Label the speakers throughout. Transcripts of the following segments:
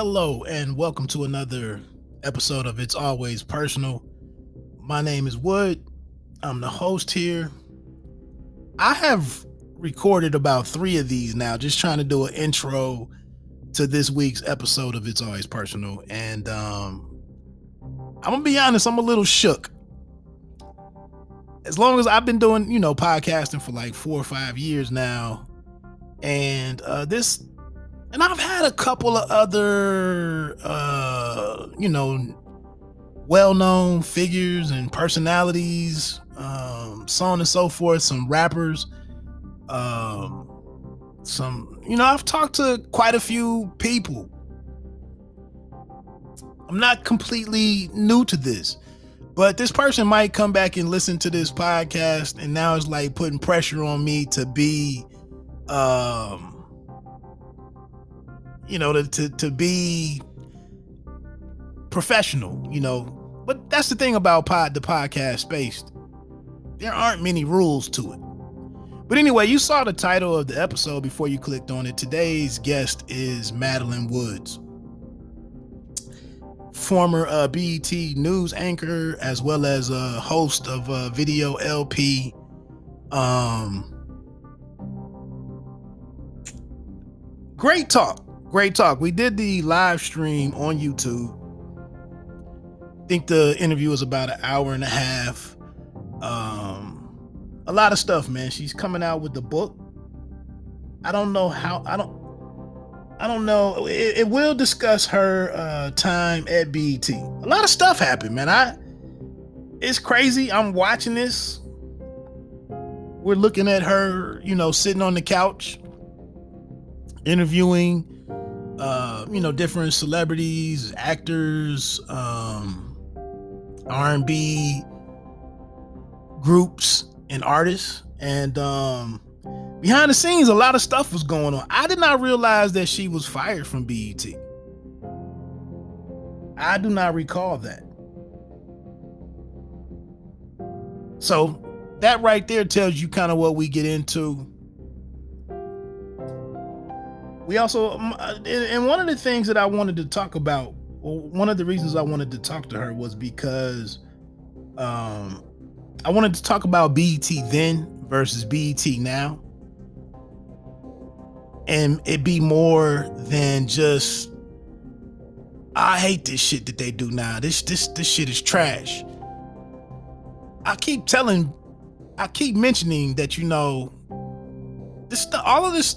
Speaker 1: Hello, and welcome to another episode of It's Always Personal. My name is Wood. I'm the host here. I have recorded about three of these now, just trying to do an intro to this week's episode of It's Always Personal. And um, I'm gonna be honest, I'm a little shook. As long as I've been doing, you know, podcasting for like four or five years now, and uh, this and I've had a couple of other, uh, you know, well-known figures and personalities, um, so on and so forth. Some rappers, um, some, you know, I've talked to quite a few people. I'm not completely new to this, but this person might come back and listen to this podcast, and now it's like putting pressure on me to be, um you know, to, to, to be professional, you know. But that's the thing about pod the podcast space. There aren't many rules to it. But anyway, you saw the title of the episode before you clicked on it. Today's guest is Madelyne Woods, former uh, BET news anchor as well as a host of Video LP. Um, great talk great talk. We did the live stream on YouTube. I think the interview was about an hour and a half. Um, a lot of stuff, man. She's coming out with the book. I don't know how. I don't. I don't know. It, it will discuss her uh, time at BET. A lot of stuff happened, man. I. It's crazy. I'm watching this. We're looking at her, you know, sitting on the couch, interviewing uh, you know, different celebrities, actors, um, R&B groups and artists. And um, behind the scenes, a lot of stuff was going on. I did not realize that she was fired from BET. I do not recall that. So that right there tells you kind of what we get into we also um, uh, and one of the things that I wanted to talk about, one of the reasons I wanted to talk to her was because um I wanted to talk about BET then versus BET now. And it be more than just I hate this shit that they do now. This this this shit is trash. I keep telling I keep mentioning that you know this all of this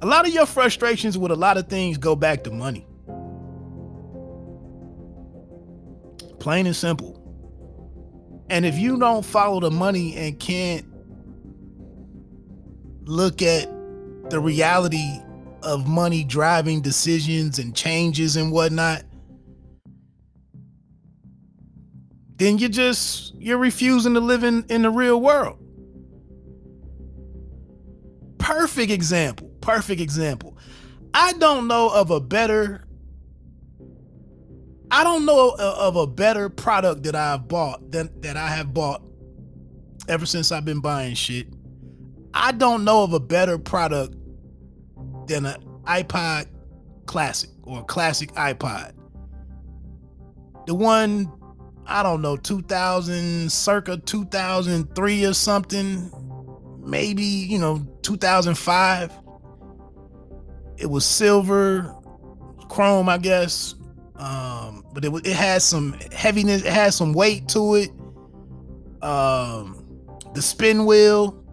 Speaker 1: a lot of your frustrations with a lot of things go back to money. Plain and simple. And if you don't follow the money and can't look at the reality of money driving decisions and changes and whatnot, then you're just you're refusing to live in, in the real world. Perfect example perfect example. I don't know of a better I don't know of a better product that I've bought than that I have bought ever since I've been buying shit. I don't know of a better product than an iPod Classic or classic iPod. The one I don't know 2000 circa 2003 or something, maybe, you know, 2005 it was silver, chrome, I guess. Um, but it it had some heaviness, it had some weight to it. Um, the spin wheel.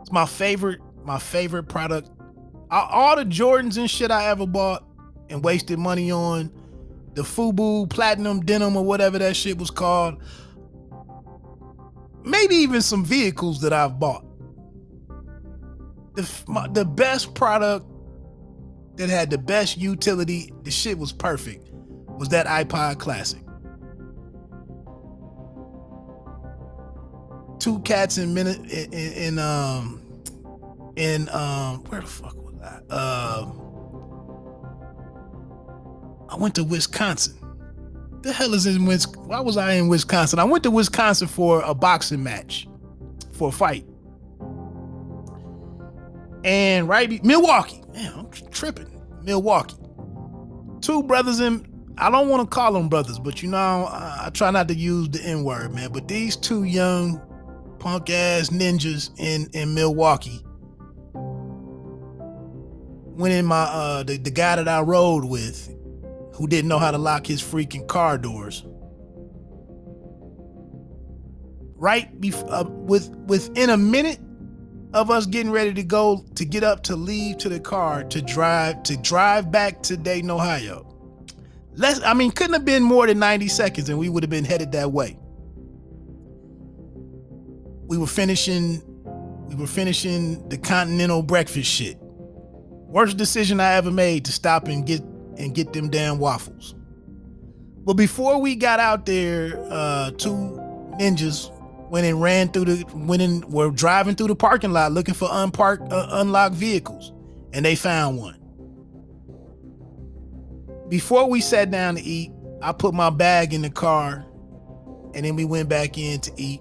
Speaker 1: It's my favorite, my favorite product. All the Jordans and shit I ever bought and wasted money on, the Fubu Platinum Denim or whatever that shit was called. Maybe even some vehicles that I've bought the my, the best product that had the best utility, the shit was perfect, was that iPod Classic. Two cats in minute in, in, in um in um where the fuck was I? Um, I went to Wisconsin. The hell is in Wisconsin? Why was I in Wisconsin? I went to Wisconsin for a boxing match, for a fight and right be- Milwaukee. Man, I'm tripping. Milwaukee. two brothers in I don't want to call them brothers, but you know, I, I try not to use the N word, man. But these two young punk ass ninjas in in Milwaukee went in my uh the, the guy that I rode with who didn't know how to lock his freaking car doors. Right before uh, with within a minute of us getting ready to go to get up to leave to the car to drive to drive back to Dayton, Ohio. Less I mean couldn't have been more than 90 seconds and we would have been headed that way. We were finishing we were finishing the continental breakfast shit. Worst decision I ever made to stop and get and get them damn waffles. But before we got out there, uh, two ninjas went and ran through the went and were driving through the parking lot looking for unparked uh, unlocked vehicles, and they found one. Before we sat down to eat, I put my bag in the car, and then we went back in to eat.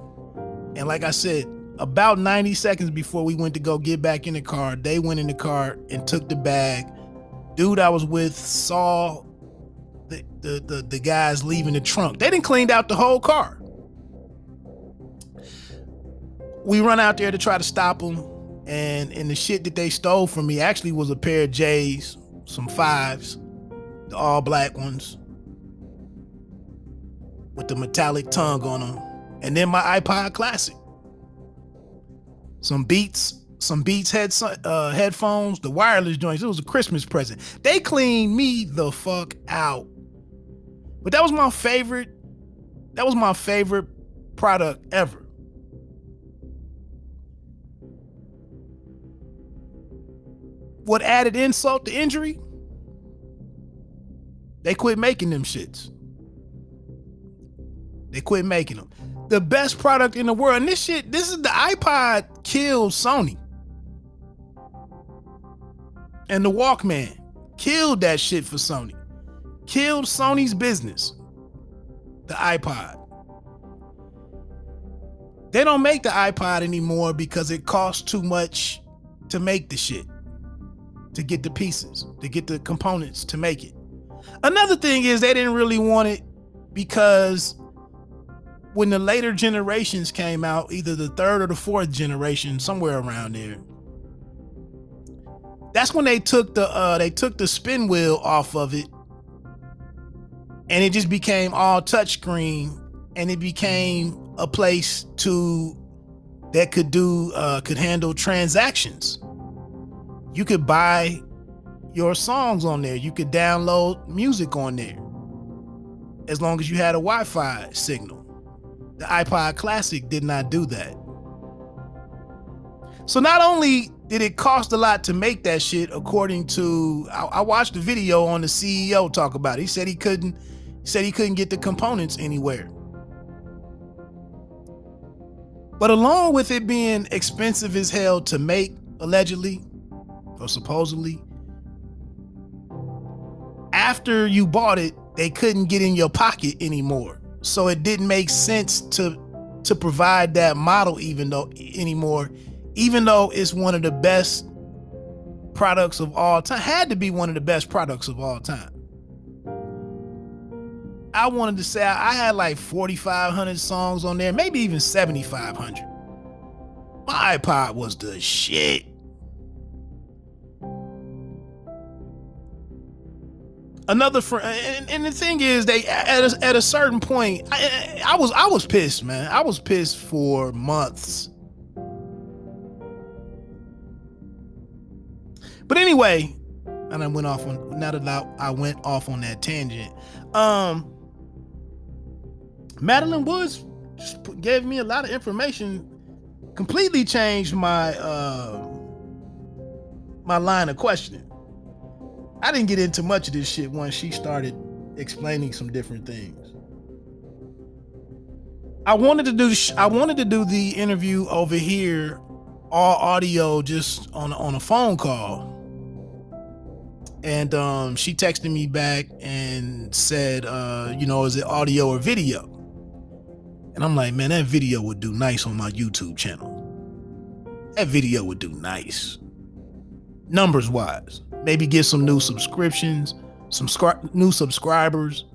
Speaker 1: And like I said, about 90 seconds before we went to go get back in the car, they went in the car and took the bag. Dude I was with saw the, the, the, the guys leaving the trunk. They didn't cleaned out the whole car. We run out there to try to stop them. And and the shit that they stole from me actually was a pair of J's, some fives, the all black ones with the metallic tongue on them, and then my iPod Classic some Beats, some Beats head uh, headphones, the wireless joints. It was a Christmas present. They cleaned me the fuck out. But that was my favorite. That was my favorite product ever. What added insult to injury? They quit making them shits. They quit making them the best product in the world. And this shit, this is the iPod killed Sony. And the Walkman killed that shit for Sony. Killed Sony's business. The iPod. They don't make the iPod anymore because it costs too much to make the shit. To get the pieces, to get the components to make it. Another thing is they didn't really want it because when the later generations came out, either the third or the fourth generation, somewhere around there, that's when they took the uh they took the spin wheel off of it and it just became all touchscreen and it became a place to that could do uh could handle transactions you could buy your songs on there you could download music on there as long as you had a wi-fi signal the iPod Classic did not do that. So not only did it cost a lot to make that shit, according to I, I watched the video on the CEO talk about it. He said he couldn't he said he couldn't get the components anywhere. But along with it being expensive as hell to make, allegedly or supposedly, after you bought it, they couldn't get in your pocket anymore. So it didn't make sense to to provide that model even though anymore, even though it's one of the best products of all time. Had to be one of the best products of all time. I wanted to say I had like 4,500 songs on there, maybe even 7,500. My iPod was the shit. Another friend and, and, the thing is they at a, at a certain point I, I was i was pissed man. I was pissed for months. But anyway and i went off on now that I, I went off on that tangent um madelyne woods just gave me a lot of information completely changed my uh my line of questioning I didn't get into much of this shit once she started explaining some different things. I wanted to do I wanted to do the interview over here, all audio, just on on a phone call. And um, she texted me back and said, uh, you know, is it audio or video? And I'm like, man, that video would do nice on my YouTube channel. That video would do nice. Numbers wise maybe get some new subscriptions, some scri- new subscribers,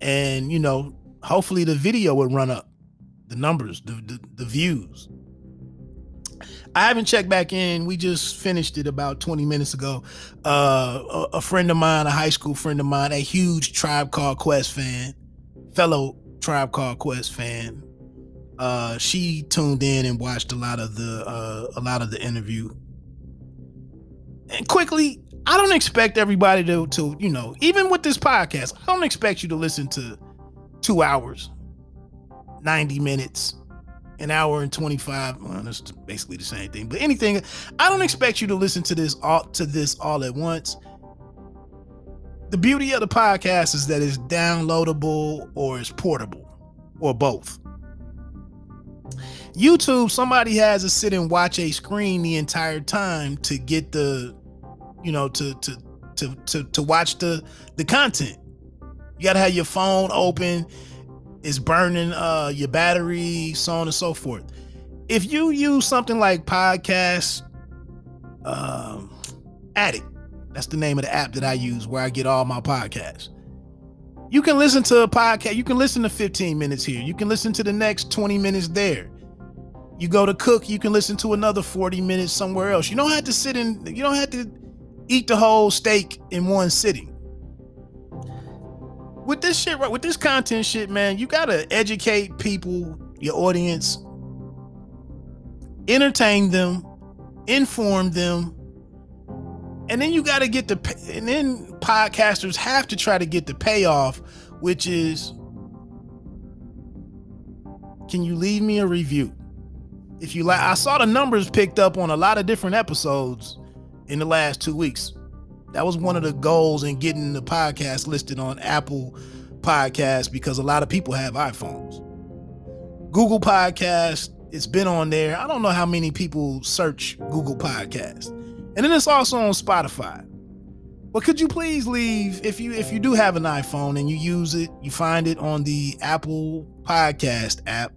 Speaker 1: and you know, hopefully the video would run up, the numbers, the, the, the views. I haven't checked back in. We just finished it about 20 minutes ago. Uh, a, a, friend of mine, a high school friend of mine, a huge Tribe Called Quest fan, fellow Tribe Called Quest fan. Uh, she tuned in and watched a lot of the uh, a lot of the interview. And quickly, I don't expect everybody to to you know even with this podcast, I don't expect you to listen to two hours, 90 minutes an hour and 25 well, that's basically the same thing. But anything i don't expect you to listen to this all to this all at once. The beauty of the podcast is that it's downloadable or it's portable or both youtube somebody has to sit and watch a screen the entire time to get the you know to to to to, to watch the the content you gotta have your phone open It's burning uh, your battery, so on and so forth. If you use something like Podcast um, Addict, that's the name of the app that I use where I get all my podcasts. You can listen to a podcast. You can listen to 15 minutes here. You can listen to the next 20 minutes there. You go to cook, you can listen to another 40 minutes somewhere else. You don't have to sit in, you don't have to eat the whole steak in one sitting with this shit, right? With this content shit, man, you gotta educate people, your audience, entertain them, inform them, and then you gotta get the. And then podcasters have to try to get the payoff, which is, can you leave me a review? If you like, I saw the numbers picked up on a lot of different episodes in the last two weeks. That was one of the goals in getting the podcast listed on Apple Podcasts because a lot of people have iPhones. Google Podcast, it's been on there. I don't know how many people search Google Podcast. And then it's also on Spotify. But could you please leave if you if you do have an iPhone and you use it, you find it on the Apple Podcast app.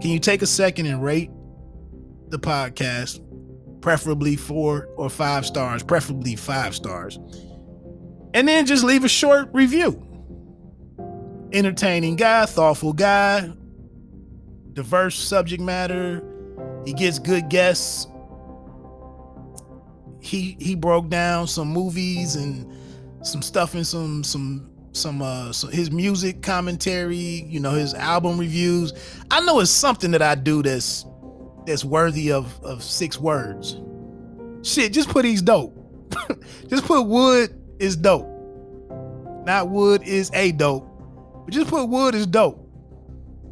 Speaker 1: Can you take a second and rate the podcast preferably four or five stars, preferably five stars. And then just leave a short review. Entertaining guy, thoughtful guy, diverse subject matter. He gets good guests. He he broke down some movies and some stuff in some some some uh some, his music commentary, you know, his album reviews. I know it's something that I do that's that's worthy of of six words. Shit, just put he's dope. just put Wood is dope. Not Wood is a dope. But just put Wood is dope.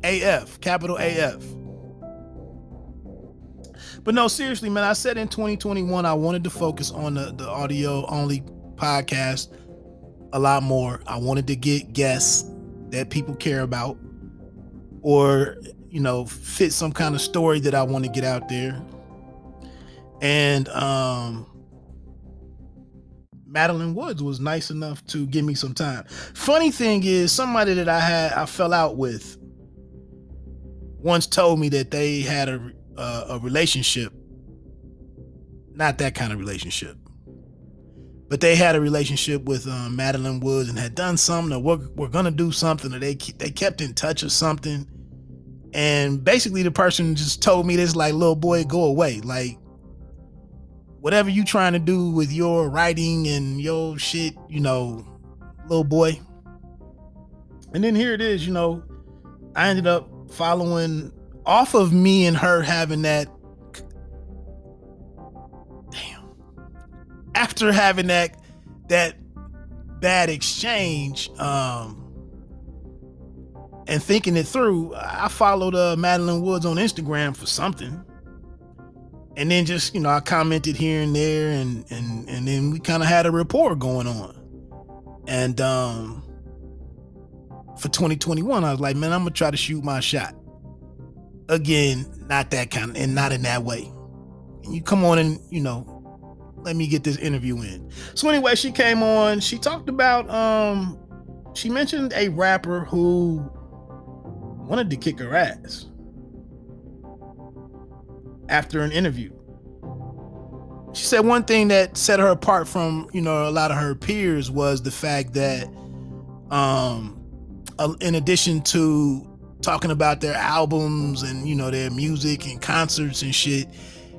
Speaker 1: AF, capital AF. But no, seriously, man, I said in 2021 I wanted to focus on the, the audio only podcast a lot more. I wanted to get guests that people care about or you know, fit some kind of story that I want to get out there. And um Madelyne Woods was nice enough to give me some time. Funny thing is, somebody that I had I fell out with once told me that they had a uh, a relationship, not that kind of relationship, but they had a relationship with um, Madelyne Woods and had done something. Or we're, we're gonna do something, or they they kept in touch or something and basically, the person just told me this like, little boy, go away. Like, whatever you trying to do with your writing and your shit, you know, little boy. And then here it is, you know, I ended up following off of me and her having that. Damn. After having that that bad exchange, um, and thinking it through, I followed uh, Madelyne Woods on Instagram for something. And then just, you know, I commented here and there and and and then we kind of had a rapport going on. And um for 2021, I was like, man, I'm gonna try to shoot my shot. Again, not that kind and not in that way. And you come on and, you know, let me get this interview in. So anyway, she came on, she talked about um she mentioned a rapper who wanted to kick her ass after an interview. she said one thing that set her apart from you know a lot of her peers was the fact that um in addition to talking about their albums and you know their music and concerts and shit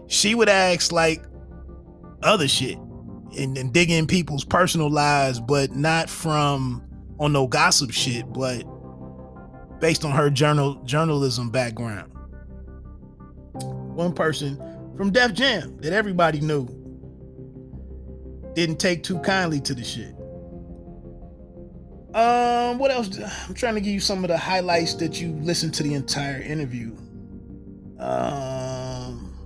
Speaker 1: she would ask like other shit and, and dig in people's personal lives but not from on no gossip shit but based on her journal journalism background one person from Def Jam that everybody knew didn't take too kindly to the shit. Um, what else? I'm trying to give you some of the highlights that you listened to the entire interview. Um,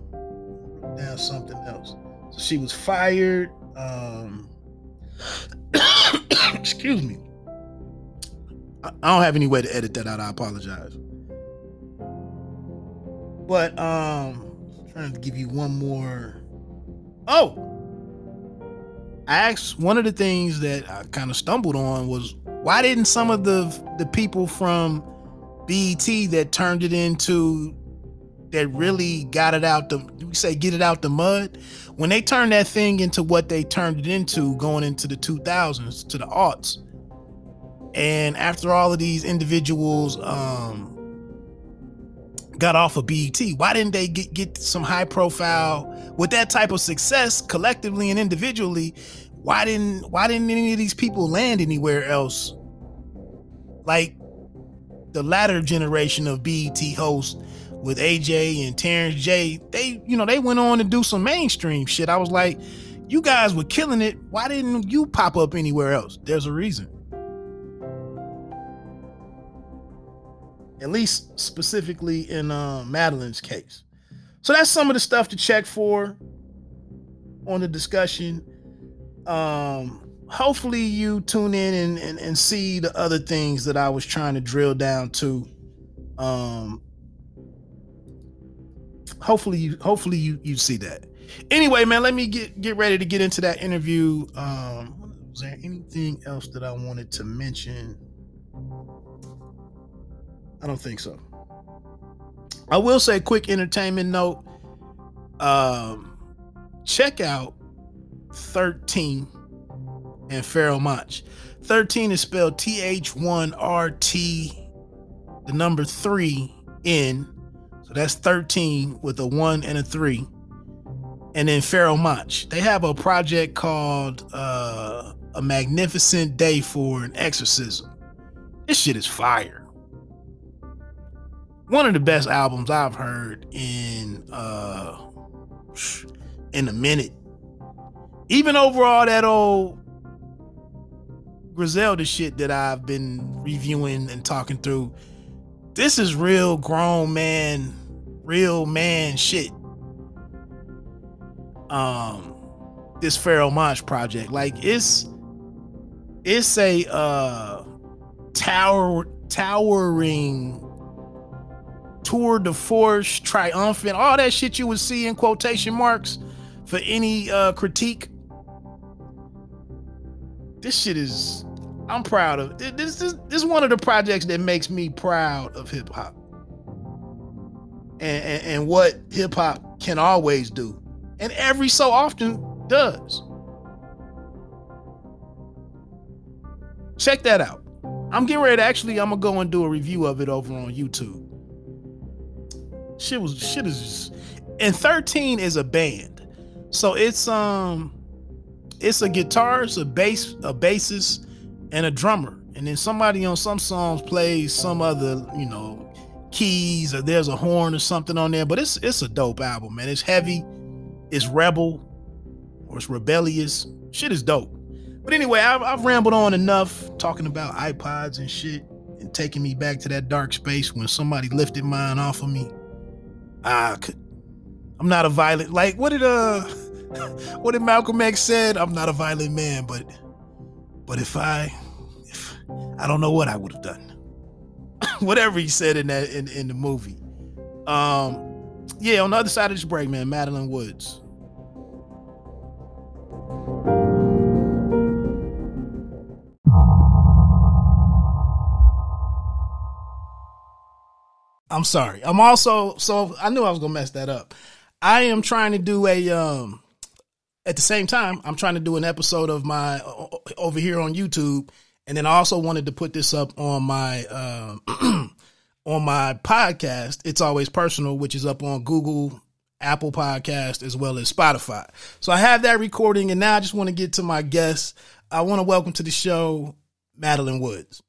Speaker 1: now something else. So she was fired. Um, excuse me. I don't have any way to edit that out. I apologize. But um, trying to give you one more. Oh, I asked one of the things that I kind of stumbled on was why didn't some of the the people from BET that turned it into that really got it out the we say get it out the mud when they turned that thing into what they turned it into going into the 2000s to the aughts and after all of these individuals um got off of BET. Why didn't they get, get some high profile with that type of success collectively and individually? Why didn't why didn't any of these people land anywhere else? Like the latter generation of BET hosts with AJ and Terrence J, they you know they went on to do some mainstream shit. I was like, you guys were killing it. Why didn't you pop up anywhere else? There's a reason. At least specifically in uh, Madelyne's case. So that's some of the stuff to check for on the discussion. Um, hopefully you tune in and, and, and see the other things that I was trying to drill down to. Um, hopefully you hopefully you you see that. Anyway, man, let me get get ready to get into that interview. Um, was there anything else that I wanted to mention? I don't think so. I will say, quick entertainment note. Um, check out 13 and Pharoahe Monch. 13 is spelled T H 1 R T, the number three in. So that's 13 with a one and a three. And then Pharoahe Monch. They have a project called uh, A Magnificent Day for an Exorcism. This shit is fire one of the best albums I've heard in uh in a minute. Even over all that old Griselda shit that I've been reviewing and talking through, this is real grown man, real man shit. Um this Pharoahe Monch project. Like it's it's a uh tower towering tour de force, triumphant, all that shit you would see in quotation marks for any uh, critique. This shit is, I'm proud of. This, this, this is one of the projects that makes me proud of hip hop. And, and, and what hip hop can always do, and every so often does. Check that out. I'm getting ready to actually, I'm gonna go and do a review of it over on YouTube. Shit was shit is just, and 13 is a band. So it's um it's a guitarist, a bass, a bassist, and a drummer. And then somebody on some songs plays some other, you know, keys or there's a horn or something on there. But it's it's a dope album, man. It's heavy, it's rebel, or it's rebellious. Shit is dope. But anyway, I've, I've rambled on enough talking about iPods and shit and taking me back to that dark space when somebody lifted mine off of me. I could, I'm not a violent like what did uh what did Malcolm X said? I'm not a violent man, but but if I if I don't know what I would have done. Whatever he said in that in, in the movie. Um yeah, on the other side of this break, man, Madelyne Woods. I'm sorry. I'm also so I knew I was gonna mess that up. I am trying to do a um at the same time, I'm trying to do an episode of my over here on YouTube, and then I also wanted to put this up on my uh, on my podcast. It's always personal, which is up on Google, Apple Podcast, as well as Spotify. So I have that recording, and now I just want to get to my guests. I want to welcome to the show Madelyne Woods.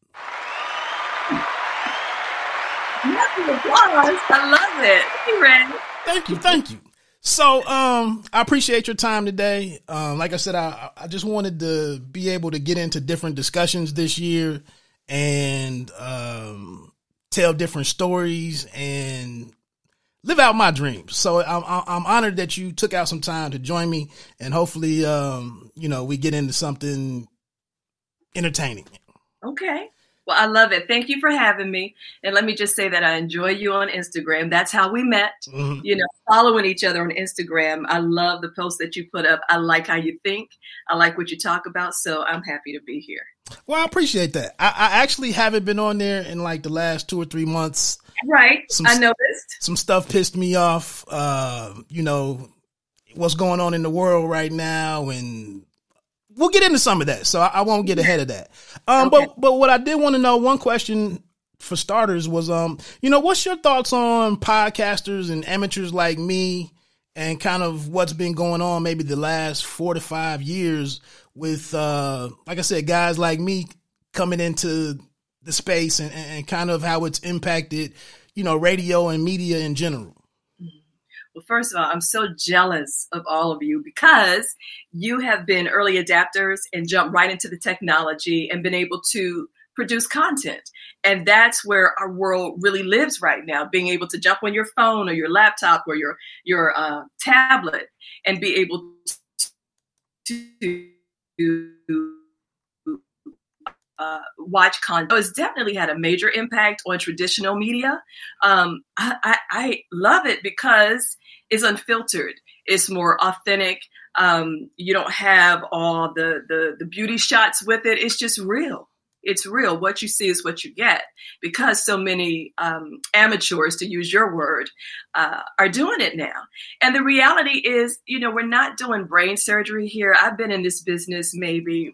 Speaker 2: I love it. Hey, Red.
Speaker 1: Thank you, thank you. So, um, I appreciate your time today. Um, like I said, I, I just wanted to be able to get into different discussions this year and, um, tell different stories and live out my dreams. So I'm, I'm honored that you took out some time to join me and hopefully, um, you know, we get into something entertaining.
Speaker 2: Okay. Well, I love it. Thank you for having me. And let me just say that I enjoy you on Instagram. That's how we met. Mm-hmm. You know, following each other on Instagram. I love the posts that you put up. I like how you think. I like what you talk about. So I'm happy to be here.
Speaker 1: Well, I appreciate that. I, I actually haven't been on there in like the last two or three months.
Speaker 2: Right. Some, I noticed.
Speaker 1: Some stuff pissed me off. Uh, you know, what's going on in the world right now and we'll get into some of that, so I, I won't get ahead of that. Um, okay. but but what I did want to know, one question for starters was, um, you know, what's your thoughts on podcasters and amateurs like me, and kind of what's been going on maybe the last four to five years with, uh, like I said, guys like me coming into the space and, and kind of how it's impacted, you know, radio and media in general.
Speaker 2: Well, first of all, I'm so jealous of all of you because you have been early adapters and jumped right into the technology and been able to produce content. And that's where our world really lives right now, being able to jump on your phone or your laptop or your, your uh, tablet and be able to uh, watch content. So it's definitely had a major impact on traditional media. Um, I, I, I, love it because is unfiltered. It's more authentic. Um, you don't have all the, the the beauty shots with it. It's just real. It's real. What you see is what you get because so many um, amateurs, to use your word, uh, are doing it now. And the reality is, you know, we're not doing brain surgery here. I've been in this business maybe,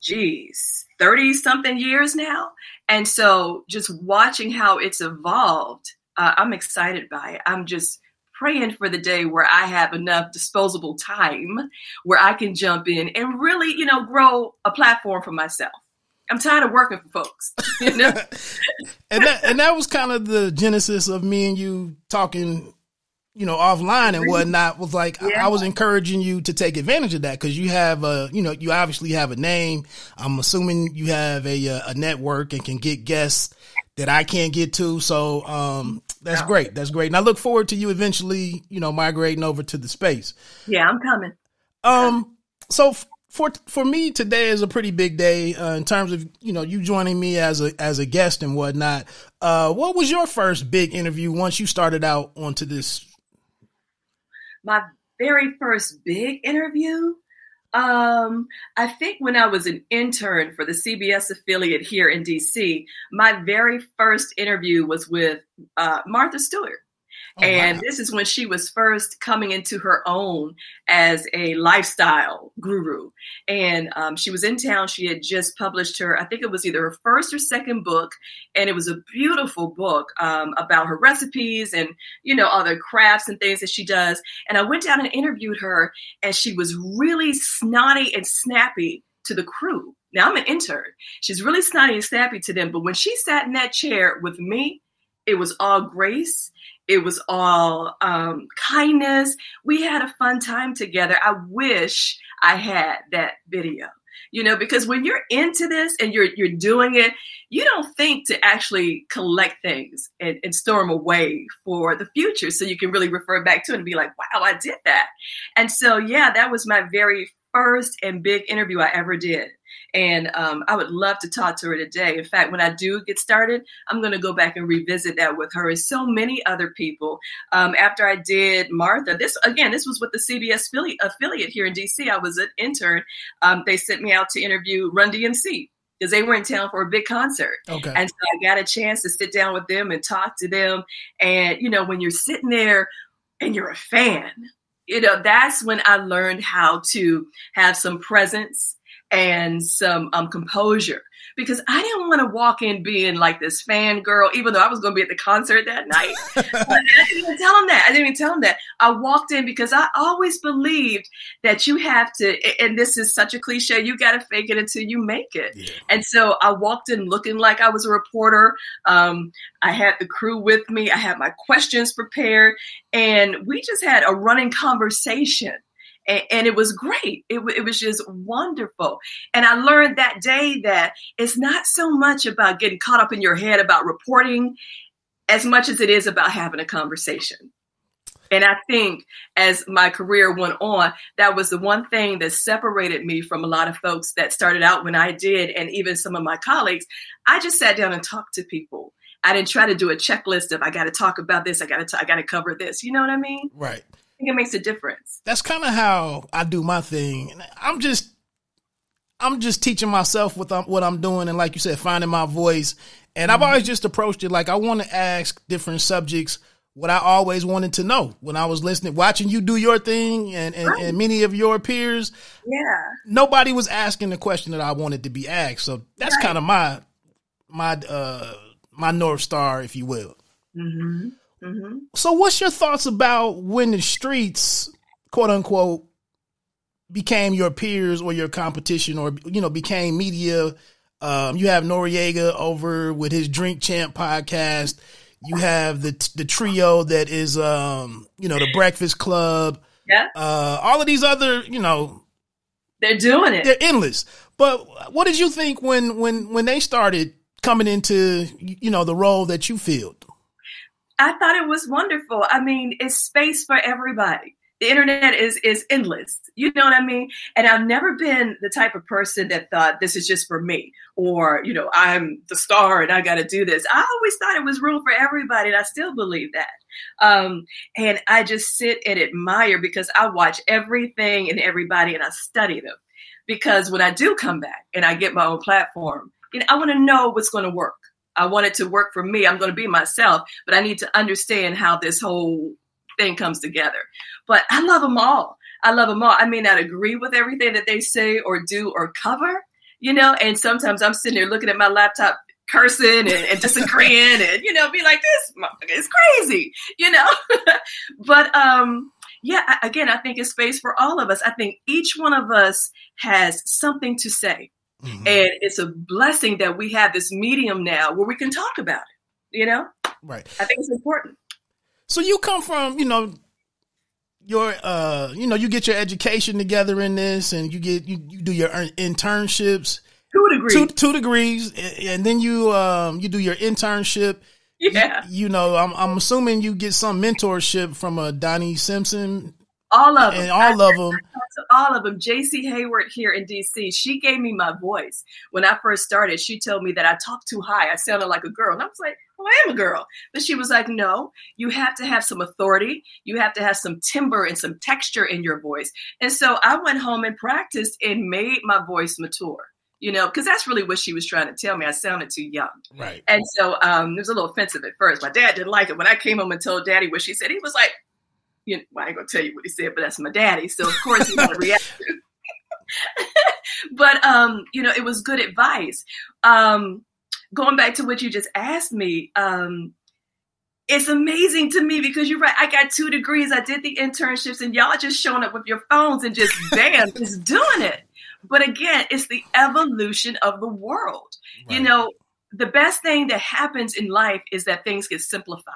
Speaker 2: geez, 30 something years now. And so just watching how it's evolved, uh, I'm excited by it. I'm just praying for the day where I have enough disposable time where I can jump in and really, you know, grow a platform for myself. I'm tired of working for folks. You know?
Speaker 1: and that and that was kind of the genesis of me and you talking, you know, offline and whatnot. Was like yeah. I, I was encouraging you to take advantage of that because you have a, you know, you obviously have a name. I'm assuming you have a a network and can get guests that I can't get to. So um, that's great. That's great. And I look forward to you eventually, you know, migrating over to the space.
Speaker 2: Yeah, I'm coming.
Speaker 1: Um, so for for me today is a pretty big day uh, in terms of you know you joining me as a as a guest and whatnot. Uh, what was your first big interview once you started out onto this?
Speaker 2: My very first big interview um, I think when I was an intern for the CBS affiliate here in DC, my very first interview was with uh, Martha Stewart. Oh, and wow. this is when she was first coming into her own as a lifestyle guru. And um, she was in town. She had just published her, I think it was either her first or second book. And it was a beautiful book um, about her recipes and, you know, other crafts and things that she does. And I went down and interviewed her, and she was really snotty and snappy to the crew. Now I'm an intern. She's really snotty and snappy to them. But when she sat in that chair with me, it was all grace it was all um, kindness. We had a fun time together. I wish I had that video, you know, because when you're into this and you're you're doing it, you don't think to actually collect things and, and store them away for the future, so you can really refer back to it and be like, "Wow, I did that." And so, yeah, that was my very first and big interview I ever did. And um, I would love to talk to her today. In fact, when I do get started, I'm going to go back and revisit that with her and so many other people. Um, after I did Martha, this again, this was with the CBS affiliate, affiliate here in DC. I was an intern. Um, they sent me out to interview Run DMC because they were in town for a big concert. Okay. And so I got a chance to sit down with them and talk to them. And, you know, when you're sitting there and you're a fan, you know, that's when I learned how to have some presence and some um, composure because I didn't want to walk in being like this fangirl, even though I was going to be at the concert that night. I didn't even tell him that. I didn't even tell him that. I walked in because I always believed that you have to, and this is such a cliche, you got to fake it until you make it. Yeah. And so I walked in looking like I was a reporter. Um, I had the crew with me, I had my questions prepared, and we just had a running conversation and, and it was great. It, it was just wonderful. And I learned that day that it's not so much about getting caught up in your head about reporting as much as it is about having a conversation. And I think as my career went on, that was the one thing that separated me from a lot of folks that started out when I did, and even some of my colleagues. I just sat down and talked to people. I didn't try to do a checklist of I got to talk about this, I got to I got to cover this. You know what I mean?
Speaker 1: Right
Speaker 2: think it makes a difference.
Speaker 1: That's kind of how I do my thing. I'm just, I'm just teaching myself what I'm, what I'm doing, and like you said, finding my voice. And mm-hmm. I've always just approached it like I want to ask different subjects what I always wanted to know when I was listening, watching you do your thing, and and, right. and many of your peers.
Speaker 2: Yeah,
Speaker 1: nobody was asking the question that I wanted to be asked. So that's right. kind of my my uh my north star, if you will.
Speaker 2: Mm-hmm. Mm-hmm.
Speaker 1: So, what's your thoughts about when the streets, quote unquote, became your peers or your competition, or you know, became media? Um, you have Noreaga over with his Drink Champ podcast. You have the the trio that is, um, you know, the Breakfast Club.
Speaker 2: Yeah.
Speaker 1: Uh, all of these other, you know,
Speaker 2: they're doing it.
Speaker 1: They're endless. But what did you think when when when they started coming into you know the role that you filled?
Speaker 2: I thought it was wonderful. I mean, it's space for everybody. The internet is is endless. You know what I mean? And I've never been the type of person that thought this is just for me or, you know, I'm the star and I got to do this. I always thought it was room for everybody and I still believe that. Um, and I just sit and admire because I watch everything and everybody and I study them. Because when I do come back and I get my own platform, you know, I want to know what's going to work. I want it to work for me. I'm going to be myself, but I need to understand how this whole thing comes together. But I love them all. I love them all. I may not agree with everything that they say or do or cover, you know, and sometimes I'm sitting there looking at my laptop cursing and, and disagreeing and, you know, be like, this is crazy, you know. but um yeah, again, I think it's space for all of us. I think each one of us has something to say. Mm-hmm. And it's a blessing that we have this medium now where we can talk about it, you know?
Speaker 1: Right.
Speaker 2: I think it's important.
Speaker 1: So you come from, you know, your uh you know, you get your education together in this and you get you, you do your internships.
Speaker 2: Two degrees.
Speaker 1: Two, two degrees and then you um you do your internship.
Speaker 2: Yeah.
Speaker 1: You, you know, I'm I'm assuming you get some mentorship from a uh, Donnie Simpson
Speaker 2: all of them.
Speaker 1: And all of them.
Speaker 2: All of them. JC Hayward here in DC, she gave me my voice. When I first started, she told me that I talked too high. I sounded like a girl. And I was like, well, I am a girl. But she was like, no, you have to have some authority. You have to have some timbre and some texture in your voice. And so I went home and practiced and made my voice mature you know, because that's really what she was trying to tell me. I sounded too young.
Speaker 1: Right.
Speaker 2: And so um, it was a little offensive at first. My dad didn't like it. When I came home and told daddy what she said, he was like, you know, well, I ain't gonna tell you what he said, but that's my daddy. So of course he had a reaction. but um, you know, it was good advice. Um, going back to what you just asked me, um, it's amazing to me because you're right. I got two degrees. I did the internships, and y'all just showing up with your phones and just bam, just doing it. But again, it's the evolution of the world. Right. You know, the best thing that happens in life is that things get simplified.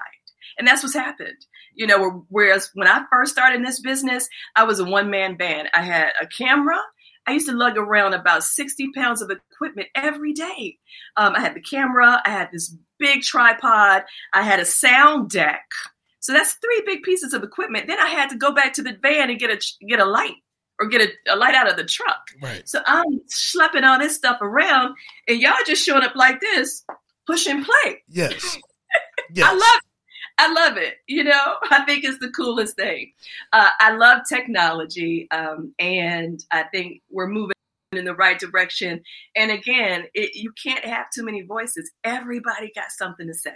Speaker 2: And that's what's happened. You know, whereas when I first started in this business, I was a one man band. I had a camera. I used to lug around about 60 pounds of equipment every day. Um, I had the camera, I had this big tripod, I had a sound deck. So that's three big pieces of equipment. Then I had to go back to the van and get a get a light or get a, a light out of the truck.
Speaker 1: Right.
Speaker 2: So I'm schlepping all this stuff around, and y'all just showing up like this, push and play.
Speaker 1: Yes. yes.
Speaker 2: I love I love it. You know, I think it's the coolest thing. Uh, I love technology, um, and I think we're moving in the right direction. And again, it, you can't have too many voices. Everybody got something to say.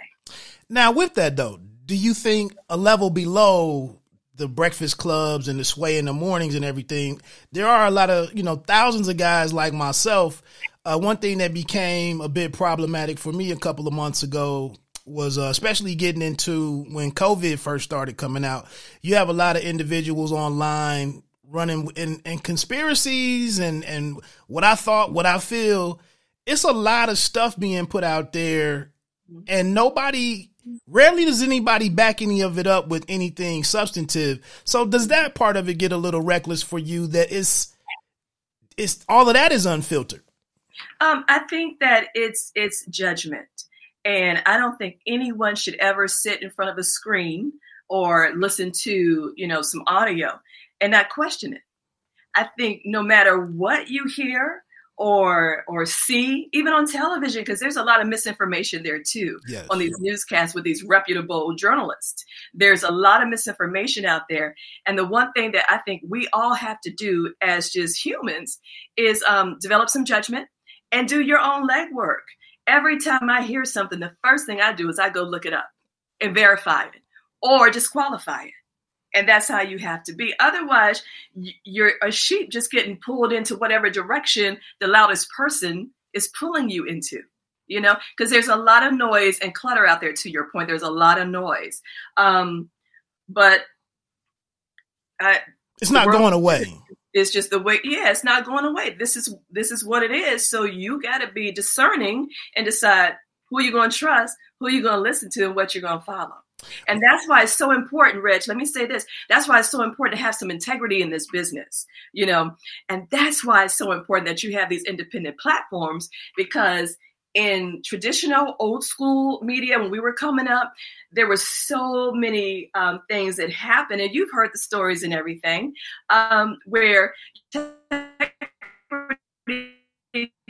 Speaker 1: Now, with that though, do you think a level below the breakfast clubs and the sway in the mornings and everything, there are a lot of, you know, thousands of guys like myself. Uh, one thing that became a bit problematic for me a couple of months ago was uh, especially getting into when COVID first started coming out. You have a lot of individuals online running in, in conspiracies and, and what I thought, what I feel. It's a lot of stuff being put out there and nobody rarely does anybody back any of it up with anything substantive. So does that part of it get a little reckless for you that is it's all of that is unfiltered?
Speaker 2: Um, I think that it's it's judgment. And I don't think anyone should ever sit in front of a screen or listen to, you know, some audio and not question it. I think no matter what you hear or or see, even on television, because there's a lot of misinformation there too yes. on these newscasts with these reputable journalists. There's a lot of misinformation out there, and the one thing that I think we all have to do as just humans is um, develop some judgment and do your own legwork. Every time I hear something, the first thing I do is I go look it up and verify it or disqualify it. And that's how you have to be. Otherwise, you're a sheep just getting pulled into whatever direction the loudest person is pulling you into. You know, because there's a lot of noise and clutter out there. To your point, there's a lot of noise. Um, but
Speaker 1: I, it's not going away.
Speaker 2: It's just the way. Yeah, it's not going away. This is this is what it is. So you got to be discerning and decide who you're going to trust, who you're going to listen to, and what you're going to follow. And that's why it's so important, Rich. Let me say this. That's why it's so important to have some integrity in this business, you know, and that's why it's so important that you have these independent platforms because in traditional old school media when we were coming up there were so many um, things that happened and you've heard the stories and everything um, where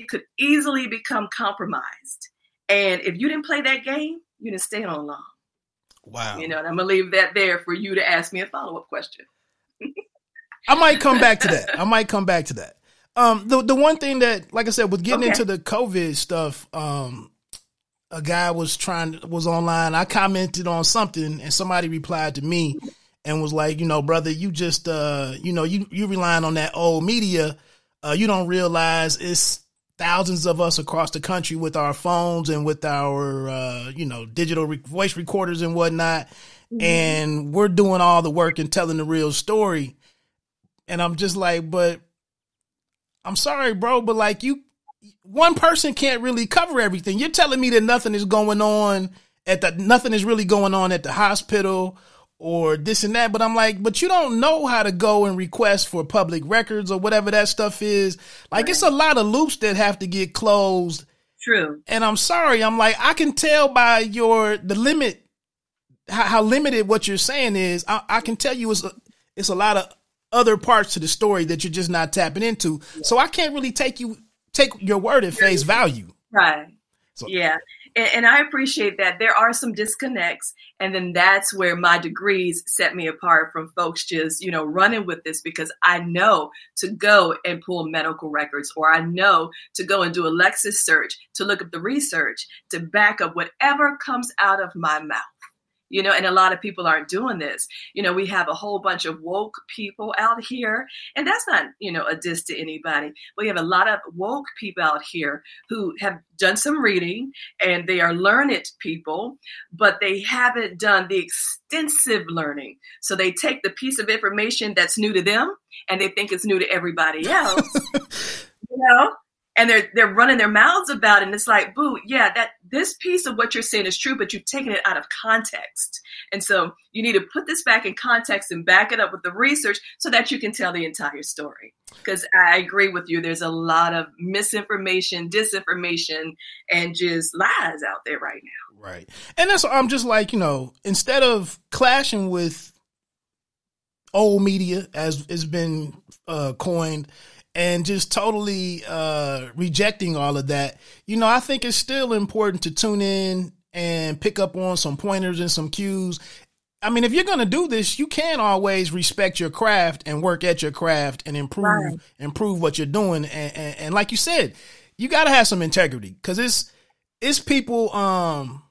Speaker 2: could easily become compromised. And if you didn't play that game you didn't stay on long.
Speaker 1: Wow.
Speaker 2: You know and i'm gonna leave that there for you to ask me a follow-up question.
Speaker 1: I might come back to that. I might come back to that um, the the one thing that, like I said, with getting okay. into the COVID stuff, um, a guy was trying was online. I commented on something, and somebody replied to me and was like, you know, brother, you just, uh, you know, you you relying on that old media. Uh, you don't realize it's thousands of us across the country with our phones and with our, uh, you know, digital re- voice recorders and whatnot, mm-hmm. and we're doing all the work and telling the real story. And I'm just like, but I'm sorry, bro, but like you, one person can't really cover everything. You're telling me that nothing is going on at the, nothing is really going on at the hospital or this and that. But I'm like, but you don't know how to go and request for public records or whatever that stuff is. Like right. it's a lot of loops that have to get closed.
Speaker 2: True.
Speaker 1: And I'm sorry. I'm like, I can tell by your, the limit, how, how limited what you're saying is. I, I can tell you it's a, it's a lot of other parts to the story that you're just not tapping into. So I can't really take you take your word at face value.
Speaker 2: Right. So, yeah. And, and, I appreciate that. There are some disconnects. And then that's where my degrees set me apart from folks just, you know, running with this because I know to go and pull medical records or I know to go and do a Lexis search to look up the research to back up whatever comes out of my mouth you know, and a lot of people aren't doing this. You know, we have a whole bunch of woke people out here, and that's not, you know, a diss to anybody. We have a lot of woke people out here who have done some reading and they are learned people, but they haven't done the extensive learning. So they take the piece of information that's new to them and they think it's new to everybody else. you know, and they're they're running their mouths about it and it's like boo yeah that this piece of what you're saying is true but you've taken it out of context. And so you need to put this back in context and back it up with the research so that you can tell the entire story. Because i agree with you there's a lot of misinformation disinformation and just lies out there right now.
Speaker 1: Right. And that's i'm just like you know instead of clashing with old media as it's been uh, coined and just totally uh, rejecting all of that, you know, I think it's still important to tune in and pick up on some pointers and some cues. I mean, if you're going to do this, you can always respect your craft and work at your craft and improve right. improve what you're doing. And, and, and like you said, you got to have some integrity because it's it's people. Um,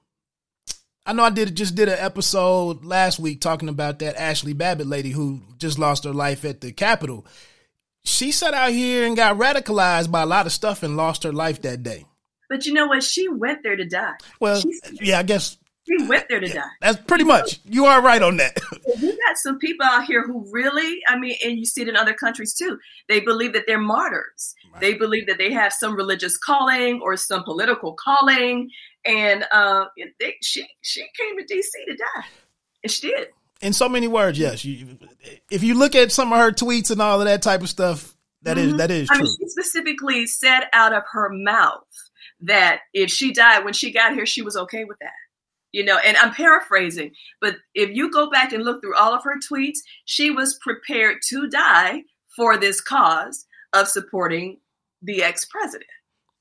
Speaker 1: I know I did just did an episode last week talking about that Ashli Babbitt lady who just lost her life at the Capitol. She sat out here and got radicalized by a lot of stuff and lost her life that day.
Speaker 2: But you know what? She went there to die.
Speaker 1: Well, She's, yeah, I guess
Speaker 2: she went there to die.
Speaker 1: That's pretty much. You are right on that.
Speaker 2: we got some people out here who really, I mean, and you see it in other countries too. They believe that they're martyrs. Right. They believe that they have some religious calling or some political calling, and uh, they, she she came to DC to die, and she did.
Speaker 1: In so many words, yes. You, if you look at some of her tweets and all of that type of stuff, that mm-hmm. is that is true. I mean,
Speaker 2: she specifically said out of her mouth that if she died when she got here, she was okay with that you know, and I'm paraphrasing, but if you go back and look through all of her tweets, she was prepared to die for this cause of supporting the ex president.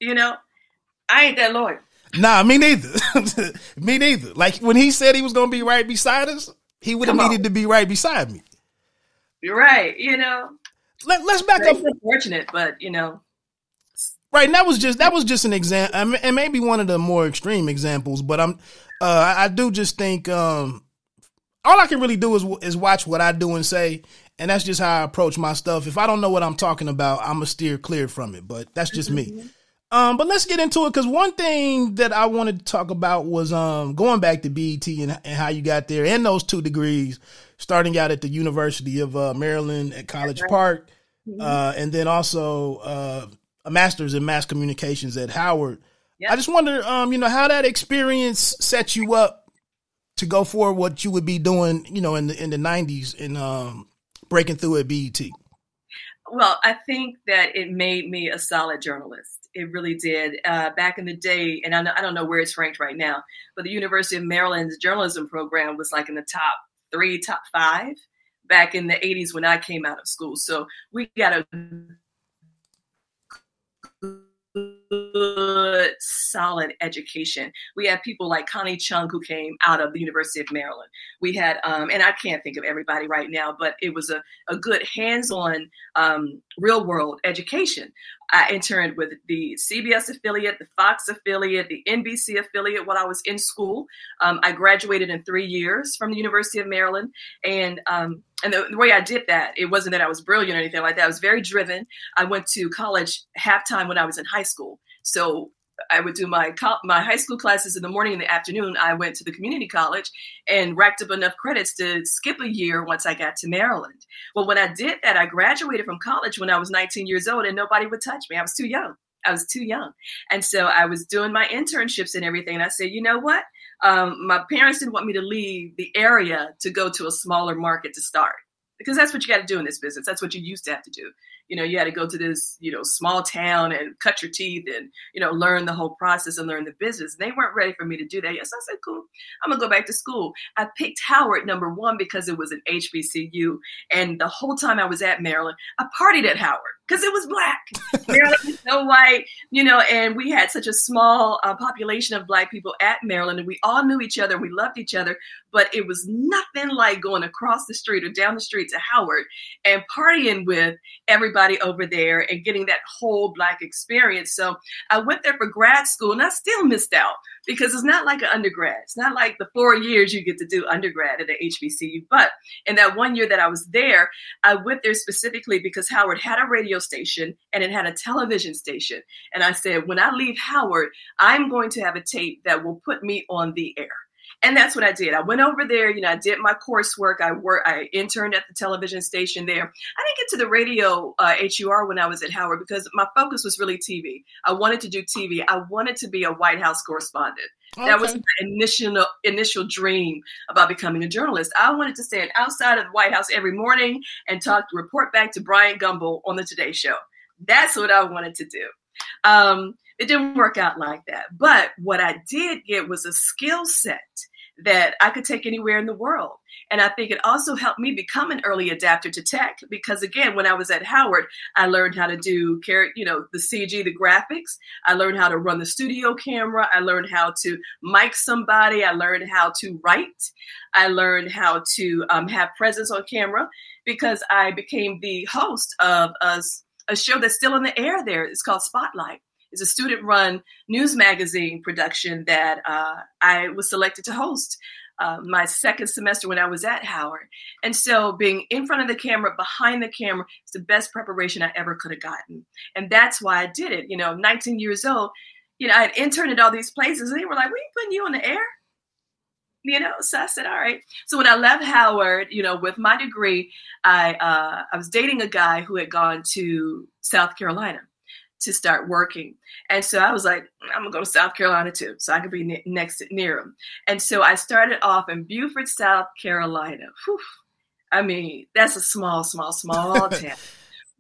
Speaker 2: You know, I ain't that loyal.
Speaker 1: Nah, me neither. me neither. Like when he said he was going to be right beside us, he would have needed to be right beside me.
Speaker 2: You're right. You know,
Speaker 1: Let, us back up.
Speaker 2: Unfortunate, but you know,
Speaker 1: right. And that was just that was just an example, and maybe one of the more extreme examples. But I'm uh, I, do just think um, all I can really do is is watch what I do and say, and that's just how I approach my stuff. If I don't know what I'm talking about, I'm gonna steer clear from it. But that's just mm-hmm. me. Um, but let's get into it because one thing that I wanted to talk about was um, going back to BET and, and, how you got there and those two degrees, starting out at the University of uh, Maryland at College Park, mm-hmm. uh, and then also uh, a master's in mass communications at Howard. Yep. I just wonder, um, you know, how that experience set you up to go for what you would be doing, you know, in the in the nineties and um, breaking through at BET.
Speaker 2: Well, I think that it made me a solid journalist. It really did. Uh, back in the day, and I, know, I don't know where it's ranked right now, but the University of Maryland's journalism program was like in the top three, top five back in the 80s when I came out of school. So we got a good, solid education. We had people like Connie Chung who came out of the University of Maryland. We had, um, and I can't think of everybody right now, but it was a, a good hands on um, real world education. I interned with the CBS affiliate, the Fox affiliate, the NBC affiliate while I was in school. Um, I graduated in three years from the University of Maryland. And um, and the, the, way I did that, it wasn't that I was brilliant or anything like that. I was very driven. I went to college halftime when I was in high school. So I would do my my high school classes in the morning In the afternoon. I went to the community college and racked up enough credits to skip a year once I got to Maryland. Well, when I did that, I graduated from college when I was 19 years old, and nobody would touch me. I was too young. I was too young, and so I was doing my internships and everything. And I said, you know what? Um, my parents didn't want me to leave the area to go to a smaller market to start because that's what you got to do in this business. That's what you used to have to do you know, you had to go to this, you know, small town and cut your teeth and, you know, learn the whole process and learn the business. They weren't ready for me to do that. Yes, I said, cool. I'm gonna go back to school. I picked Howard number one because it was an HBCU. And the whole time I was at Maryland, I partied at Howard because it was black. Maryland was so white, you know, and we had such a small uh, population of black people at Maryland, and we all knew each other, we loved each other, but it was nothing like going across the street or down the street to Howard and partying with everybody over there and getting that whole black experience. So I went there for grad school, and I still missed out because it's not like an undergrad. It's not like the four years you get to do undergrad at the HBCU. But in that one year that I was there, I went there specifically because Howard had a radio station and it had a television station. And I said, when I leave Howard, I'm going to have a tape that will put me on the air and that's what I did. I went over there, you know, I did my coursework. I worked, I interned at the television station there. I didn't get to the radio uh, HUR when I was at Howard because my focus was really TV. I wanted to do TV. I wanted to be a White House correspondent. Okay. That was my initial initial dream about becoming a journalist. I wanted to stand outside of the White House every morning and talk, report back to Bryant Gumbel on the Today Show. That's what I wanted to do. Um, it didn't work out like that. But what I did get was a skill set that I could take anywhere in the world. And I think it also helped me become an early adapter to tech because again, when I was at Howard, I learned how to do, you know, the CG, the graphics. I learned how to run the studio camera. I learned how to mic somebody. I learned how to write. I learned how to um, have presence on camera because I became the host of a, a show that's still in the air there. It's called Spotlight is a student run news magazine production that uh, I was selected to host. Uh, my second semester when I was at Howard. And so being in front of the camera, behind the camera, is the best preparation I ever could have gotten. And that's why I did it. You know, 19 years old, you know, I had interned at all these places and they were like, we putting you on the air? You know, so I said, all right. So when I left Howard, you know, with my degree, I uh, I was dating a guy who had gone to South Carolina to start working. And so I was like, I'm gonna go to South Carolina too, so I could be ne- next near him. And so I started off in Beaufort, South Carolina. Whew. I mean, that's a small, small, small town.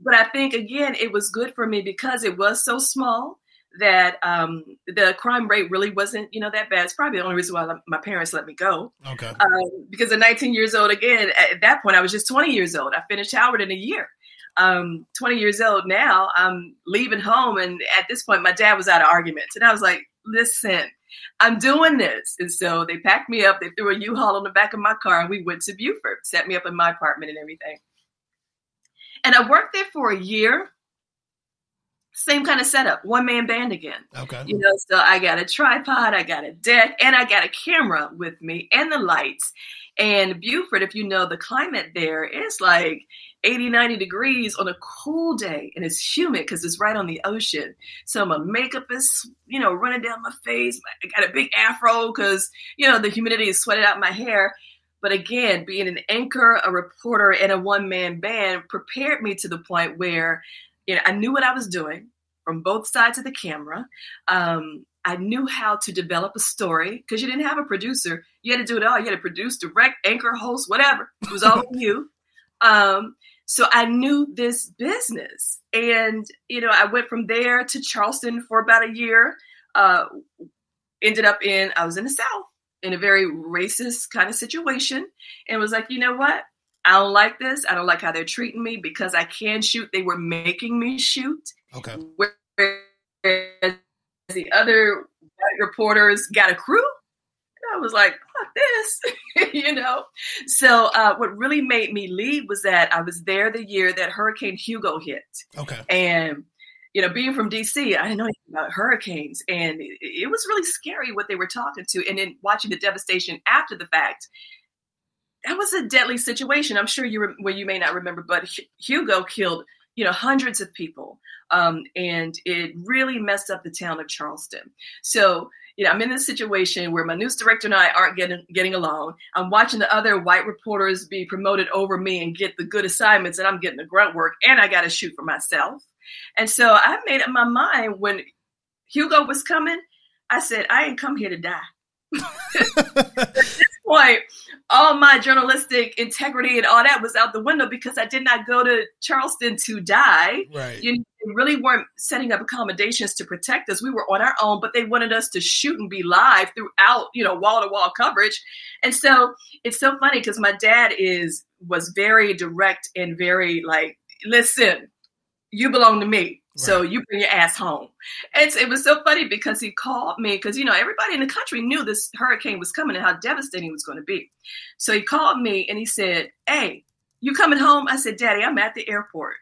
Speaker 2: But I think again, it was good for me because it was so small that um, the crime rate really wasn't, you know, that bad. It's probably the only reason why my parents let me go.
Speaker 1: Okay.
Speaker 2: Um, because at 19 years old, again, at that point, I was just 20 years old. I finished Howard in a year um, 20 years old now. I'm leaving home, and at this point, my dad was out of arguments, and I was like, "Listen, I'm doing this." And so they packed me up. They threw a U-Haul on the back of my car, and we went to Beaufort, set me up in my apartment and everything. And I worked there for a year. Same kind of setup, one man band again.
Speaker 1: Okay.
Speaker 2: You know, so I got a tripod, I got a deck, and I got a camera with me and the lights. And Beaufort, if you know the climate there, it's like 80, 90 degrees on a cool day and it's humid because it's right on the ocean. So my makeup is, you know, running down my face. I got a big afro because, you know, the humidity is sweating out my hair. But again, being an anchor, a reporter, and a one man band prepared me to the point where, you know, I knew what I was doing from both sides of the camera. Um, I knew how to develop a story because you didn't have a producer. You had to do it all. You had to produce, direct, anchor, host, whatever. It was all you. Um, so I knew this business. And, you know, I went from there to Charleston for about a year. Uh, ended up in, I was in the South in a very racist kind of situation and was like, you know what? I don't like this. I don't like how they're treating me because I can shoot. They were making me shoot.
Speaker 1: Okay.
Speaker 2: Whereas the other reporters got a crew. I was like, fuck this, you know? So uh, what really made me leave was that I was there the year that Hurricane Hugo hit.
Speaker 1: Okay.
Speaker 2: And, you know, being from DC, I didn't know anything about hurricanes. And it, it was really scary what they were talking to. And then watching the devastation after the fact, that was a deadly situation. I'm sure you re- well, you may not remember, but Hugo killed you know hundreds of people, um, and it really messed up the town of Charleston. So you know, I'm in this situation where my news director and I aren't getting getting along. I'm watching the other white reporters be promoted over me and get the good assignments, and I'm getting the grunt work, and I got to shoot for myself. And so I made up my mind when Hugo was coming. I said, I ain't come here to die. At this point, all my journalistic integrity and all that was out the window because I did not go to Charleston to die.
Speaker 1: Right.
Speaker 2: You really weren't setting up accommodations to protect us. We were on our own, but they wanted us to shoot and be live throughout, you know, wall to wall coverage. And so it's so funny because my dad is was very direct and very like, listen, you belong to me. So you bring your ass home. And it was so funny because he called me because you know everybody in the country knew this hurricane was coming and how devastating it was going to be. So he called me and he said, "Hey, you coming home?" I said, "Daddy, I'm at the airport."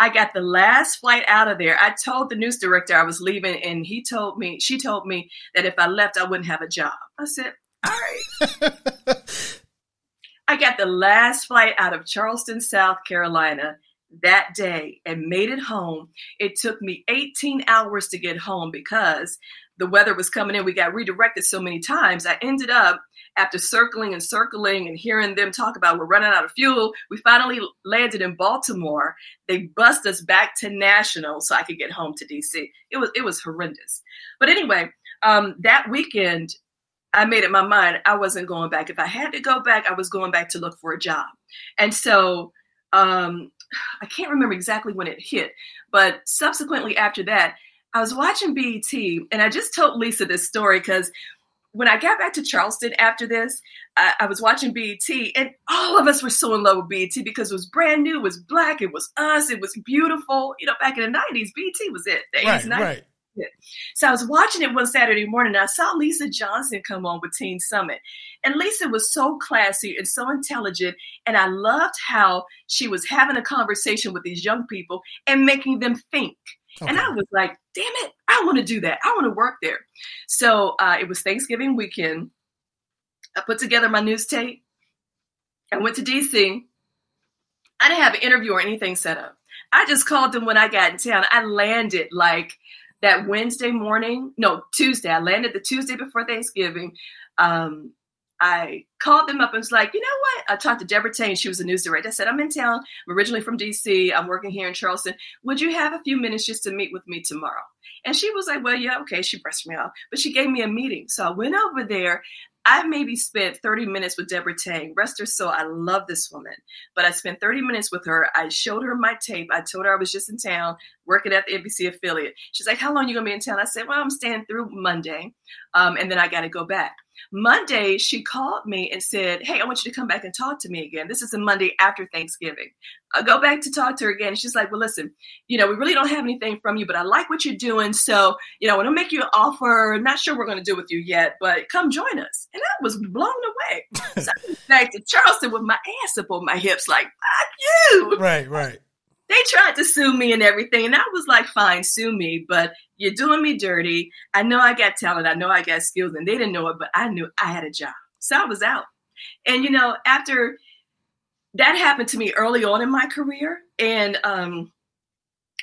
Speaker 2: I got the last flight out of there. I told the news director I was leaving, and he told me, she told me that if I left, I wouldn't have a job. I said, "All right." I got the last flight out of Charleston, South Carolina that day and made it home. It took me 18 hours to get home because the weather was coming in. We got redirected so many times. I ended up, after circling and circling and hearing them talk about we're running out of fuel, we finally landed in Baltimore. They bussed us back to National so I could get home to DC. It was it was horrendous. But anyway, um, that weekend, I made it my mind I wasn't going back. If I had to go back, I was going back to look for a job. And so um, I can't remember exactly when it hit, but subsequently after that, I was watching BET and I just told Lisa this story because when I got back to Charleston after this, I, I, was watching BET and all of us were so in love with BET because it was brand new, it was black, it was us, it was beautiful. You know, back in the 90s, BET was it. The 80s,
Speaker 1: right,
Speaker 2: 90s.
Speaker 1: right.
Speaker 2: So I was watching it one Saturday morning and I saw Lisa Johnson come on with Teen Summit. And Lisa was so classy and so intelligent. And I loved how she was having a conversation with these young people and making them think. Okay. And I was like, damn it, I want to do that. I want to work there. So uh, it was Thanksgiving weekend. I put together my news tape. I went to DC. I didn't have an interview or anything set up. I just called them when I got in town. I landed like that Wednesday morning, no, Tuesday. I landed the Tuesday before Thanksgiving. Um, I called them up and was like, you know what? I talked to Deborah Tang. She was a news director. I said, I'm in town. I'm originally from DC. I'm working here in Charleston. Would you have a few minutes just to meet with me tomorrow? And she was like, well, yeah, okay. She brushed me off, but she gave me a meeting. So I went over there. I maybe spent 30 minutes with Deborah Tang. Rest her soul, I love this woman. But I spent 30 minutes with her. I showed her my tape. I told her I was just in town working at the NBC affiliate. She's like, How long you gonna be in town? I said, Well, I'm staying through Monday. Um, and then I gotta go back. Monday, she called me and said, Hey, I want you to come back and talk to me again. This is a Monday after Thanksgiving. I go back to talk to her again. She's like, Well, listen, you know, we really don't have anything from you, but I like what you're doing. So, you know, I want to make you an offer. Not sure we're going to do with you yet, but come join us. And I was blown away. so I went back to Charleston with my ass up on my hips, like, Fuck you.
Speaker 1: Right, right
Speaker 2: they tried to sue me and everything. And I was like, fine, sue me, but you're doing me dirty. I know I got talent. I know I got skills. And they didn't know it, but I knew I had a job. So I was out. And, you know, after that happened to me early on in my career, and um,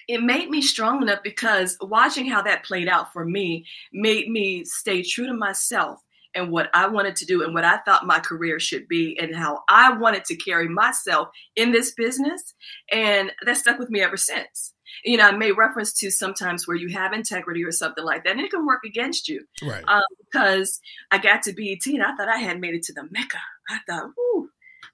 Speaker 2: it made me strong enough because watching how that played out for me made me stay true to myself and what I wanted to do and what I thought my career should be and how I wanted to carry myself in this business. And that stuck with me ever since. You know, I made reference to sometimes where you have integrity or something like that, and it can work against you.
Speaker 1: Right.
Speaker 2: Um, because I got to BET and I thought I had made it to the Mecca. I thought, ooh,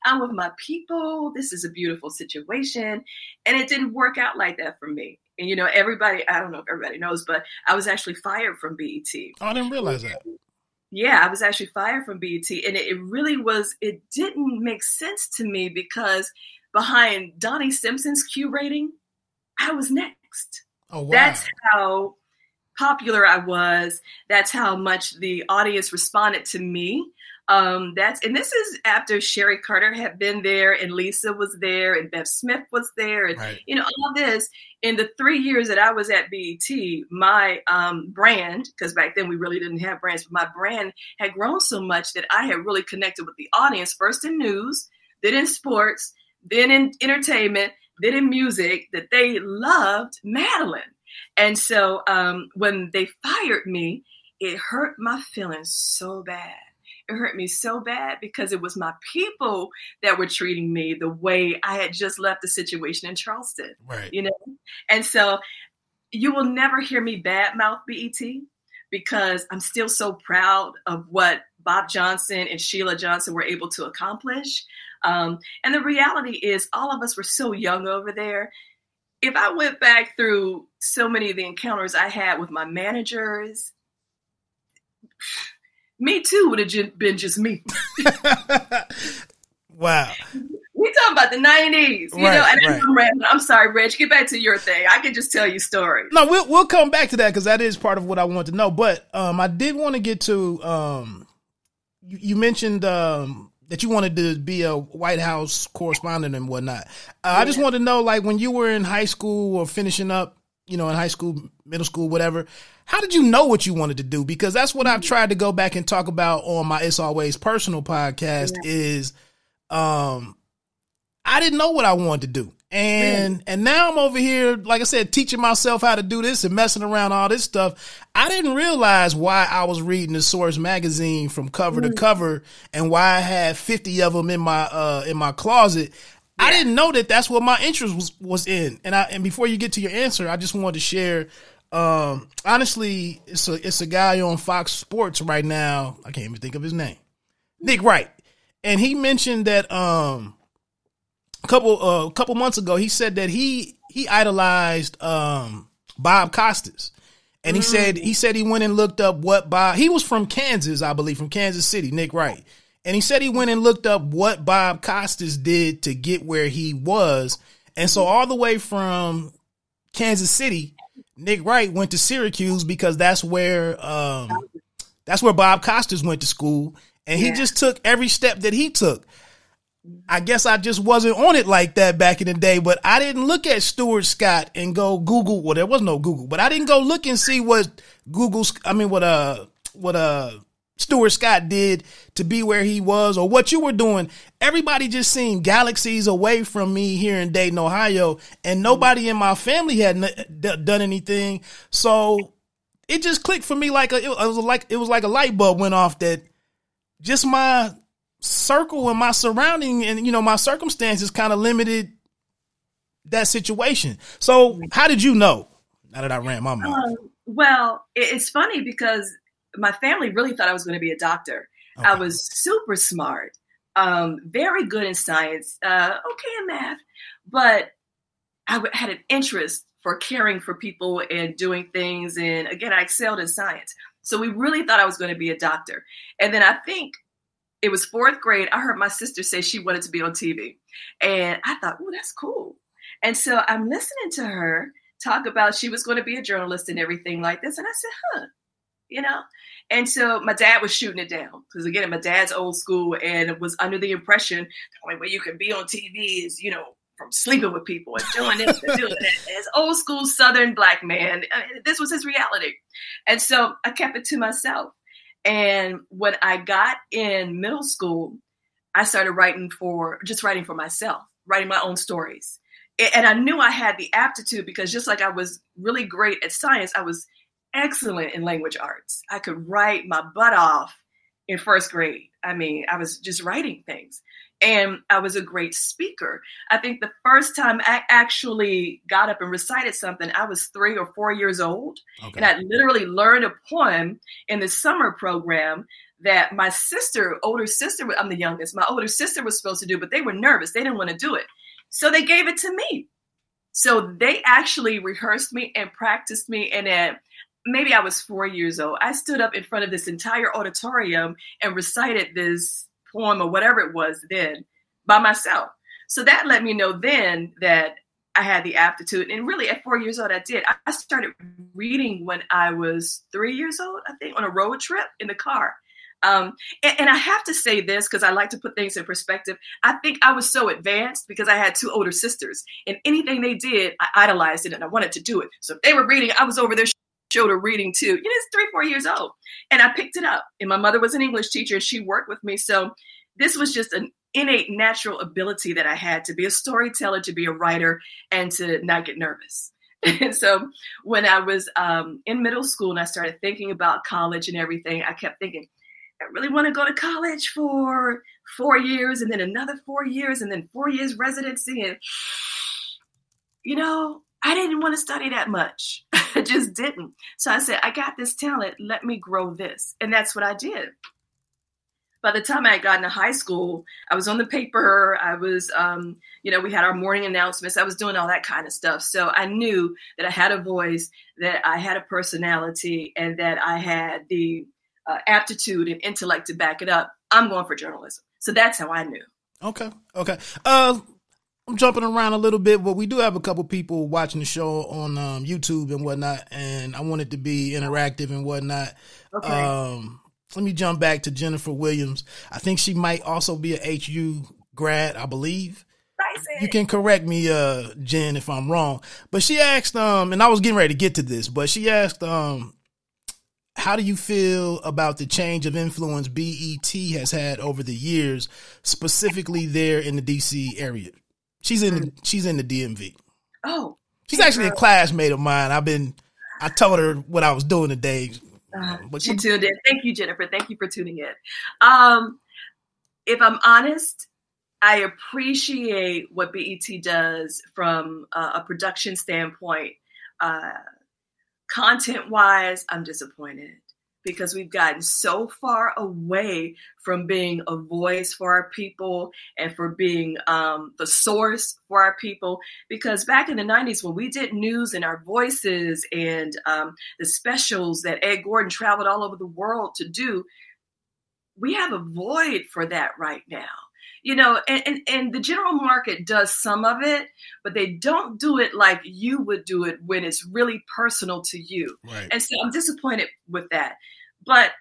Speaker 2: I'm with my people. This is a beautiful situation. And it didn't work out like that for me. And you know, everybody, I don't know if everybody knows, but I was actually fired from BET.
Speaker 1: Oh, I didn't realize that
Speaker 2: yeah, I was actually fired from BET, and it, it really was. It didn't make sense to me because behind Donnie Simpson's Q rating, I was next.
Speaker 1: Oh wow!
Speaker 2: That's how popular I was. That's how much the audience responded to me. Um, that's and this is after Sherry Carter had been there and Lisa was there and Bev Smith was there and right. you know all this in the three years that I was at BET, my um, brand because back then we really didn't have brands, but my brand had grown so much that I had really connected with the audience first in news, then in sports, then in entertainment, then in music that they loved Madelyne. And so um, when they fired me, it hurt my feelings so bad it hurt me so bad because it was my people that were treating me the way I had just left the situation in Charleston.
Speaker 1: Right.
Speaker 2: You know? And so you will never hear me badmouth BET because I'm still so proud of what Bob Johnson and Sheila Johnson were able to accomplish. Um, and the reality is, all of us were so young over there. If I went back through so many of the encounters I had with my managers, me too would have been just me.
Speaker 1: wow.
Speaker 2: We talking about the nineties, you right, know. And right. I'm, rambling. I'm sorry, Reg. Get back to your thing. I can just tell you stories.
Speaker 1: No, we'll we'll come back to that because that is part of what I want to know. But um, I did want to get to um, you, you mentioned um that you wanted to be a White House correspondent and whatnot. Uh, yeah. I just want to know, like, when you were in high school or finishing up, you know, in high school, middle school, whatever. How did you know what you wanted to do? Because that's what I've tried to go back and talk about on my It's Always Personal podcast yeah. is um I didn't know what I wanted to do. And really? and now I'm over here, like I said, teaching myself how to do this and messing around all this stuff. I didn't realize why I was reading the Source magazine from cover mm. to cover and why I had 50 of them in my uh in my closet. Yeah. I didn't know that that's what my interest was was in. And I and before you get to your answer, I just wanted to share um, honestly, it's a it's a guy on Fox Sports right now. I can't even think of his name. Nick Wright, and he mentioned that um a couple uh, a couple months ago he said that he he idolized um Bob Costas. And he mm. said he said he went and looked up what Bob he was from Kansas, I believe, from Kansas City, Nick Wright. And he said he went and looked up what Bob Costas did to get where he was. And so all the way from Kansas City, Nick Wright went to Syracuse because that's where um, that's where Bob Costas went to school, and he just took every step that he took. I guess I just wasn't on it like that back in the day, but I didn't look at Stuart Scott and go Google. Well, there was no Google, but I didn't go look and see what Google's, I mean, what, uh, what, uh, Stuart Scott did to be where he was or what you were doing. Everybody just seemed galaxies away from me here in Dayton, Ohio, and nobody in my family had n- done anything. So it just clicked for me like a, it was like it was like a light bulb went off that just my circle and my surrounding and you know my circumstances kind of limited that situation. So how did you know? Now that I ran my mouth. Um,
Speaker 2: well, it's funny because my family really thought I was going to be a doctor. Okay. I was super smart, um, very good in science, uh, okay in math, but I had an interest for caring for people and doing things. And again, I excelled in science. So we really thought I was going to be a doctor. And then I think it was fourth grade. I heard my sister say she wanted to be on TV. And I thought, oh, that's cool. And so I'm listening to her talk about she was going to be a journalist and everything like this. And I said, huh, you know? And so my dad was shooting it down because again, my dad's old school and was under the impression the only way you can be on TV is, you know, from sleeping with people and doing this and doing that. As old school Southern black man, I mean, this was his reality. And so I kept it to myself. And when I got in middle school, I started writing for just writing for myself, writing my own stories. And I knew I had the aptitude because just like I was really great at science, I was excellent in language arts. I could write my butt off in first grade. I mean, I was just writing things. And I was a great speaker. I think the first time I actually got up and recited something, I was three or four years old. Okay. And I literally learned a poem in the summer program that my sister, older sister, I'm the youngest, my older sister was supposed to do, but they were nervous. They didn't want to do it. So they gave it to me. So they actually rehearsed me and practiced me. And then maybe I was four years old. I stood up in front of this entire auditorium and recited this poem or whatever it was then by myself. So that let me know then that I had the aptitude. And really, at four years old, I did. I started reading when I was three years old, I think, on a road trip in the car. Um, and, and, I have to say this because I like to put things in perspective. I think I was so advanced because I had two older sisters, and anything they did, I idolized it and I wanted to do it. So if they were reading, I was over there shoulder reading too. You know, it's three, four years old. And I picked it up. And my mother was an English teacher and she worked with me. So this was just an innate natural ability that I had to be a storyteller, to be a writer, and to not get nervous. And so when I was um, in middle school and I started thinking about college and everything, I kept thinking, I really want to go to college for four years and then another four years and then four years residency. And, you know, I didn't want to study that much. I just didn't. So I said, I got this talent. Let me grow this. And that's what I did. By the time I got into high school, I was on the paper. I was, um, you know, we had our morning announcements. I was doing all that kind of stuff. So I knew that I had a voice, that I had a personality, and that I had the uh, aptitude and intellect to back it up. I'm going for journalism. So that's how I knew.
Speaker 1: Okay. Okay. Uh, I'm jumping around a little bit, but we do have a couple people watching the show on um, YouTube and whatnot, and I want it to be interactive and whatnot. Okay. Um, let me jump back to Jennifer Williams. I think she might also be a HU grad, I believe. You can correct me, uh, Jen, if I'm wrong. But she asked, um, and I was getting ready to get to this, but she asked, um, how do you feel about the change of influence BET has had over the years, specifically there in the DC area? She's in the, she's in the DMV.
Speaker 2: Oh,
Speaker 1: she's actually girl. a classmate of mine. I've been I told her what I was doing today.
Speaker 2: Uh, but she tuned in. Thank you, Jennifer. Thank you for tuning in. Um, if I'm honest, I appreciate what BET does from uh, a production standpoint. Uh, content wise, I'm disappointed because we've gotten so far away from being a voice for our people and for being um, the source for our people. Because back in the 90s, when we did news and our voices and um, the specials that Ed Gordon traveled all over the world to do, we have a void for that right now. You know, and, and, and the general market does some of it, but they don't do it like you would do it when it's really personal to you. Right. And so I'm disappointed with that. But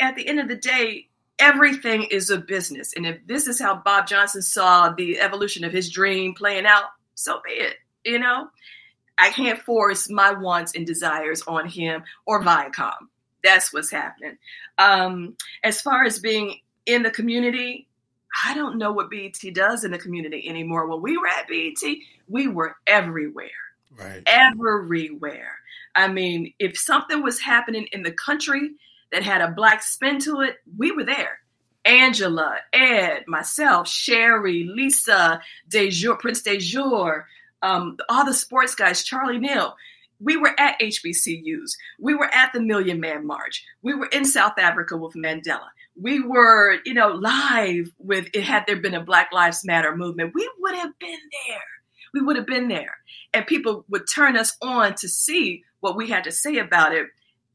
Speaker 2: at the end of the day, everything is a business. And if this is how Bob Johnson saw the evolution of his dream playing out, so be it. You know, I can't force my wants and desires on him or Viacom. That's what's happening. Um, as far as being in the community, I don't know what BET does in the community anymore. When we were at BET, we were everywhere.
Speaker 1: Right.
Speaker 2: Everywhere. I mean, if something was happening in the country that had a black spin to it, we were there. Angela, Ed, myself, Sherry, Lisa, Dejour, Prince Dejour, um, all the sports guys, Charlie Neal. We were at HBCUs. We were at the Million Man March. We were in South Africa with Mandela. We were, you know, live with it had there been a Black Lives Matter movement. We would have been there. We would have been there. And people would turn us on to see what we had to say about it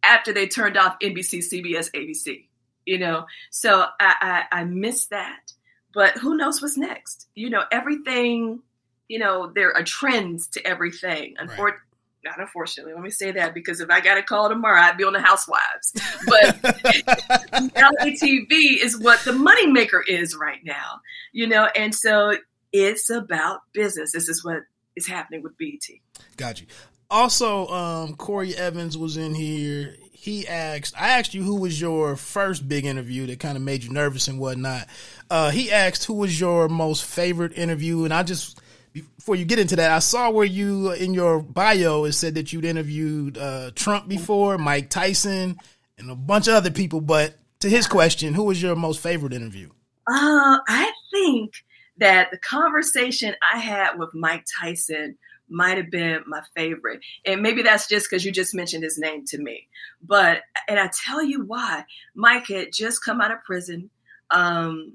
Speaker 2: after they turned off NBC, CBS, ABC. You know, so I, I, I miss that. But who knows what's next? You know, everything, you know, there are trends to everything. Unfortunately. Not unfortunately, let me say that because if I got a call tomorrow, I'd be on the Housewives. But reality TV is what the moneymaker is right now, you know, and so it's about business. This is what is happening with BET.
Speaker 1: Got you. Also, um, Corey Evans was in here. He asked, I asked you who was your first big interview that kind of made you nervous and whatnot. Uh, he asked who was your most favorite interview, and I just before you get into that, I saw where you in your bio it said that you'd interviewed uh, Trump before, Mike Tyson, and a bunch of other people. But to his question, who was your most favorite interview?
Speaker 2: Uh, I think that the conversation I had with Mike Tyson might have been my favorite. And maybe that's just because you just mentioned his name to me. But, and I tell you why, Mike had just come out of prison. Um,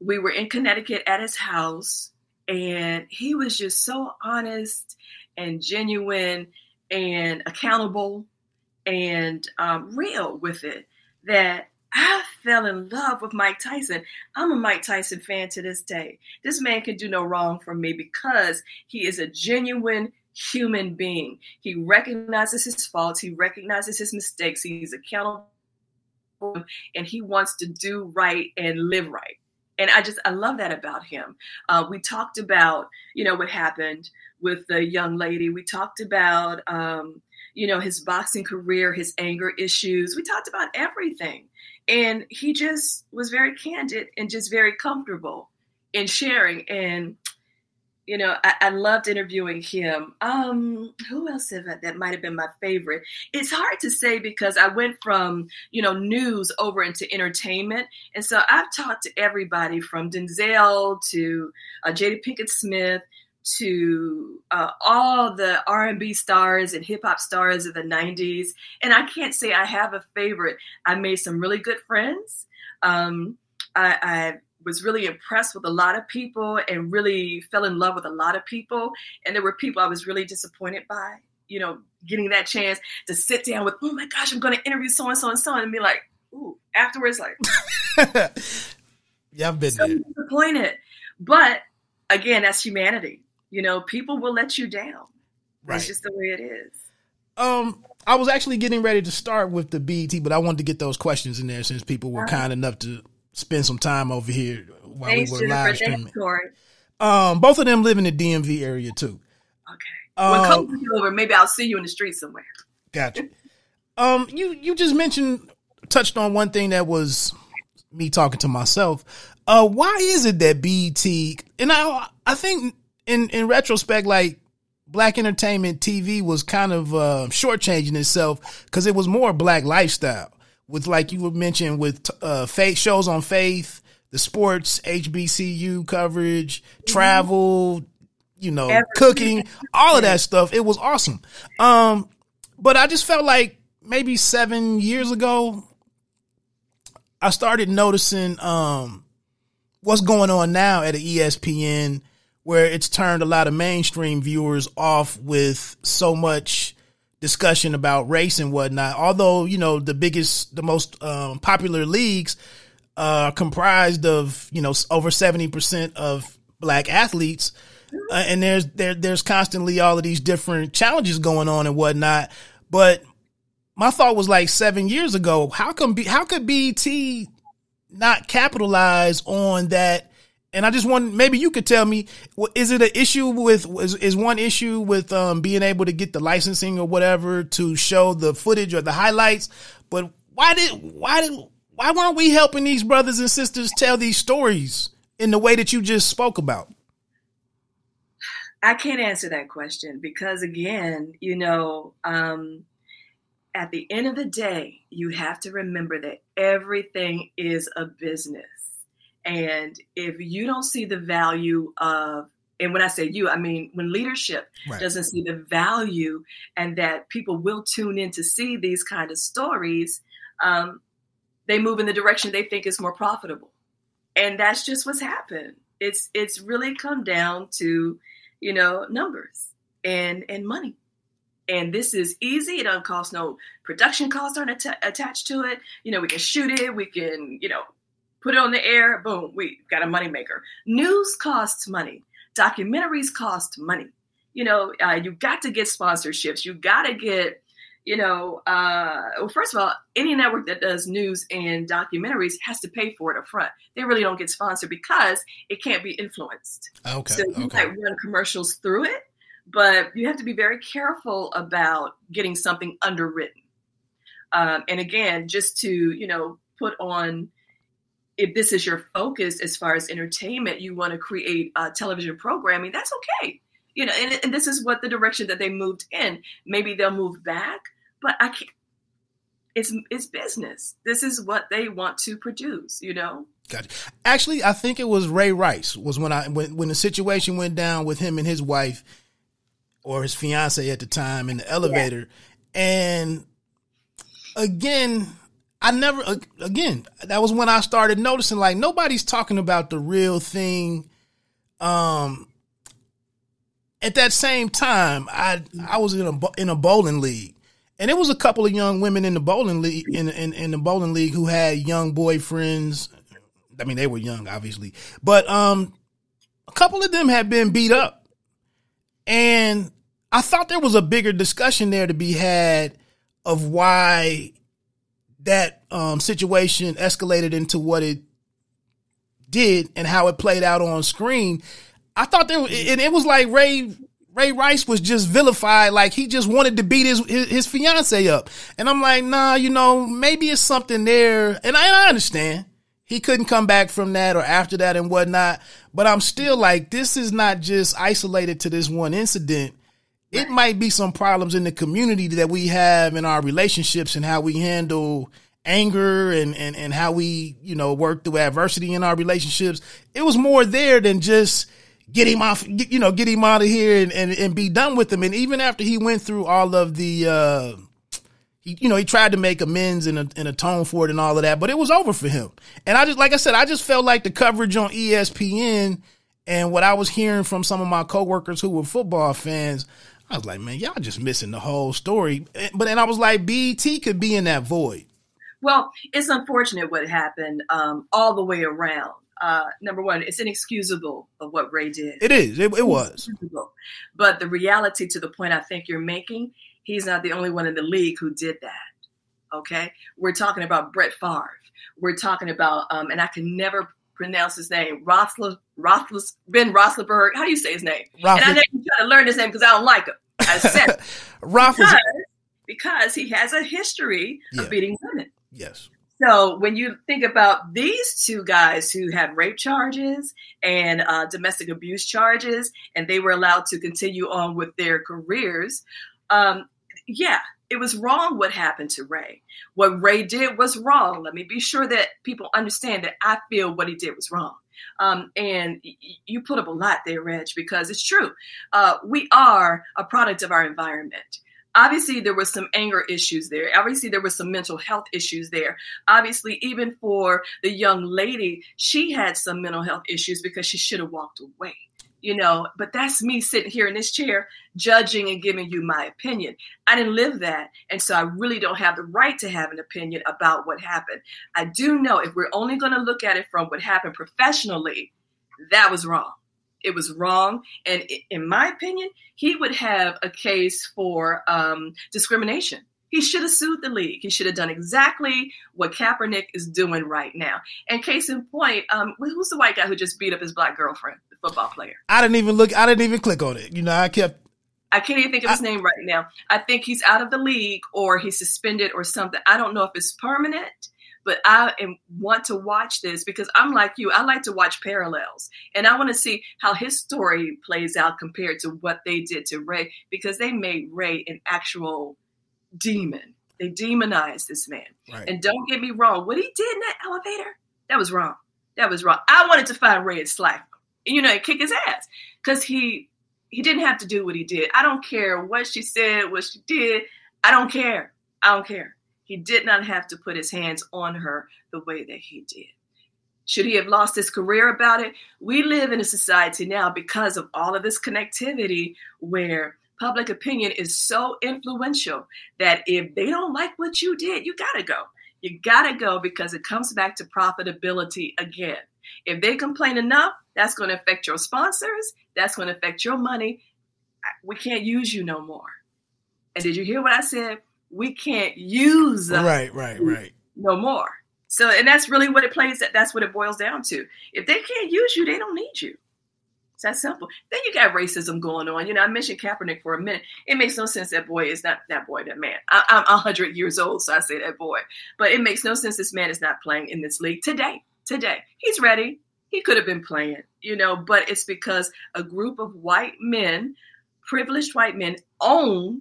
Speaker 2: we were in Connecticut at his house, and he was just so honest and genuine and accountable and um, real with it that I fell in love with Mike Tyson. I'm a Mike Tyson fan to this day. This man can do no wrong for me because he is a genuine human being. He recognizes his faults, he recognizes his mistakes, he's accountable, and he wants to do right and live right. And I just, I love that about him. Uh, we talked about, you know, what happened with the young lady. We talked about, um, you know, his boxing career, his anger issues. We talked about everything. And he just was very candid and just very comfortable in sharing. And, you know, I, I loved interviewing him. Um, who else have I, that might have been my favorite? It's hard to say because I went from, you know, news over into entertainment. And so I've talked to everybody from Denzel to uh, Jada Pinkett Smith to uh, all the R&B stars and hip hop stars of the 90s. And I can't say I have a favorite. I made some really good friends. Um, I, I was really impressed with a lot of people and really fell in love with a lot of people. And there were people I was really disappointed by, you know, getting that chance to sit down with, oh my gosh, I'm going to interview so and so and so, and be like, ooh, afterwards, like,
Speaker 1: yeah, I've been
Speaker 2: so
Speaker 1: there.
Speaker 2: disappointed. But again, that's humanity. You know, people will let you down. Right. It's just the way it is.
Speaker 1: Um, I was actually getting ready to start with the BET, but I wanted to get those questions in there since people were uh-huh. kind enough to spend some time over here while Thanks, we were live streaming. Um, both of them live in the DMV area too.
Speaker 2: Okay. Um, well, come over. Maybe I'll see you in the street somewhere.
Speaker 1: Gotcha. um, you you just mentioned touched on one thing that was me talking to myself. Uh, why is it that BT and I I think in in retrospect, like black entertainment TV was kind of uh, shortchanging itself because it was more black lifestyle. With like you were mentioned with uh, faith shows on faith, the sports, HBCU coverage, mm-hmm. travel, you know, Everything. cooking, all of that stuff. It was awesome. Um, but I just felt like maybe seven years ago, I started noticing um, what's going on now at ESPN where it's turned a lot of mainstream viewers off with so much discussion about race and whatnot. Although, you know, the biggest, the most um, popular leagues are uh, comprised of, you know, over 70% of black athletes. Uh, and there's, there, there's constantly all of these different challenges going on and whatnot. But my thought was like seven years ago, how come, how could BET not capitalize on that? And I just want maybe you could tell me is it an issue with is, is one issue with um, being able to get the licensing or whatever to show the footage or the highlights, but why did why did why weren't we helping these brothers and sisters tell these stories in the way that you just spoke about?
Speaker 2: I can't answer that question because, again, you know, um, at the end of the day, you have to remember that everything is a business. And if you don't see the value of, and when I say you, I mean when leadership right. doesn't see the value and that people will tune in to see these kind of stories, um, they move in the direction they think is more profitable. And that's just what's happened. It's it's really come down to you know, numbers and and money. And this is easy. It doesn't cost no production costs aren't att- attached to it. You know, we can shoot it. We can, you know, put it on the air. Boom, we got a moneymaker. News costs money. Documentaries cost money. You know, uh, you got to get sponsorships. You got to get you know, uh, well, first of all, any network that does news and documentaries has to pay for it up front. They really don't get sponsored because it can't be influenced.
Speaker 1: Okay.
Speaker 2: So you
Speaker 1: okay.
Speaker 2: might run commercials through it, but you have to be very careful about getting something underwritten. Um, and again, just to, you know, put on if this is your focus as far as entertainment, you want to create uh, television programming, that's okay. You know, and, and this is what the direction that they moved in. Maybe they'll move back, but I can't. It's it's business. This is what they want to produce. You know.
Speaker 1: Gotcha. Actually, I think it was Ray Rice was when I when when the situation went down with him and his wife or his fiance at the time in the elevator, yeah. and again. I never again that was when I started noticing like nobody's talking about the real thing um at that same time I I was in a in a bowling league. And it was a couple of young women in the bowling league in, in in the bowling league who had young boyfriends. I mean, they were young, obviously, but um, a couple of them had been beat up, and I thought there was a bigger discussion there to be had of why that um, situation escalated into what it did and how it played out on screen. I thought there, and it was like Ray Ray Rice was just vilified, like he just wanted to beat his, his, his fiance up. And I'm like, nah, you know, maybe it's something there. And I, I understand he couldn't come back from that or after that and whatnot. But I'm still like, this is not just isolated to this one incident. Right. It might be some problems in the community that we have in our relationships and how we handle anger and, and, and how we, you know, work through adversity in our relationships. It was more there than just get him off, you know, get him out of here and, and, and be done with him. And even after he went through all of the, uh, he, you know, he tried to make amends and, and atone for it and all of that, but it was over for him. And I just, like I said, I just felt like the coverage on ESPN and what I was hearing from some of my coworkers who were football fans, I was like, man, y'all just missing the whole story. But then I was like, BET could be in that void.
Speaker 2: Well, it's unfortunate what happened um, all the way around uh, number one, it's inexcusable of what Ray did.
Speaker 1: It is. It, it was.
Speaker 2: But the reality, to the point I think you're making, he's not the only one in the league who did that. Okay, we're talking about Brett Favre. We're talking about, um, and I can never pronounce his name, Roethlis, Roethlis, Ben Roethlisberger. How do you say his name? Roethlis. And I never try to learn his name because I don't like him. I said because, because he has a history yeah. of beating women.
Speaker 1: Yes.
Speaker 2: So when you think about these two guys who had rape charges and uh, domestic abuse charges, and they were allowed to continue on with their careers, um, yeah, it was wrong what happened to Ray. What Ray did was wrong. Let me be sure that people understand that I feel what he did was wrong. Um, and you put up a lot there, Reg, because it's true. Uh, we are a product of our environment. Obviously there was some anger issues there. Obviously there was some mental health issues there. Obviously even for the young lady she had some mental health issues because she should have walked away you know but that's me sitting here in this chair judging and giving you my opinion i didn't live that and so i really don't have the right to have an opinion about what happened i do know if we're only going to look at it from what happened professionally that was wrong it was wrong. And in my opinion, he would have a case for um, discrimination He should have sued the league. He should have done exactly what Kaepernick is doing right now. And case in point, um, who's the white guy who just beat up his black girlfriend, football player?
Speaker 1: I didn't even look. I didn't even click on it. You know, I kept.
Speaker 2: I can't even think of his I, name right now. I think he's out of the league or he's suspended or something. I don't know if it's permanent, but I am, want to watch this because I'm like you. I like to watch parallels, and I want to see how his story plays out compared to what they did to Ray because they made Ray an actual demon. They demonized this man. Right. And don't get me wrong, what he did in that elevator, that was wrong. That was wrong. I wanted to find Ray and slap him, you know, kick his ass because he he didn't have to do what he did. I don't care what she said, what she did. I don't care. I don't care. He did not have to put his hands on her the way that he did. Should he have lost his career about it? We live in a society now because of all of this connectivity where public opinion is so influential that if they don't like what you did, you got to go. You got to go because it comes back to profitability again. If they complain enough, that's going to affect your sponsors, that's going to affect your money. We can't use you no more. And did you hear what I said? We can't use
Speaker 1: right, right, right.
Speaker 2: No more. So, and that's really what it plays. That that's what it boils down to. If they can't use you, they don't need you. It's that simple. Then you got racism going on. You know, I mentioned Kaepernick for a minute. It makes no sense that boy is not that boy, that man. I, am 100 years old, so I say that boy. But it makes no sense this man is not playing in this league today. Today. He's ready. He could have been playing, you know, but it's because a group of white men, privileged white men, own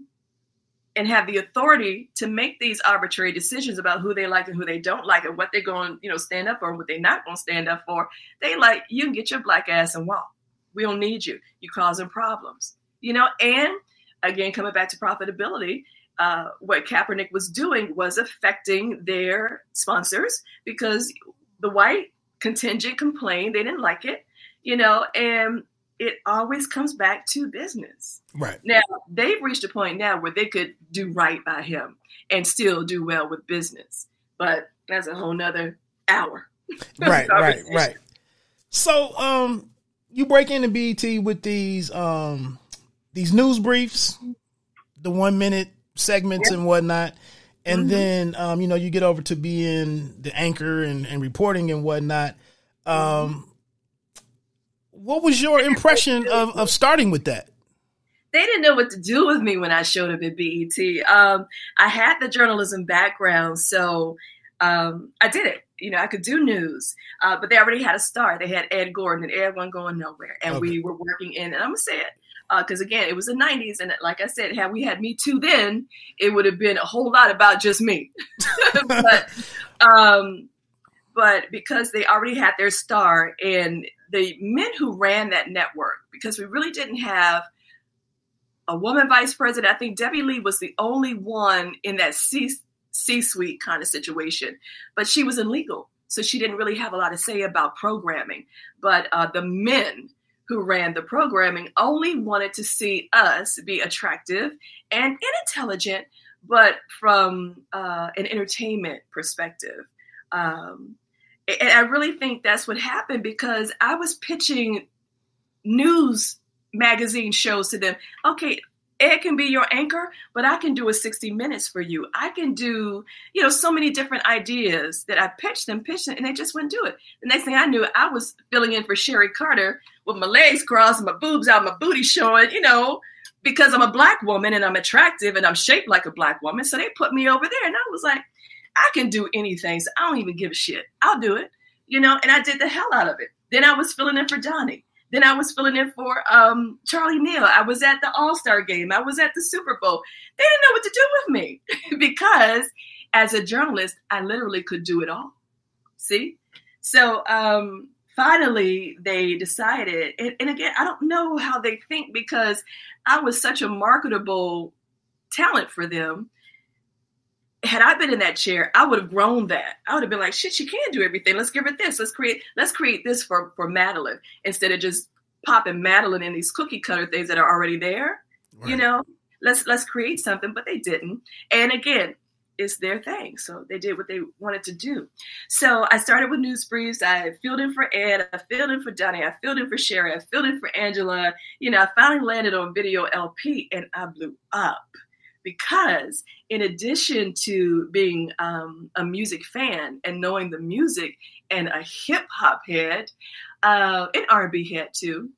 Speaker 2: and have the authority to make these arbitrary decisions about who they like and who they don't like and what they're going, you know, stand up for and what they're not going to stand up for. They like, you can get your black ass and walk. We don't need you. You're causing problems. You know, and again, coming back to profitability, uh, what Kaepernick was doing was affecting their sponsors because the white contingent complained they didn't like it, you know, and it always comes back to business.
Speaker 1: Right.
Speaker 2: Now, they've reached a point now where they could do right by him and still do well with business. But that's a whole nother hour.
Speaker 1: Right, right, right. So, um, you break into BET with these um these news briefs, the one minute segments and whatnot. And mm-hmm. then um, you know, you get over to being the anchor and, and reporting and whatnot. Um mm-hmm. what was your impression of, of starting with that?
Speaker 2: They didn't know what to do with me when I showed up at BET. Um, I had the journalism background, so um, I did it you know, I could do news, uh, but they already had a star. They had Ed Gordon, and Ed wasn't going nowhere. And okay. we were working in, and I'm gonna say it because uh, again, it was the '90s, and like I said, had we had Me Too then, it would have been a whole lot about just me. but, um, but because they already had their star, and the men who ran that network, because we really didn't have a woman vice president. I think Debbie Lee was the only one in that C C suite kind of situation. But she was illegal. So she didn't really have a lot to say about programming. But uh, the men who ran the programming only wanted to see us be attractive and intelligent, but from uh, an entertainment perspective. Um, and I really think that's what happened because I was pitching news magazine shows to them. Okay, Ed can be your anchor, but I can do a 60 minutes for you. I can do, you know, so many different ideas that I pitched them, pitched and they just wouldn't do it. The next thing I knew, I was filling in for Sherry Carter with my legs crossed, my boobs out, my booty showing, you know, because I'm a black woman and I'm attractive and I'm shaped like a black woman. So they put me over there, and I was like, I can do anything. So I don't even give a shit. I'll do it, you know, and I did the hell out of it. Then I was filling in for Donnie. Then I was filling in for um, Charlie Neal. I was at the All Star game. I was at the Super Bowl. They didn't know what to do with me because as a journalist, I literally could do it all. See? So um, finally, they decided, and, and again, I don't know how they think because I was such a marketable talent for them had I been in that chair, I would have grown that. I would have been like, shit, she can do everything. Let's give her this. Let's create, let's create this for, for Madelyne instead of just popping Madelyne in these cookie cutter things that are already there. Right. You know, let's let's create something, but they didn't. And again, it's their thing. So they did what they wanted to do. So I started with news briefs. I filled in for Ed. I filled in for Donnie. I filled in for Sherry. I filled in for Angela. You know, I finally landed on video LP and I blew up because in addition to being um, a music fan and knowing the music and a hip hop head, uh, an R&B head too,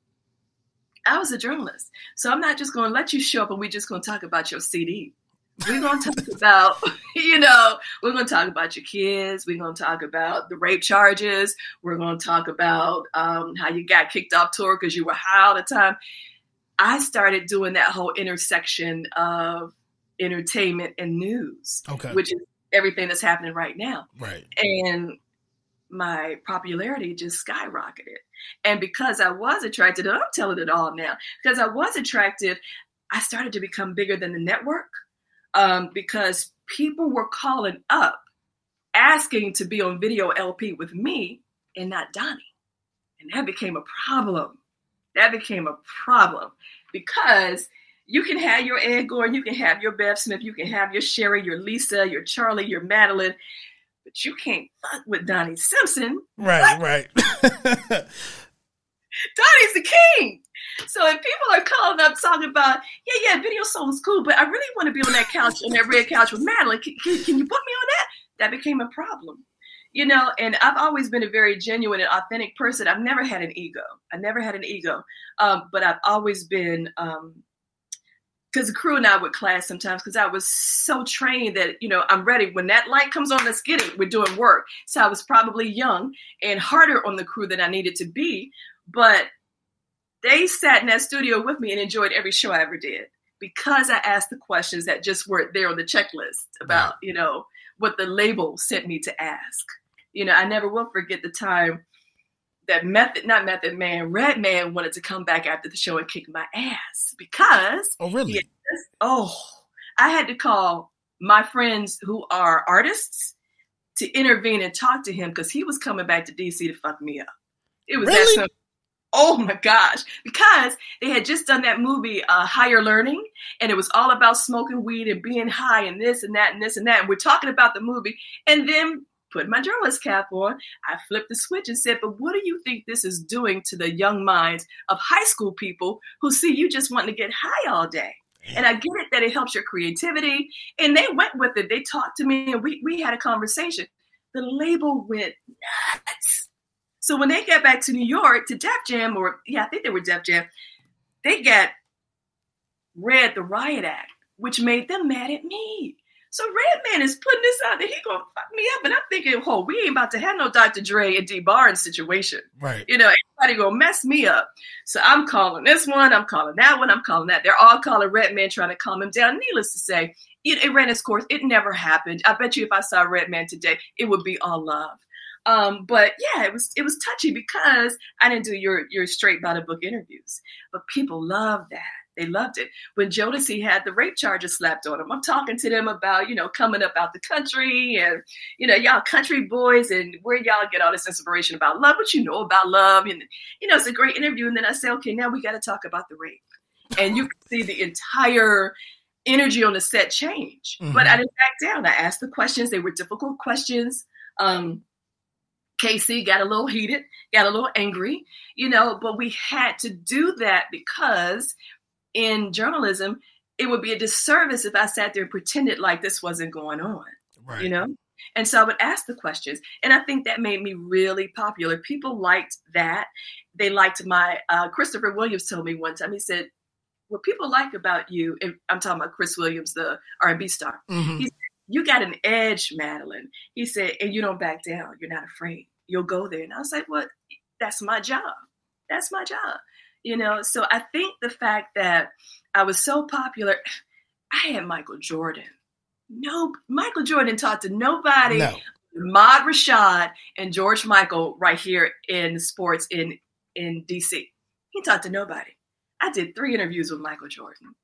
Speaker 2: I was a journalist. So I'm not just going to let you show up and we're just going to talk about your CD. We're going to talk about, you know, we're going to talk about your kids. We're going to talk about the rape charges. We're going to talk about um, how you got kicked off tour because you were high all the time. I started doing that whole intersection of entertainment and news,
Speaker 1: Okay.
Speaker 2: which is everything that's happening right now.
Speaker 1: right.
Speaker 2: And my popularity just skyrocketed. And because I was attracted, and I'm telling it all now, because I was attractive, I started to become bigger than the network um, because people were calling up asking to be on video LP with me and not Donnie. And that became a problem. That became a problem because you can have your Ed Gordon, you can have your Bev Smith, you can have your Sherry, your Lisa, your Charlie, your Madelyne, but you can't fuck with Donnie Simpson.
Speaker 1: Right. Right.
Speaker 2: Donnie's the king. So if people are calling up talking about, yeah, yeah, video soul is cool, but I really want to be on that couch, on that red couch with Madelyne. Can, can, can you put me on that? That became a problem. You know, and I've always been a very genuine and authentic person. I've never had an ego. I never had an ego. Um, but I've always been, because the crew and I would clash sometimes because I was so trained that, you know, I'm ready. When that light comes on, let's get it. We're doing work. So I was probably young and harder on the crew than I needed to be. But they sat in that studio with me and enjoyed every show I ever did because I asked the questions that just weren't there on the checklist about, you know, what the label sent me to ask. You know, I never will forget the time that Method, not Method Man, Redman wanted to come back after the show and kick my ass because,
Speaker 1: oh, really?
Speaker 2: Yes. oh, I had to call my friends who are artists to intervene and talk to him because he was coming back to DC to fuck me up. It was that
Speaker 1: Really?
Speaker 2: simple. Oh my gosh. Because they had just done that movie, uh, Higher Learning, and it was all about smoking weed and being high and this and that and this and that. And we're talking about the movie. And then put my journalist cap on, I flipped the switch and said, But what do you think this is doing to the young minds of high school people who see you just wanting to get high all day? And I get it that it helps your creativity. And they went with it. They talked to me and we, we had a conversation. The label went nuts. So when they got back to New York to Def Jam, or yeah, I think they were Def Jam, they got read the Riot Act, which made them mad at me. So Redman is putting this out there. He gonna fuck me up, and I'm thinking, oh, we ain't about to have no Dr. Dre and Dee Barnes situation.
Speaker 1: Right.
Speaker 2: You know, everybody gonna mess me up. So I'm calling this one, I'm calling that one, I'm calling that. They're all calling Redman, trying to calm him down. Needless to say, it, it ran its course. It never happened. I bet you if I saw Redman today, it would be all love. Um, but yeah, it was it was touchy because I didn't do your your straight by the book interviews. But people love that. They loved it. When Jodeci had the rape charges slapped on him, I'm talking to them about, you know, coming up out the country and, you know, y'all country boys and where y'all get all this inspiration about love, what you know about love. And, you know, it's a great interview. And then I say, okay, now we got to talk about the rape. And you can see the entire energy on the set change.
Speaker 1: Mhm.
Speaker 2: But I didn't back down. I asked the questions. They were difficult questions. Um, K-Ci got a little heated, got a little angry, you know, but we had to do that because in journalism, it would be a disservice if I sat there and pretended like this wasn't going on,
Speaker 1: Right.
Speaker 2: you know? And so I would ask the questions. And I think that made me really popular. People liked that. They liked my, uh, Christopher Williams told me one time, he said, what people like about you, and I'm talking about Chris Williams, the R&B star,
Speaker 1: Mhm.
Speaker 2: He- you got an edge, Madelyne. He said, and you don't back down. You're not afraid. You'll go there. And I was like, well, that's my job. That's my job. You know, so I think the fact that I was so popular, I had Michael Jordan. No, Michael Jordan talked to nobody.
Speaker 1: No.
Speaker 2: Ahmad Rashad and George Michael right here in sports in in DC. He talked to nobody. I did three interviews with Michael Jordan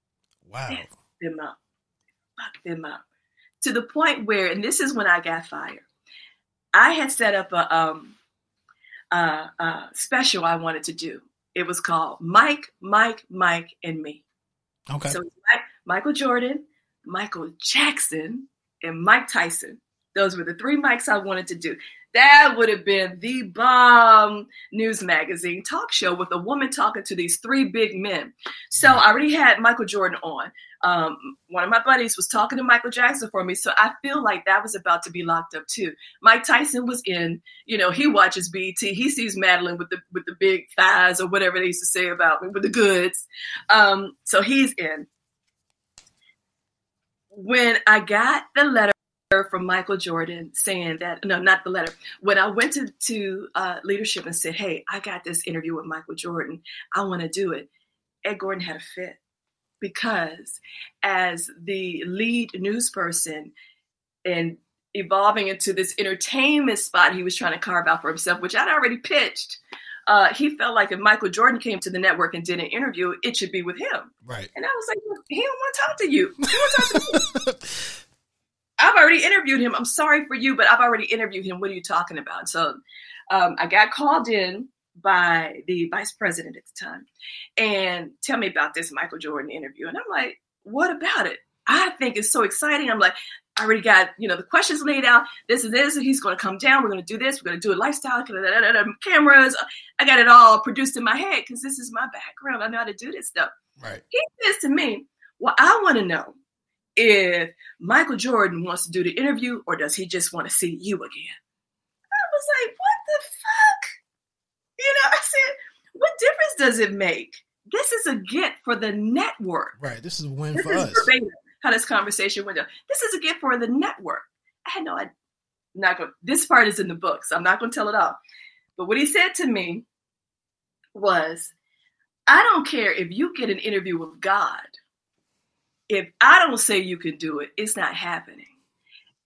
Speaker 1: Wow.
Speaker 2: them up, fuck them up, to the point where, and this is when I got fired. I had set up a um a, a special I wanted to do. It was called Mike, Mike, Mike, and Me.
Speaker 1: Okay.
Speaker 2: So Mike, Michael Jordan, Michael Jackson, and Mike Tyson. Those were the three mics I wanted to do. That would have been the bomb news magazine talk show with a woman talking to these three big men. So I already had Michael Jordan on. Um, one of my buddies was talking to Michael Jackson for me. So I feel like that was about to be locked up too. Mike Tyson was in, you know, he watches BET. He sees Madelyne with the with the big thighs or whatever they used to say about me with the goods. Um, so he's in. When I got the letter from Michael Jordan saying that no, not the letter. When I went to to uh, leadership and said, "Hey, I got this interview with Michael Jordan. I want to do it," Ed Gordon had a fit because as the lead news person and evolving into this entertainment spot he was trying to carve out for himself, which I'd already pitched. Uh, he felt like if Michael Jordan came to the network and did an interview, it should be with him.
Speaker 1: Right.
Speaker 2: And I was like, he don't want to talk to you. He want to talk to me. I've already interviewed him. I'm sorry for you, but I've already interviewed him. What are you talking about? So um, I got called in by the vice president at the time and tell me about this Michael Jordan interview. And I'm like, what about it? I think it's so exciting. I'm like, I already got, you know, the questions laid out. This is this. He's going to come down. We're going to do this. We're going to do a lifestyle, cameras. I got it all produced in my head because this is my background. I know how to do this stuff.
Speaker 1: Right.
Speaker 2: He says to me, well, I want to know if Michael Jordan wants to do the interview or does he just want to see you again? I was like, what the fuck? You know, I said, what difference does it make? This is a get for the network.
Speaker 1: Right. This is a win
Speaker 2: this
Speaker 1: for us.
Speaker 2: verbatim how this conversation went down. This is a get for the network. I had no, I not going. This part is in the book, so I'm not going to tell it all. But what he said to me was, I don't care if you get an interview with God. If I don't say you can do it, it's not happening.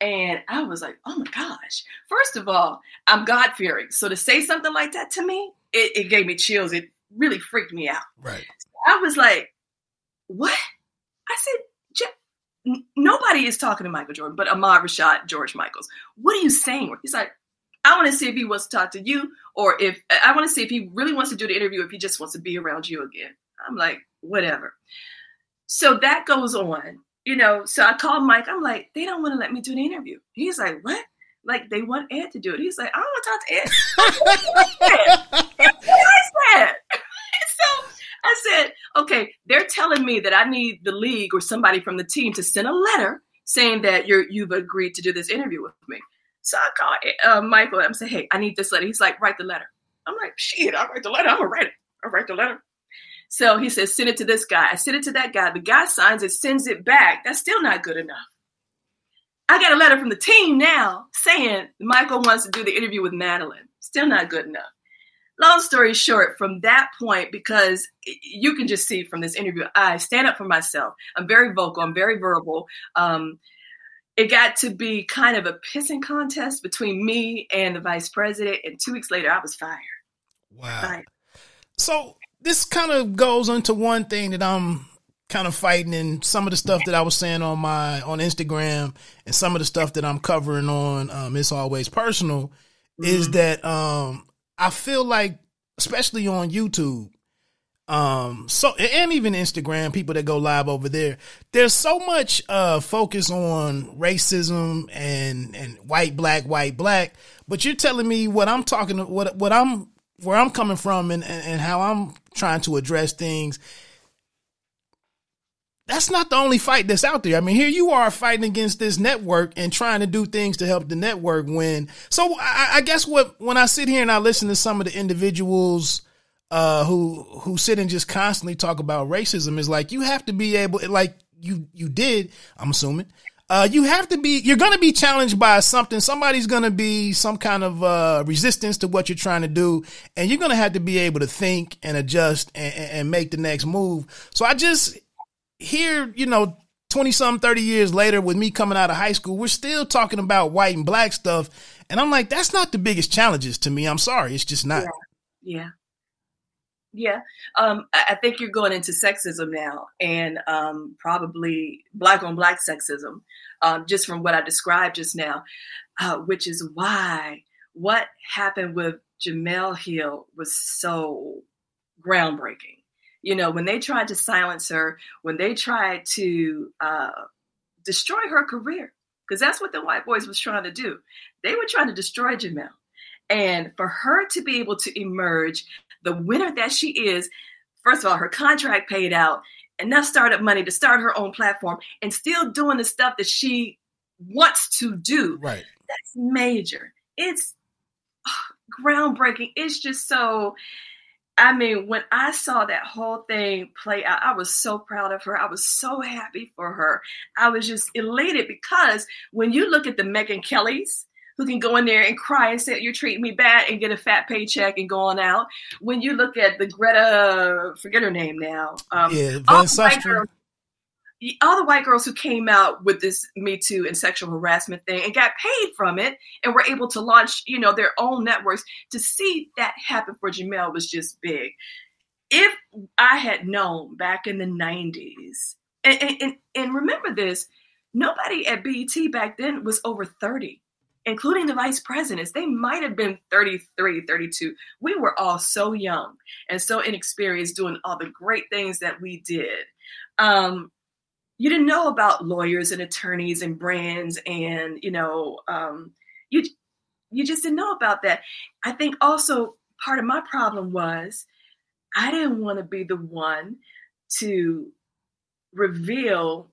Speaker 2: And I was like, oh my gosh. First of all, I'm God fearing. So to say something like that to me, it, it gave me chills. It really freaked me out.
Speaker 1: Right.
Speaker 2: I was like, what? I said, "Je- n- nobody is talking to Michael Jordan, but Ahmad Rashad, George Michaels. What are you saying? He's like, I want to see if he wants to talk to you, or if I want to see if he really wants to do the interview, if he just wants to be around you again. I'm like, whatever. So that goes on, you know. So I called Mike. I'm like, they don't want to let me do the interview. He's like, what? Like they want Ed to do it. He's like, I don't want to talk to Ed. what is that? so I said, okay, they're telling me that I need the league or somebody from the team to send a letter saying that you're you've agreed to do this interview with me. So I called uh, Michael and I'm saying, hey, I need this letter. He's like, write the letter. I'm like, shit, I'll write the letter. I'm gonna write it. I'll write the letter. So he says, send it to this guy. I send it to that guy. The guy signs it, sends it back. That's still not good enough. I got a letter from the team now saying Michael wants to do the interview with Madelyne. Still not good enough. Long story short, from that point, because you can just see from this interview, I stand up for myself. I'm very vocal. I'm very verbal. Um, it got to be kind of a pissing contest between me and the vice president. And two weeks later, I was fired.
Speaker 1: Wow.
Speaker 2: Fired.
Speaker 1: So this kind of goes into one thing that I'm kind of fighting and some of the stuff that I was saying on my on Instagram and some of the stuff that I'm covering on um it's always personal is
Speaker 2: Mhm.
Speaker 1: that um I feel like especially on YouTube um so and even Instagram people that go live over there there's so much uh focus on racism and and white black white black but you're telling me what I'm talking what what I'm where I'm coming from and and, and how I'm trying to address things that's not the only fight that's out there. I mean, here you are fighting against this network and trying to do things to help the network win. So I, I guess what when I sit here and I listen to some of the individuals uh, who who sit and just constantly talk about racism is like you have to be able, like you you did. I'm assuming. Uh, you have to be, you're going to be challenged by something. Somebody's going to be some kind of, uh, resistance to what you're trying to do. And you're going to have to be able to think and adjust and, and make the next move. So I just, here, you know, 20 some 30 years later with me coming out of high school, we're still talking about white and black stuff. And I'm like, that's not the biggest challenges to me. I'm sorry. It's just not.
Speaker 2: Yeah. Yeah. Um, I I think you're going into sexism now and um, probably black on black sexism, um, just from what I described just now, uh, which is why what happened with Jemele Hill was so groundbreaking. You know, when they tried to silence her, when they tried to uh, destroy her career, because that's what the white boys was trying to do. They were trying to destroy Jemele. And for her to be able to emerge the winner that she is, first of all, her contract paid out, enough startup money to start her own platform, and still doing the stuff that she wants to do.
Speaker 1: Right.
Speaker 2: That's major. It's oh, groundbreaking. It's just so. I mean, when I saw that whole thing play out, I was so proud of her. I was so happy for her. I was just elated because when you look at the Megyn Kellys, who can go in there and cry and say you're treating me bad and get a fat paycheck and go on out. When you look at the Greta, forget her name now, um,
Speaker 1: yeah,
Speaker 2: all,
Speaker 1: Van
Speaker 2: the white girls, all the white girls who came out with this Me Too and sexual harassment thing and got paid from it and were able to launch, you know, their own networks. To see that happen for Jemele was just big. If I had known back in the 90s, and, and, and, and remember this, nobody at BET back then was over 30 including the vice presidents. They might have been 33, 32. We were all so young and so inexperienced doing all the great things that we did. Um, you didn't know about lawyers and attorneys and brands, and you know, um, you you just didn't know about that. I think also part of my problem was I didn't want to be the one to reveal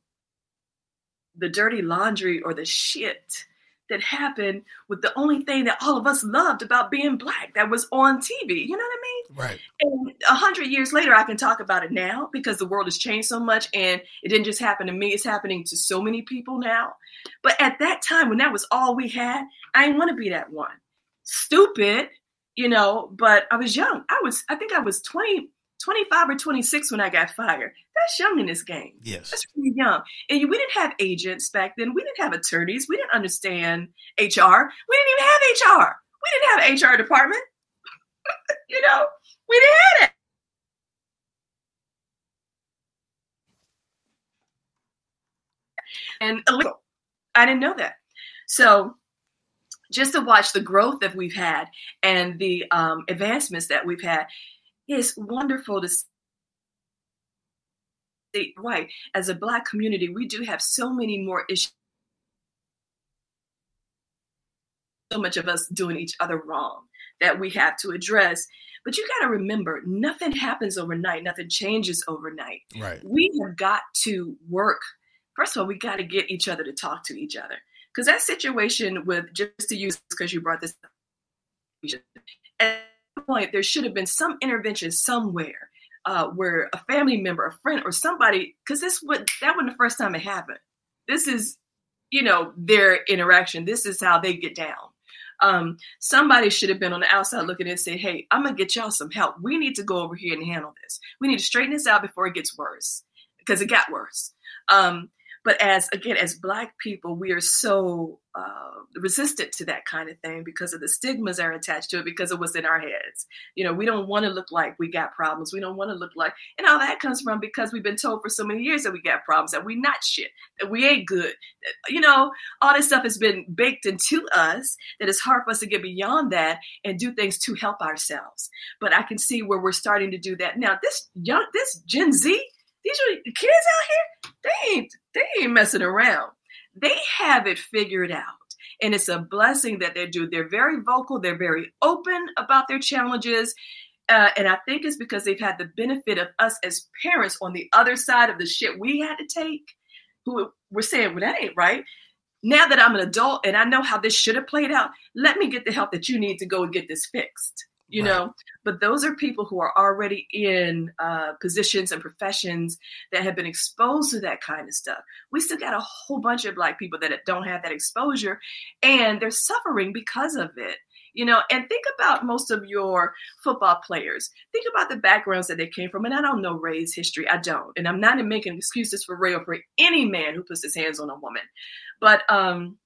Speaker 2: the dirty laundry or the shit that happened with the only thing that all of us loved about being black that was on TV. You know what I mean?
Speaker 1: Right.
Speaker 2: And a hundred years later, I can talk about it now because the world has changed so much, and it didn't just happen to me; it's happening to so many people now. But at that time, when that was all we had, I didn't want to be that one. Stupid, you know. But I was young. I was, I think, I was 20, 25 or twenty six when I got fired. That's young in this game.
Speaker 1: Yes.
Speaker 2: That's really young. And we didn't have agents back then. We didn't have attorneys. We didn't understand HR. We didn't even have HR. We didn't have an HR department. you know, we didn't have it. And illegal. I didn't know that. So just to watch the growth that we've had and the um, advancements that we've had, it's wonderful to see right as a black community we do have so many more issues. So much of us doing each other wrong that we have to address. But you got to remember nothing happens overnight. Nothing changes overnight.
Speaker 1: Right.
Speaker 2: we have got to work. First of all we got to get each other to talk to each other. Because that situation with just to use because you brought this up, at that point there should have been some intervention somewhere uh, where a family member, a friend, or somebody, because this would that wasn't the first time it happened. This is, you know, their interaction. This is how they get down. Um, somebody should have been on the outside looking and say, "Hey, I'm gonna get y'all some help. We need to go over here and handle this. We need to straighten this out before it gets worse, because it got worse." Um, but as again, as Black people, we are so uh, resistant to that kind of thing because of the stigmas that are attached to it, because of what's in our heads. You know, we don't want to look like we got problems. We don't want to look like, and all that comes from because we've been told for so many years that we got problems, that we not shit, that we ain't good. That, you know, all this stuff has been baked into us that it's hard for us to get beyond that and do things to help ourselves. But I can see where we're starting to do that now. This young, this Gen Z, these are kids out here. They ain't, they ain't messing around. They have it figured out. And it's a blessing that they do. They're very vocal, they're very open about their challenges. Uh, and I think it's because they've had the benefit of us as parents on the other side of the shit we had to take, who were saying, well, that ain't right. Now that I'm an adult and I know how this should have played out, let me get the help that you need to go and get this fixed. You
Speaker 1: Right.
Speaker 2: know, but those are people who are already in uh, positions and professions that have been exposed to that kind of stuff. We still got a whole bunch of black people that don't have that exposure, and they're suffering because of it. You know, and think about most of your football players. Think about the backgrounds that they came from. And I don't know Ray's history. I don't. And I'm not making excuses for Ray or for any man who puts his hands on a woman. But um,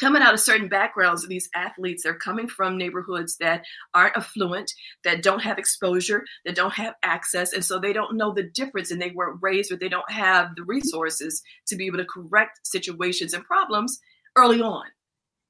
Speaker 2: coming out of certain backgrounds, these athletes they're coming from neighborhoods that aren't affluent, that don't have exposure, that don't have access, and so they don't know the difference, and they weren't raised, or they don't have the resources to be able to correct situations and problems early on.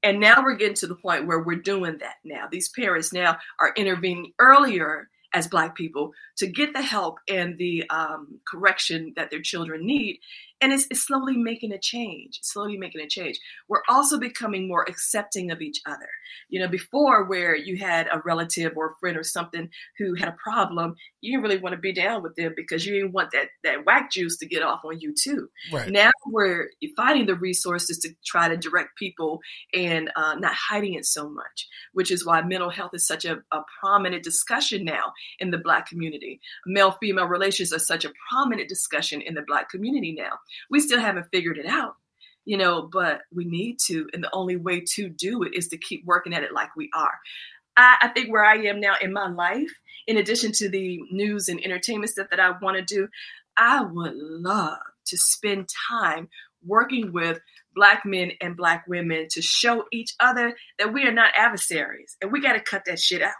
Speaker 2: And now we're getting to the point where we're doing that now. These parents now are intervening earlier as Black people to get the help and the um, correction that their children need. And it's, it's slowly making a change slowly making a change. We're also becoming more accepting of each other. You know before where you had a relative or a friend or something who had a problem you didn't really want to be down with them because you didn't want that that whack juice to get off on you too. Right. now we're finding the resources to try to direct people and uh, not hiding it so much which is why mental health is such a, a prominent discussion now in the black community. Male female relations are such a prominent discussion in the black community now we still haven't figured it out, you know, but we need to. And the only way to do it is to keep working at it like we are. I, I think where I am now in my life, in addition to the news and entertainment stuff that I want to do, I would love to spend time working with black men and black women to show each other that we are not adversaries and we got to cut that shit out.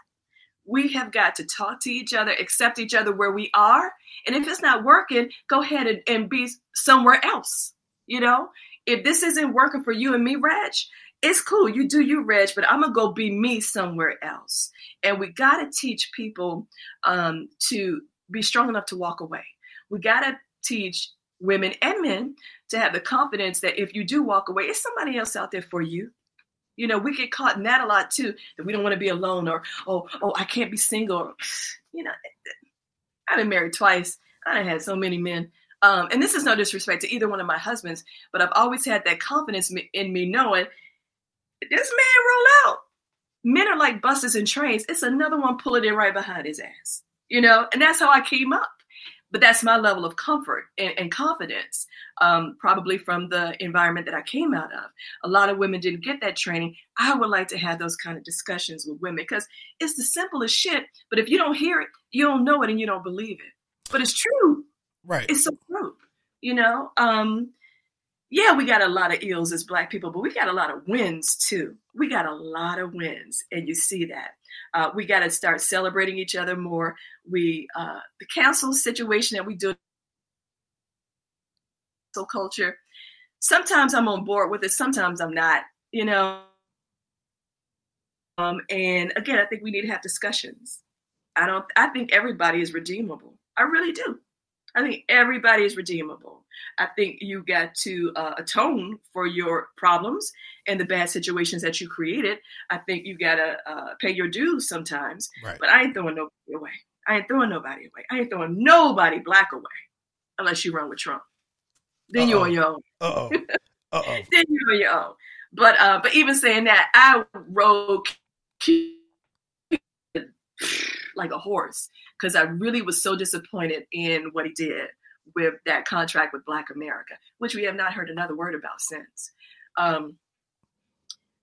Speaker 2: We have got to talk to each other, accept each other where we are. And if it's not working, go ahead and, and be somewhere else. You know, if this isn't working for you and me, Reg, it's cool. You do you, Reg, but I'm gonna go be me somewhere else. And we gotta teach people um, to be strong enough to walk away. We gotta teach women and men to have the confidence that if you do walk away, it's somebody else out there for you. You know, we get caught in that a lot too, that we don't want to be alone or, oh, oh, I can't be single. You know, I've been married twice. I had so many men. Um, and this is no disrespect to either one of my husbands, but I've always had that confidence in me knowing this man roll out. Men are like buses and trains. It's another one pulling in right behind his ass, you know? And that's how I came up but that's my level of comfort and, and confidence, um, probably from the environment that I came out of. A lot of women didn't get that training. I would like to have those kind of discussions with women because it's the simplest shit. But if you don't hear it, you don't know it and you don't believe it. But it's true.
Speaker 1: Right.
Speaker 2: It's so true. You know, um, yeah, we got a lot of ills as black people, but we got a lot of wins too. We got a lot of wins, and you see that. Uh, we got to start celebrating each other more. We uh, the council situation that we do so culture. Sometimes I'm on board with it. Sometimes I'm not. You know. Um, and again, I think we need to have discussions. I don't. I think everybody is redeemable. I really do. I think everybody is redeemable. I think you got to uh, atone for your problems and the bad situations that you created. I think you got to uh, pay your dues sometimes. Right. But I ain't throwing nobody away. I ain't throwing nobody away. I ain't throwing nobody black away unless you run with Trump. Then Uh-oh. you're on your own. Uh oh. Uh oh. then you're on your own. But uh, but even saying that, I rode like a horse because I really was so disappointed in what he did with that contract with Black America, which we have not heard another word about since. Um,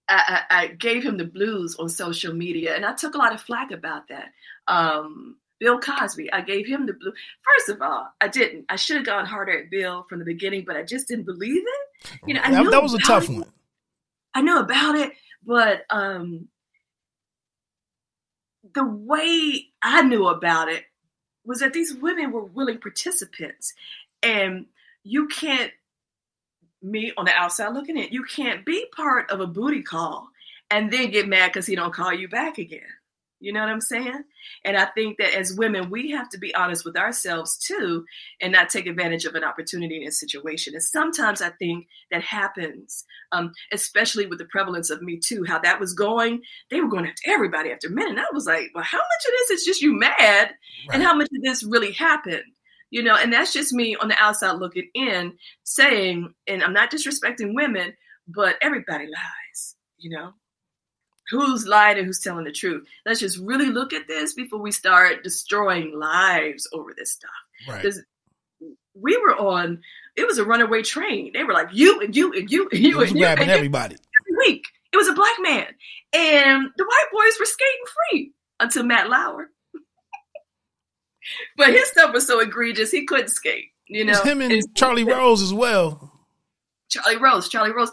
Speaker 2: I, I, I, gave him the blues on social media, and I took a lot of flack about that. Um, Bill Cosby, I gave him the blue. First of all, I didn't. I should have gone harder at Bill from the beginning, but I just didn't believe it.
Speaker 1: You know, that, that was a tough it. one.
Speaker 2: I know about it, but um, the way I knew about it was that these women were willing participants. And you can't, me on the outside looking in, you can't be part of a booty call and then get mad because he don't call you back again. You know what I'm saying? And I think that as women, we have to be honest with ourselves too and not take advantage of an opportunity in a situation. And sometimes I think that happens, um, especially with the prevalence of Me Too, how that was going. They were going after everybody after men. And I was like, well, how much of this is just you mad? Right. And how much of this really happened? You know, and that's just me on the outside looking in saying, and I'm not disrespecting women, but everybody lies, you know? Who's lying and who's telling the truth. Let's just really look at this before we start destroying lives over this stuff. Because right. we were on, it was a runaway train. They were like, you and you and you and you and you.
Speaker 1: Grabbing and everybody.
Speaker 2: Every week. It was a black man. And the white boys were skating free until Matt Lauer. but his stuff was so egregious, he couldn't skate. You know,
Speaker 1: him and Charlie Rose as well.
Speaker 2: Charlie Rose, Charlie Rose.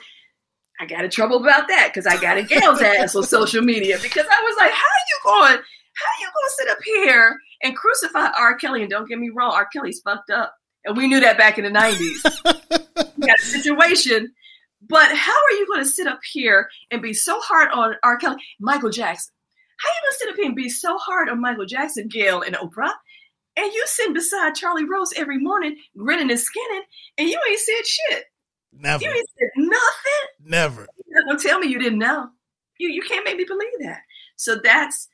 Speaker 2: I got in trouble about that because I got a Gayle's ass on social media because I was like, how are you going? How are you going to sit up here and crucify R. Kelly? And don't get me wrong, R. Kelly's fucked up, and we knew that back in the '90s. we got a situation, but how are you going to sit up here and be so hard on R. Kelly, Michael Jackson? How are you going to sit up here and be so hard on Michael Jackson, Gayle, and Oprah? and you sitting beside Charlie Rose every morning, grinning and skinning, and you ain't said shit.
Speaker 1: Never.
Speaker 2: You said nothing.
Speaker 1: Never.
Speaker 2: Don't tell me you didn't know. You you can't make me believe that. So that's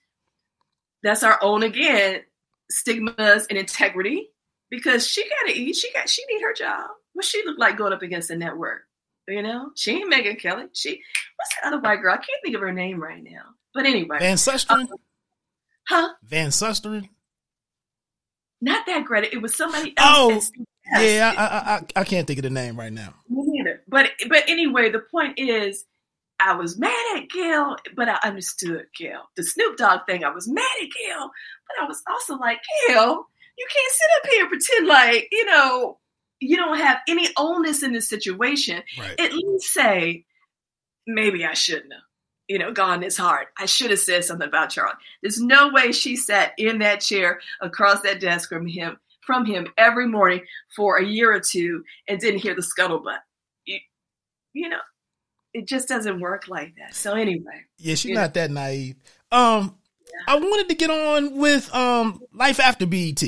Speaker 2: that's our own again stigmas and integrity because she got to eat. She got she need her job. What she look like going up against the network? You know, she ain't Megyn Kelly. She what's that other white girl? I can't think of her name right now. But anyway,
Speaker 1: Van Susteren.
Speaker 2: Uh, huh?
Speaker 1: Van Susteren.
Speaker 2: Not that Greta. It was somebody
Speaker 1: else. Oh, yeah. I, I, I I can't think of the name right now.
Speaker 2: Me neither. But but anyway, the point is, I was mad at Gayle, but I understood Gayle. The Snoop Dogg thing, I was mad at Gayle, but I was also like, Gayle, you can't sit up here and pretend like you know you don't have any onus in this situation.
Speaker 1: Right.
Speaker 2: At least say, maybe I shouldn't have, you know, gone this hard. I should have said something about Charlie. There's no way she sat in that chair across that desk from him from him every morning for a year or two and didn't hear the scuttlebutt. You, you know, it just doesn't work like that. So anyway.
Speaker 1: Yeah, she's not know. that naive. Um yeah. I wanted to get on with um life after BET.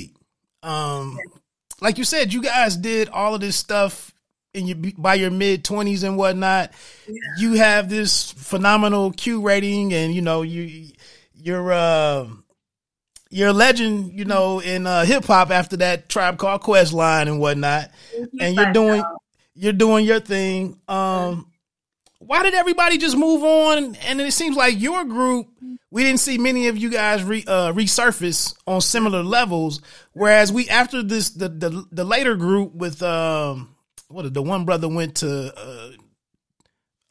Speaker 1: Um yeah like you said, you guys did all of this stuff in your by your mid twenties and whatnot. Yeah. You have this phenomenal Q rating, and you know you you're uh, you're a legend, you know, in uh, hip hop after that Tribe Called Quest line and whatnot. and you're doing you're doing your thing. Um, why did everybody just move on? And it seems like your group, we didn't see many of you guys re, uh, resurface on similar levels. Whereas we, after this, the the, the later group with um, what the one brother went to. Uh,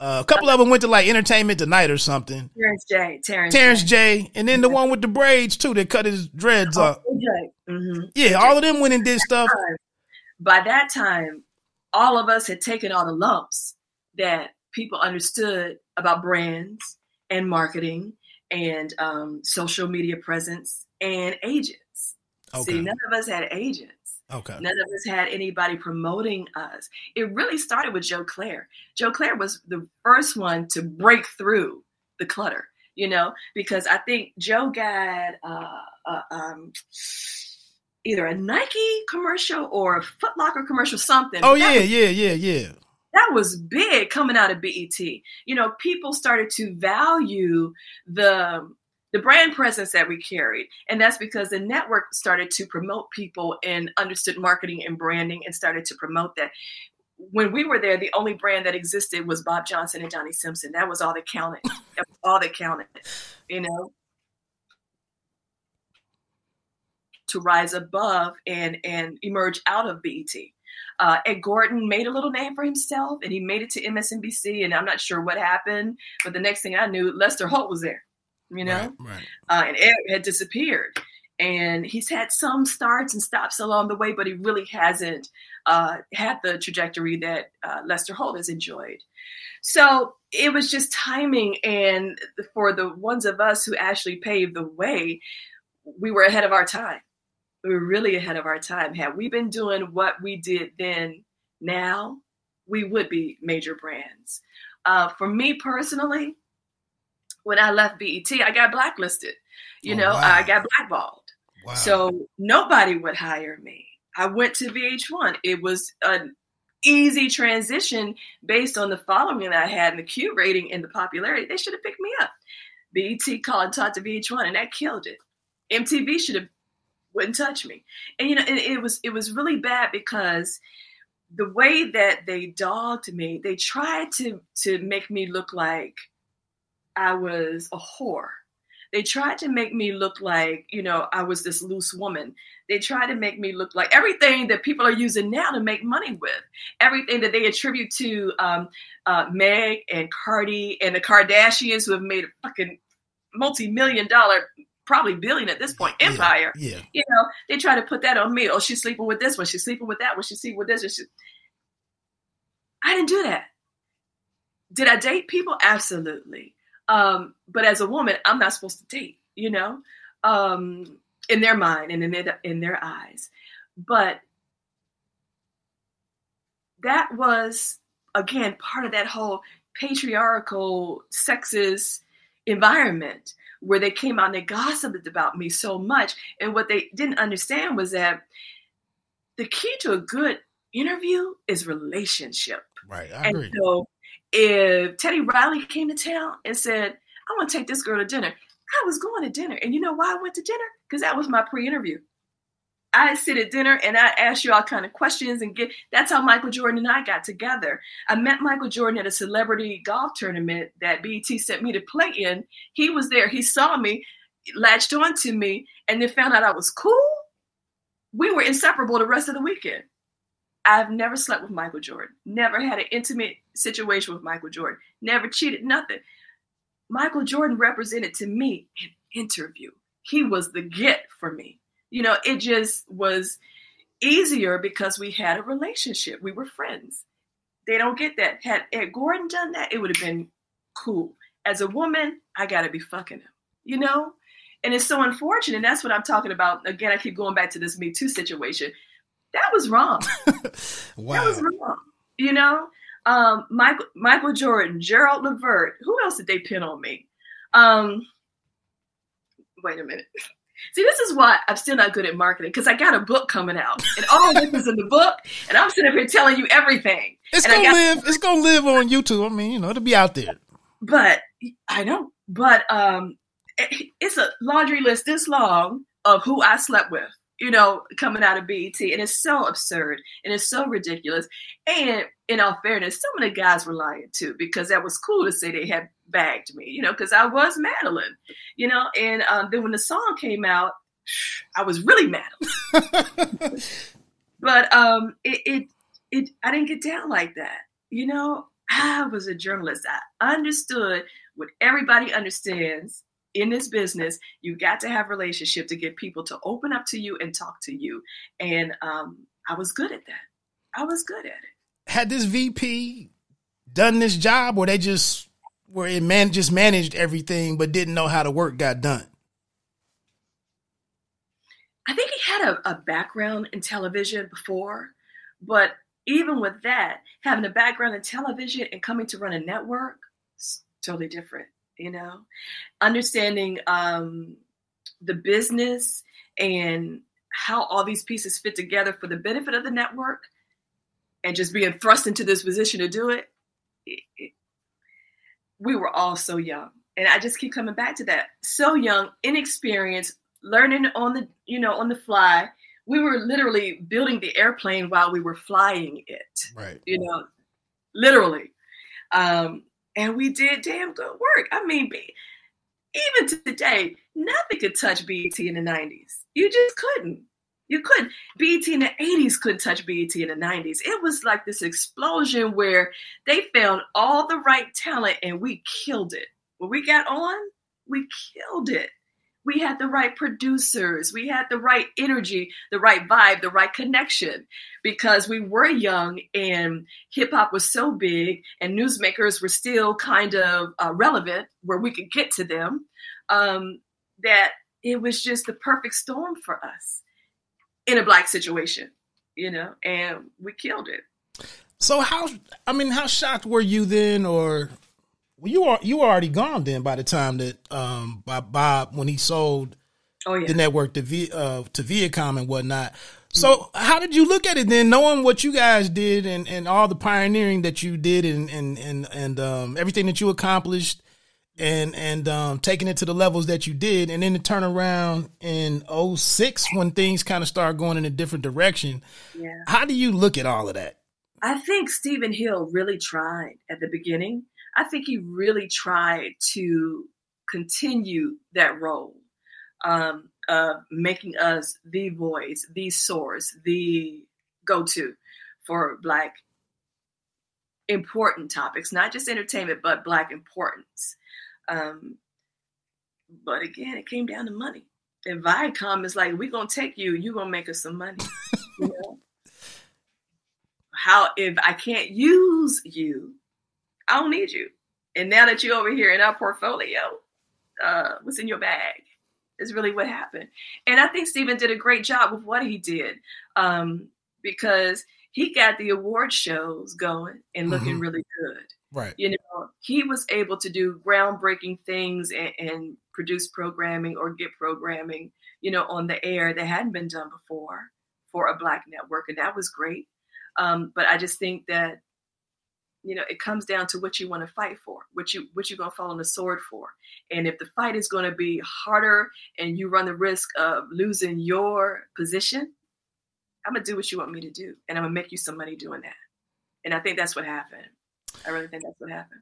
Speaker 1: uh, a couple of them went to like Entertainment Tonight or something.
Speaker 2: Terrence J. Terrence,
Speaker 1: Terrence J. J. And then the one with the braids too that cut his dreads off. Mm-hmm. Yeah, all of them went and did stuff.
Speaker 2: By that time, all of us had taken all the lumps that people understood about brands and marketing and um, social media presence and agents. Okay. See, none of us had agents.
Speaker 1: Okay.
Speaker 2: None of us had anybody promoting us. It really started with Joe Clair. Joe Clair was the first one to break through the clutter, you know, because I think Joe got uh, uh, um, either a Nike commercial or a Foot Locker commercial, something.
Speaker 1: Oh, yeah, was, yeah, yeah, yeah
Speaker 2: that was big coming out of BET. You know, people started to value the the brand presence that we carried. And that's because the network started to promote people and understood marketing and branding and started to promote that. When we were there, the only brand that existed was Bob Johnson and Johnny Simpson. That was all that counted. that was all that counted, you know. To rise above and and emerge out of BET. Uh, Ed Gordon made a little name for himself and he made it to MSNBC. And I'm not sure what happened, but the next thing I knew, Lester Holt was there, you know?
Speaker 1: Right, right.
Speaker 2: Uh, and Ed had disappeared. And he's had some starts and stops along the way, but he really hasn't uh, had the trajectory that uh, Lester Holt has enjoyed. So it was just timing. And for the ones of us who actually paved the way, we were ahead of our time we were really ahead of our time. Had we been doing what we did then, now, we would be major brands. Uh, for me personally, when I left BET, I got blacklisted. You oh, know, wow. I got blackballed. Wow. So nobody would hire me. I went to VH1. It was an easy transition based on the following that I had and the Q rating and the popularity. They should have picked me up. BET called and talked to VH1, and that killed it. MTV should have wouldn't touch me. And you know, it, it was it was really bad because the way that they dogged me, they tried to to make me look like I was a whore. They tried to make me look like, you know, I was this loose woman. They tried to make me look like everything that people are using now to make money with, everything that they attribute to um, uh, Meg and Cardi and the Kardashians who have made a fucking multi-million dollar probably billion at this point empire.
Speaker 1: Yeah, yeah.
Speaker 2: You know, they try to put that on me. Oh, she's sleeping with this one. She's sleeping with that one. She's sleeping with this. One. She... I didn't do that. Did I date people? Absolutely. Um, but as a woman, I'm not supposed to date. You know, um, in their mind and in their in their eyes. But that was again part of that whole patriarchal, sexist environment where they came out and they gossiped about me so much. And what they didn't understand was that the key to a good interview is relationship.
Speaker 1: Right. I agree.
Speaker 2: And so if Teddy Riley came to town and said, I want to take this girl to dinner, I was going to dinner. And you know why I went to dinner? Because that was my pre-interview. I sit at dinner and I ask you all kind of questions and get that's how Michael Jordan and I got together. I met Michael Jordan at a celebrity golf tournament that BET sent me to play in. He was there, he saw me, latched on to me, and then found out I was cool. We were inseparable the rest of the weekend. I've never slept with Michael Jordan, never had an intimate situation with Michael Jordan, never cheated, nothing. Michael Jordan represented to me an interview. He was the get for me you know, it just was easier because we had a relationship. We were friends. They don't get that. Had, Ed Gordon done that, it would have been cool. As a woman, I got to be fucking him, you know? And it's so unfortunate. That's what I'm talking about. Again, I keep going back to this Me Too situation. That was wrong. wow. That was wrong. You know? Um, Michael Michael Jordan, Gerald Levert. Who else did they pin on me? Um, wait a minute. See, this is why I'm still not good at marketing because I got a book coming out, and all this is in the book, and I'm sitting here telling you everything.
Speaker 1: It's
Speaker 2: and
Speaker 1: gonna got, live. It's gonna live on YouTube. I mean, you know, it'll be out there.
Speaker 2: But I know. But um, it, it's a laundry list this long of who I slept with you know, coming out of BET. And it's so absurd and it's so ridiculous. And in all fairness, some of the guys were lying too, because that was cool to say they had bagged me, you know, because I was Madelyne, you know. And um, then when the song came out, I was really Madelyne. but um, it, it, it, I didn't get down like that, you know. I was a journalist. I understood what everybody understands in this business, you got to have relationship to get people to open up to you and talk to you. And um, I was good at that. I was good at it.
Speaker 1: Had this VP done this job, or they just where it man just managed everything but didn't know how the work got done?
Speaker 2: I think he had a, a background in television before, but even with that, having a background in television and coming to run a network, totally different you know understanding um, the business and how all these pieces fit together for the benefit of the network and just being thrust into this position to do it, it, it we were all so young. And i just keep coming back to that. So young inexperienced learning on the you know on the fly. We were literally building the airplane while we were flying it
Speaker 1: right.
Speaker 2: you know literally. Um, and we did damn good work. I mean, even today, nothing could touch BET in the 90s. You just couldn't. You couldn't. BET in the 80s couldn't touch BET in the 90s. It was like this explosion where they found all the right talent and we killed it. When we got on, we killed it we had the right producers, we had the right energy, the right vibe, the right connection because we were young and hip hop was so big and newsmakers were still kind of uh, relevant where we could get to them um, that it was just the perfect storm for us in a black situation, you know, and we killed it.
Speaker 1: So how I mean how shocked were you then or well, you are you were already gone then by the time that um Bob when he sold
Speaker 2: oh, yeah.
Speaker 1: the network to v, uh, to Viacom and whatnot. So how did you look at it then, knowing what you guys did and, and all the pioneering that you did and and and, and um, everything that you accomplished and and um, taking it to the levels that you did, and then to turn around in 06 when things kind of start going in a different direction.
Speaker 2: Yeah.
Speaker 1: How do you look at all of that?
Speaker 2: I think Stephen Hill really tried at the beginning I think he really tried to continue that role um, of making us the voice, the source, the go to for Black important topics, not just entertainment, but Black importance. Um, but again, it came down to money. And Viacom is like, we're going to take you, you're going to make us some money. you know? How, if I can't use you, I don't need you. And now that you're over here in our portfolio, uh, what's in your bag is really what happened. And I think Stephen did a great job with what he did um, because he got the award shows going and looking mm-hmm. really good.
Speaker 1: Right.
Speaker 2: You know, he was able to do groundbreaking things and, and produce programming or get programming, you know, on the air that hadn't been done before for a black network, and that was great. Um, but I just think that you know it comes down to what you want to fight for what you what you're going to fall on the sword for. And if the fight is going to be harder and you run the risk of losing your position i'm going to do what you want me to do and i'm going to make you some money doing that. And i think that's what happened. I really think that's what happened.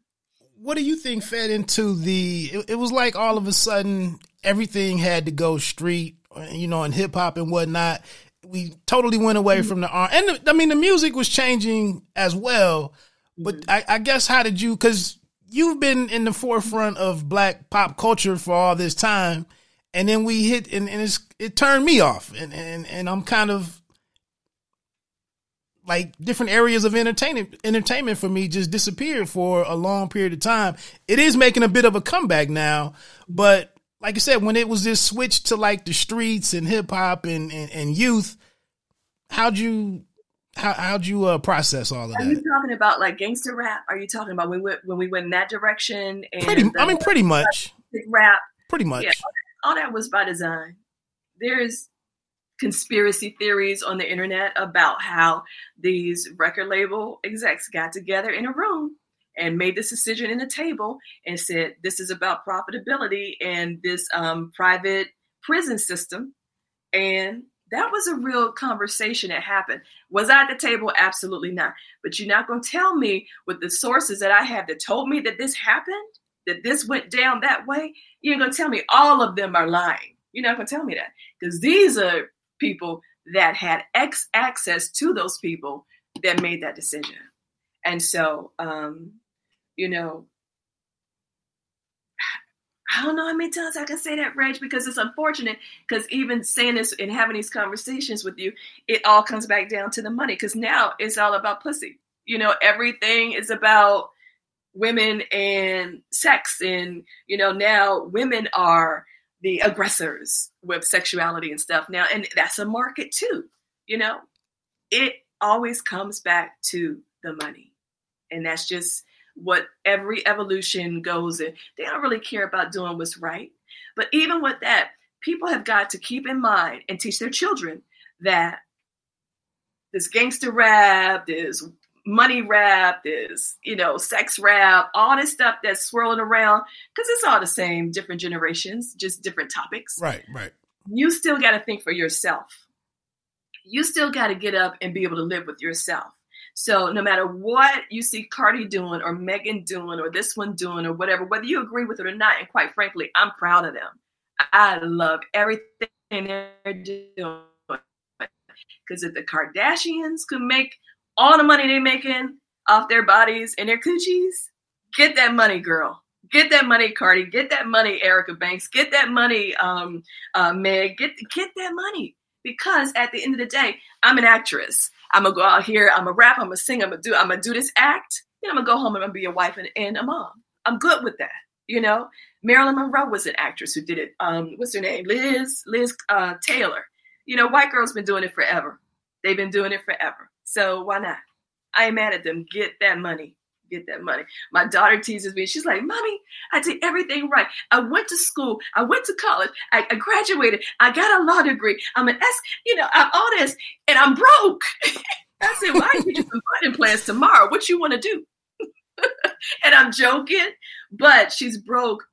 Speaker 1: What do you think fed into the it, it was like all of a sudden everything had to go street you know in hip-hop and whatnot. We totally went away mm-hmm. from the art and the, i mean the music was changing as well but mm-hmm. I, I guess how did you? Because you've been in the forefront of black pop culture for all this time, and then we hit and, and it's it turned me off, and and and I'm kind of like different areas of entertainment entertainment for me just disappeared for a long period of time. It is making a bit of a comeback now, but like I said, when it was this switch to like the streets and hip hop and, and, and youth, how'd you how how'd you uh, process all of
Speaker 2: Are
Speaker 1: that?
Speaker 2: Are you talking about like gangster rap? Are you talking about when we went when we went in that direction?
Speaker 1: And pretty, I mean, pretty much.
Speaker 2: Rap.
Speaker 1: Pretty much. Yeah,
Speaker 2: all that was by design. There's conspiracy theories on the internet about how these record label execs got together in a room and made this decision in a table and said this is about profitability and this um, private prison system and that was a real conversation that happened. Was I at the table? Absolutely not. But you're not going to tell me with the sources that I have that told me that this happened, that this went down that way. You're going to tell me all of them are lying. You're not going to tell me that because these are people that had X access to those people that made that decision. And so, um, you know, I don't know how many times I can say that, Reg, because it's unfortunate. Because even saying this and having these conversations with you, it all comes back down to the money. Because now it's all about pussy. You know, everything is about women and sex. And, you know, now women are the aggressors with sexuality and stuff now. And that's a market too. You know, it always comes back to the money. And that's just what every evolution goes in. They don't really care about doing what's right. But even with that, people have got to keep in mind and teach their children that this gangster rap, this money rap, this, you know, sex rap, all this stuff that's swirling around, because it's all the same, different generations, just different topics.
Speaker 1: Right, right.
Speaker 2: You still got to think for yourself. You still got to get up and be able to live with yourself. So no matter what you see Cardi doing or Megan doing or this one doing or whatever, whether you agree with it or not, and quite frankly, I'm proud of them. I love everything they're doing. Because if the Kardashians could make all the money they're making off their bodies and their coochies, get that money, girl. Get that money, Cardi. Get that money, Erica Banks. Get that money, um, uh, Meg. Get get that money because at the end of the day, I'm an actress. I'm gonna go out here. I'm gonna rap. I'm gonna sing. I'm gonna do. I'm gonna do this act. Then I'm gonna go home and I'm gonna be a wife and, and a mom. I'm good with that. You know, Marilyn Monroe was an actress who did it. Um, what's her name? Liz Liz uh, Taylor. You know, white girls been doing it forever. They've been doing it forever. So why not? I ain't mad at them. Get that money get that money. My daughter teases me. She's like, Mommy, I did everything right. I went to school. I went to college. I, I graduated. I got a law degree. I'm an S, you know, I'm all this, and I'm broke. I said, Well, I you some butt plans tomorrow. What you want to do? and I'm joking, but she's broke.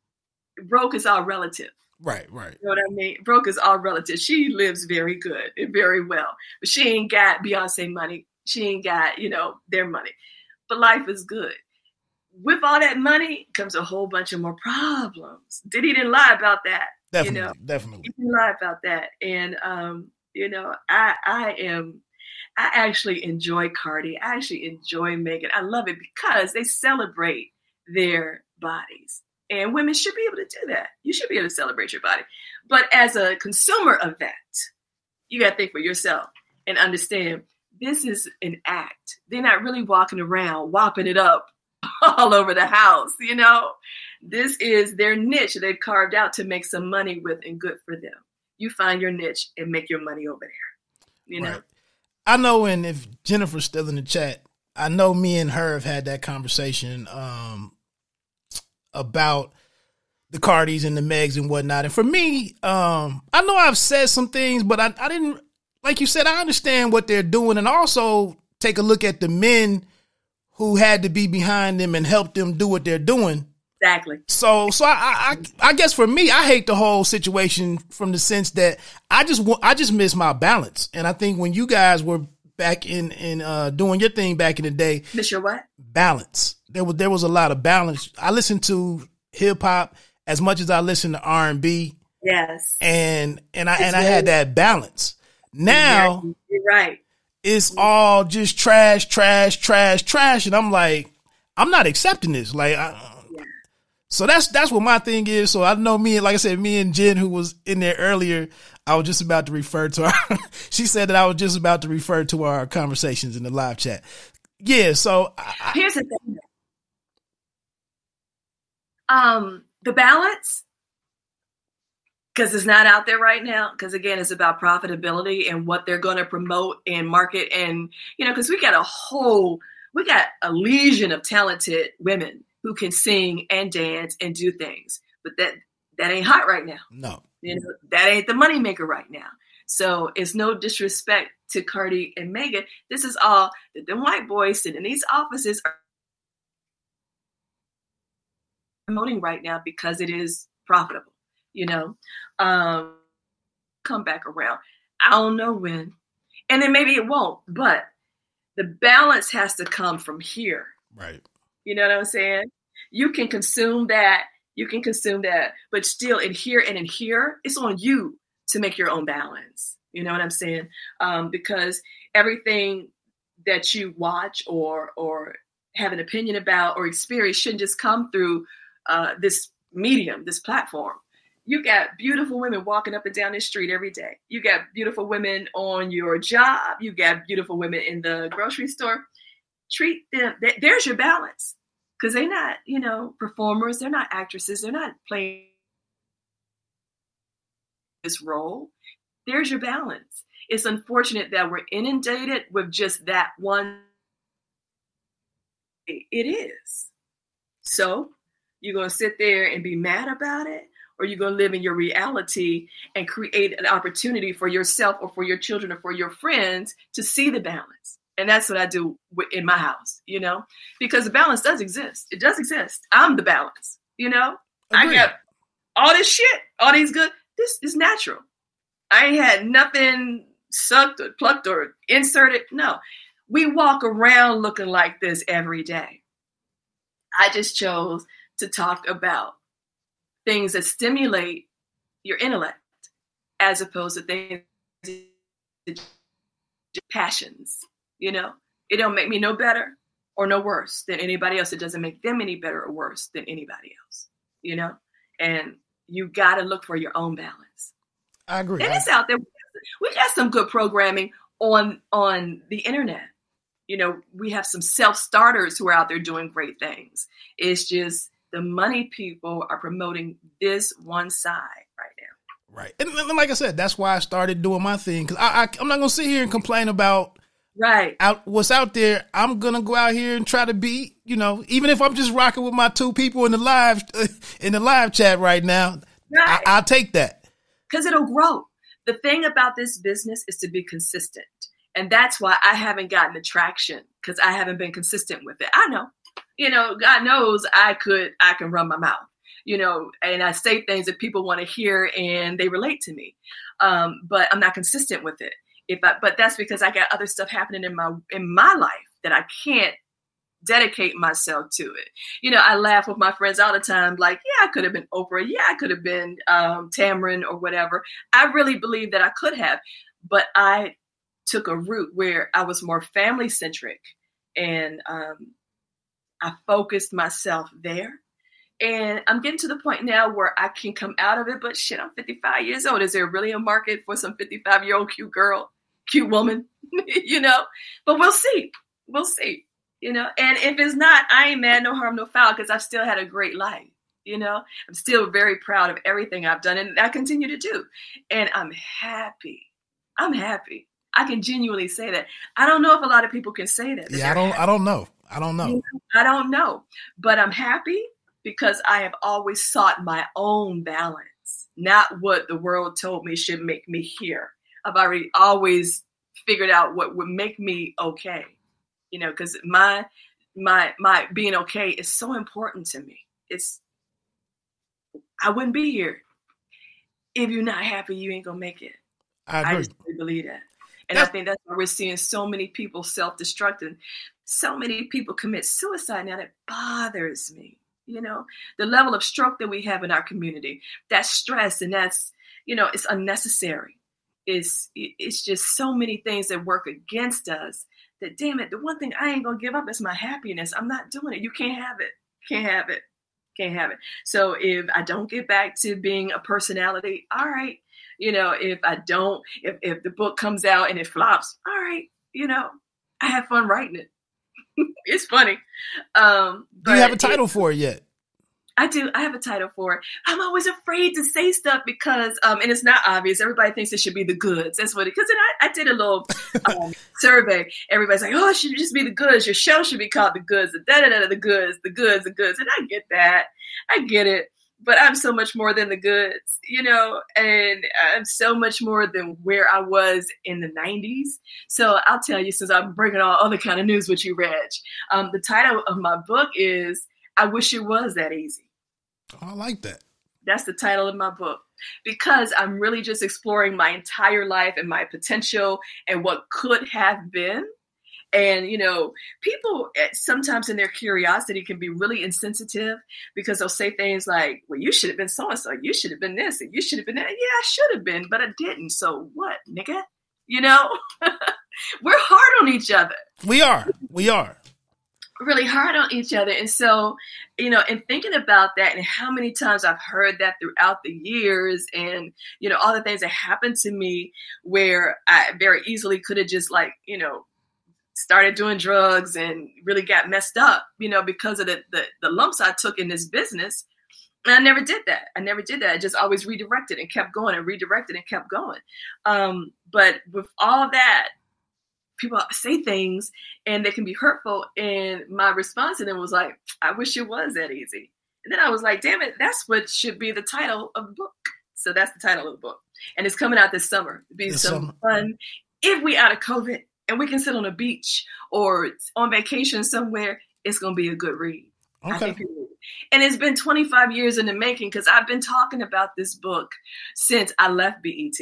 Speaker 2: Broke is all relative.
Speaker 1: Right, right.
Speaker 2: You know what I mean? Broke is all relative. She lives very good and very well, but she ain't got Beyonce money. She ain't got, you know, their money but life is good. With all that money comes a whole bunch of more problems. Diddy didn't lie about that.
Speaker 1: Definitely,
Speaker 2: you know?
Speaker 1: definitely.
Speaker 2: He didn't lie about that. And um, you know, I I am I actually enjoy Cardi. I actually enjoy Megan. I love it because they celebrate their bodies. And women should be able to do that. You should be able to celebrate your body. But as a consumer of that, you got to think for yourself and understand this is an act. They're not really walking around whopping it up all over the house, you know? This is their niche they've carved out to make some money with and good for them. You find your niche and make your money over there. You know? Right.
Speaker 1: I know and if Jennifer's still in the chat, I know me and her have had that conversation um, about the Cardis and the Megs and whatnot. And for me, um, I know I've said some things, but I, I didn't like you said. I understand what they're doing, and also take a look at the men who had to be behind them and help them do what they're doing.
Speaker 2: Exactly.
Speaker 1: So, so I, I, I guess for me, I hate the whole situation from the sense that I just, I just miss my balance. And I think when you guys were back in, in, uh, doing your thing back in the day,
Speaker 2: miss your what?
Speaker 1: Balance. There was, there was a lot of balance. I listened to hip hop as much as I listened to R and
Speaker 2: B. Yes.
Speaker 1: And, and I, it's and I had that balance. Now,
Speaker 2: you're right.
Speaker 1: It's all just trash, trash, trash, trash. And I'm like, I'm not accepting this. Like, I, so that's that's what my thing is. So I know me, like I said, me and Jen, who was in there earlier, I was just about to refer to our. she said that I was just about to refer to our conversations in the live chat. Yeah. So
Speaker 2: I, here's the thing. Um, the balance, because it's not out there right now. Because again, it's about profitability and what they're going to promote and market, and you know, because we got a whole, we got a legion of talented women who can sing and dance and do things. But that that ain't hot right now.
Speaker 1: No.
Speaker 2: You know, that ain't the moneymaker right now. So it's no disrespect to Cardi and Megan. This is all that the white boys sitting in these offices are promoting right now because it is profitable, you know. Um come back around. I don't know when. And then maybe it won't, but the balance has to come from here.
Speaker 1: Right.
Speaker 2: You know what I'm saying? You can consume that, you can consume that, but still in here and in here, it's on you to make your own balance. You know what I'm saying? Um, because everything that you watch or or have an opinion about or experience shouldn't just come through uh, this medium, this platform. You got beautiful women walking up and down the street every day. You got beautiful women on your job. You got beautiful women in the grocery store. Treat them. There's your balance because they're not, you know, performers, they're not actresses, they're not playing this role. There's your balance. It's unfortunate that we're inundated with just that one. It is. So you're going to sit there and be mad about it, or you're going to live in your reality and create an opportunity for yourself or for your children or for your friends to see the balance. And that's what I do in my house, you know, because the balance does exist. It does exist. I'm the balance, you know. Agreed. I got all this shit, all these good. This is natural. I ain't had nothing sucked or plucked or inserted. No, we walk around looking like this every day. I just chose to talk about things that stimulate your intellect as opposed to things passions you know, it don't make me no better or no worse than anybody else. It doesn't make them any better or worse than anybody else. You know, and you got to look for your own balance.
Speaker 1: I agree.
Speaker 2: And it's out there. We got some good programming on on the internet. You know, we have some self starters who are out there doing great things. It's just the money people are promoting this one side right now.
Speaker 1: Right, and, and like I said, that's why I started doing my thing because I, I I'm not gonna sit here and complain about
Speaker 2: right.
Speaker 1: out what's out there. I'm gonna go out here and try to be you know even if i'm just rocking with my two people in the live in the live chat right now right. I, will take that.
Speaker 2: Because it'll grow. The thing about this business is to be consistent. And that's why i haven't gotten the traction because i haven't been consistent with it. I know you know god knows i could i can run my mouth you know and i say things that people want to hear and they relate to me um, but i'm not consistent with it if I, but that's because I got other stuff happening in my in my life that I can't dedicate myself to it. You know, I laugh with my friends all the time, like, yeah, I could have been Oprah, yeah, I could have been um, Tamron or whatever. I really believe that I could have, but I took a route where I was more family centric, and um, I focused myself there. And I'm getting to the point now where I can come out of it, but shit, I'm 55 years old. Is there really a market for some 55 year old cute girl? cute woman, you know. But we'll see. We'll see. You know, and if it's not, I ain't mad, no harm, no foul, because I've still had a great life. You know, I'm still very proud of everything I've done and I continue to do. And I'm happy. I'm happy. I can genuinely say that. I don't know if a lot of people can say that. that
Speaker 1: yeah, I don't. Happy. I don't know. I don't know.
Speaker 2: I don't know, but I'm happy because I have always sought my own balance, not what the world told me should make me here. I've already always figured out what would make me okay. You know, because my my my being okay is so important to me. It's I wouldn't be here if you're not happy. You ain't gonna make it.
Speaker 1: I agree. I
Speaker 2: just really believe that, and that's, I think that's why we're seeing so many people self-destructing. So many people commit suicide now. That bothers me. You know, the level of stroke that we have in our community, that stress, and that's you know, it's unnecessary. It's it's just so many things that work against us that damn it, the one thing I ain't gonna give up is my happiness. I'm not doing it. You can't have it. Can't have it. Can't have it. So if I don't get back to being a personality, all right. You know, if I don't, if if the book comes out and it flops, all right. You know, I have fun writing it. it's funny. Um,
Speaker 1: Do you have a title it, for it yet?
Speaker 2: I do. I have a title for it. I'm always afraid to say stuff because, um, and it's not obvious. Everybody thinks it should be the goods. That's what it. Because I, I did a little um, survey. Everybody's like, "Oh, it should just be the goods. Your show should be called the goods." The da da da the goods, the goods, the goods. And I get that. I get it. But I'm so much more than the goods, you know, and I'm so much more than where I was in the 90s. So I'll tell you, since I'm bringing all other kind of news with you, Reg, um, the title of my book is "I Wish It Was That Easy."
Speaker 1: I like that.
Speaker 2: That's the title of my book because I'm really just exploring my entire life and my potential and what could have been. And, you know, people eh, sometimes in their curiosity can be really insensitive because they'll say things like, well, you should have been so and so, you should have been this, and you should have been that. Yeah, I should have been, but I didn't. So what, nigga? You know, we're hard on each other.
Speaker 1: We are. We are
Speaker 2: really hard on each other. And so, you know, and thinking about that and how many times I've heard that throughout the years and, you know, all the things that happened to me where I very easily could have just like, you know, started doing drugs and really got messed up, you know, because of the, the, the lumps I took in this business. And I never did that. I never did that. I just always redirected and kept going and redirected and kept going. Um, but with all that, people say things and they can be hurtful. And my response to them was like, I wish it was that easy. And then I was like, damn it, that's what should be the title of the book. So that's the title of the book. And it's coming out this summer. It'd be this some summer. fun. If we out of COVID and we can sit on a beach or on vacation somewhere, it's gonna be a good read.
Speaker 1: Okay.
Speaker 2: And it's been 25 years in the making because I've been talking about this book since I left BET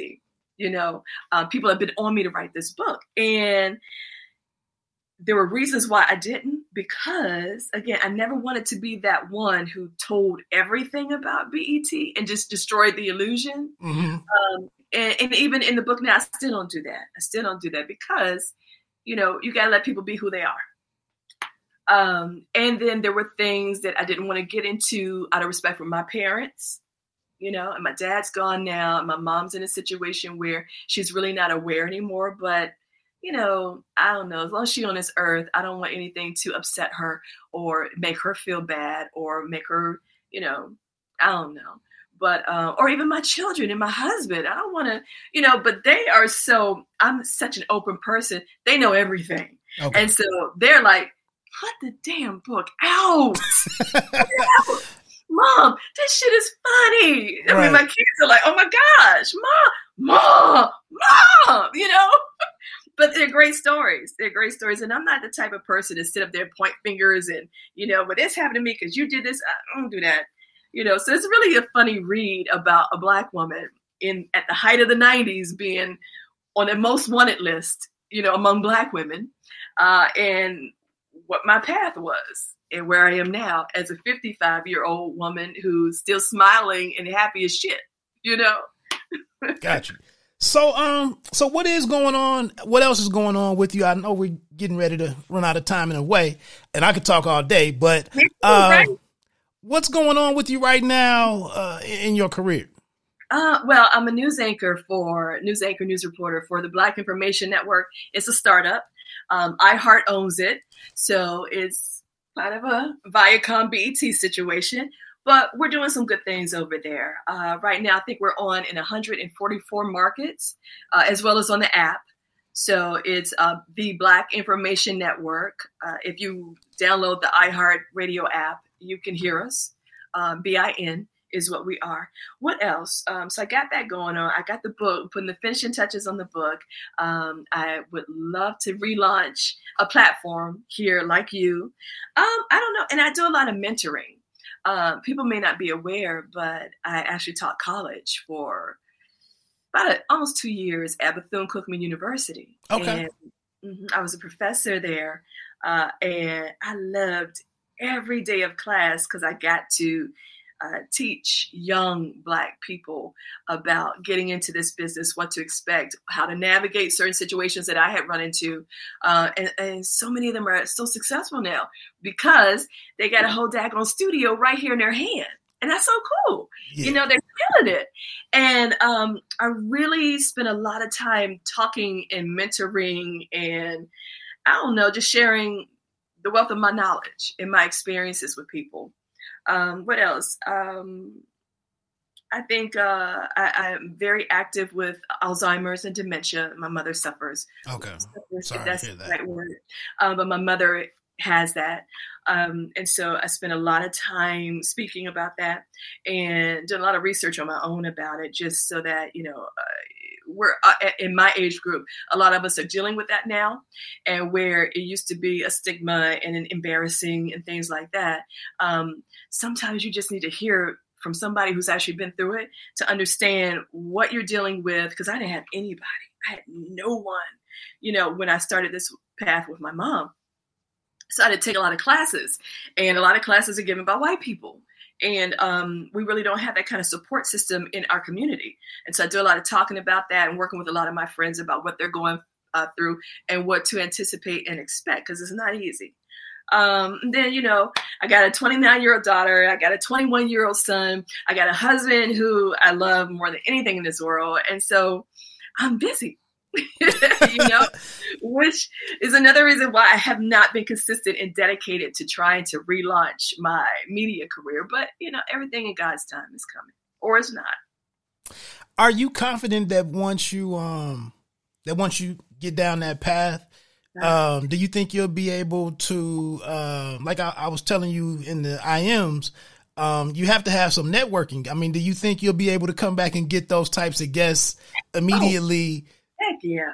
Speaker 2: you know um, people have been on me to write this book and there were reasons why i didn't because again i never wanted to be that one who told everything about bet and just destroyed the illusion
Speaker 1: mm-hmm.
Speaker 2: um, and, and, even in the book now i still don't do that i still don't do that because you know you got to let people be who they are um, and then there were things that i didn't want to get into out of respect for my parents you know, and my dad's gone now. and my mom's in a situation where she's really not aware anymore. But, you know, I don't know. As long as she's on this earth, I don't want anything to upset her or make her feel bad or make her, you know, I don't know. But, uh, or even my children and my husband. I don't want to, you know, but they are so, I'm such an open person. They know everything. Okay. And so they're like, put the damn book out. Mom, this shit is funny. I right. mean, my kids are like, oh my gosh, Mom, Mom, Mom, you know? but they're great stories. They're great stories. And I'm not the type of person to sit up there and point fingers and, you know, but this happened to me because you did this. I don't do that. You know, so it's really a funny read about a black woman in at the height of the 90s being on the most wanted list, you know, among black women, uh, and what my path was and where I am now as a 55 year old woman who's still smiling and happy as shit, you know?
Speaker 1: Got you. So, um, so what is going on? What else is going on with you? I know we're getting ready to run out of time in a way, and I could talk all day, but uh, right? What's going on with you right now uh, in your career?
Speaker 2: Uh, well, I'm a news anchor for news anchor, news reporter for the Black Information Network. It's a startup. Um, iHeart owns it, so it's kind of a Viacom BET situation, but we're doing some good things over there. Uh, right now, I think we're on in 144 markets, uh, as well as on the app. So it's uh, the Black Information Network. Uh, if you download the iHeart Radio app, you can hear us. Um, BIN is what we are. What else? Um, so I got that going on. I got the book, putting the finishing touches on the book. Um, I would love to relaunch a platform here like you. Um, I don't know. And I do a lot of mentoring. Uh, people may not be aware, but I actually taught college for about a, almost two years at Bethune Cookman University.
Speaker 1: Okay.
Speaker 2: And, mm-hmm, I was a professor there, uh, and I loved every day of class because I got to uh, teach young Black people about getting into this business, what to expect, how to navigate certain situations that I had run into. Uh, and, and, so many of them are so successful now because they got a whole daggone studio right here in their hand. And that's so cool. Yeah. You know, they're killing it. And um, I really spent a lot of time talking and mentoring and I don't know, just sharing the wealth of my knowledge and my experiences with people. Um, what else? Um, I think uh, I, am very active with Alzheimer's and dementia. My mother suffers.
Speaker 1: Okay.
Speaker 2: Suffers, Sorry that's to hear that. the right word. Um, but my mother has that. Um, and so I spent a lot of time speaking about that and did a lot of research on my own about it just so that, you know, uh, we're uh, in my age group a lot of us are dealing with that now and where it used to be a stigma and an embarrassing and things like that. Um, sometimes you just need to hear from somebody who's actually been through it to understand what you're dealing with because i didn't have anybody. I had no one. You know when i started this path with my mom so i to take a lot of classes and a lot of classes are given by white people and um, we really don't have that kind of support system in our community. And so I do a lot of talking about that and working with a lot of my friends about what they're going uh, through and what to anticipate and expect because it's not easy. Um, then, you know, I got a 29 year old daughter, I got a 21 year old son, I got a husband who I love more than anything in this world. And so I'm busy. you know, which is another reason why I have not been consistent and dedicated to trying to relaunch my media career. But, you know, everything in God's time is coming or it's not.
Speaker 1: Are you confident that once you, um, that once you get down that path, um, do you think you'll be able to, uh, like I, I was telling you in the IMs, um, you have to have some networking. I mean, do you think you'll be able to come back and get those types of guests immediately oh
Speaker 2: Heck yeah.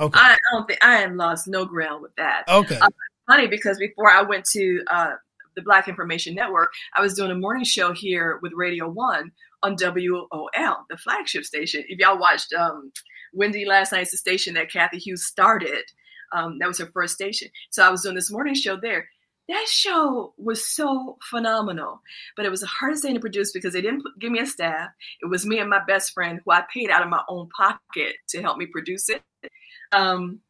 Speaker 2: Okay. I, don't think I am lost no ground with that.
Speaker 1: Okay. Uh,
Speaker 2: funny because before I went to uh, the Black Information Network, I was doing a morning show here with Radio One on WOL, the flagship station. If y'all watched um, Wendy last night's the station that Cathy Hughes started. Um, that was her first station. So I was doing this morning show there that show was so phenomenal, but it was the hardest thing to produce because they didn't give me a staff. It was me and my best friend who I paid out of my own pocket to help me produce it. Um,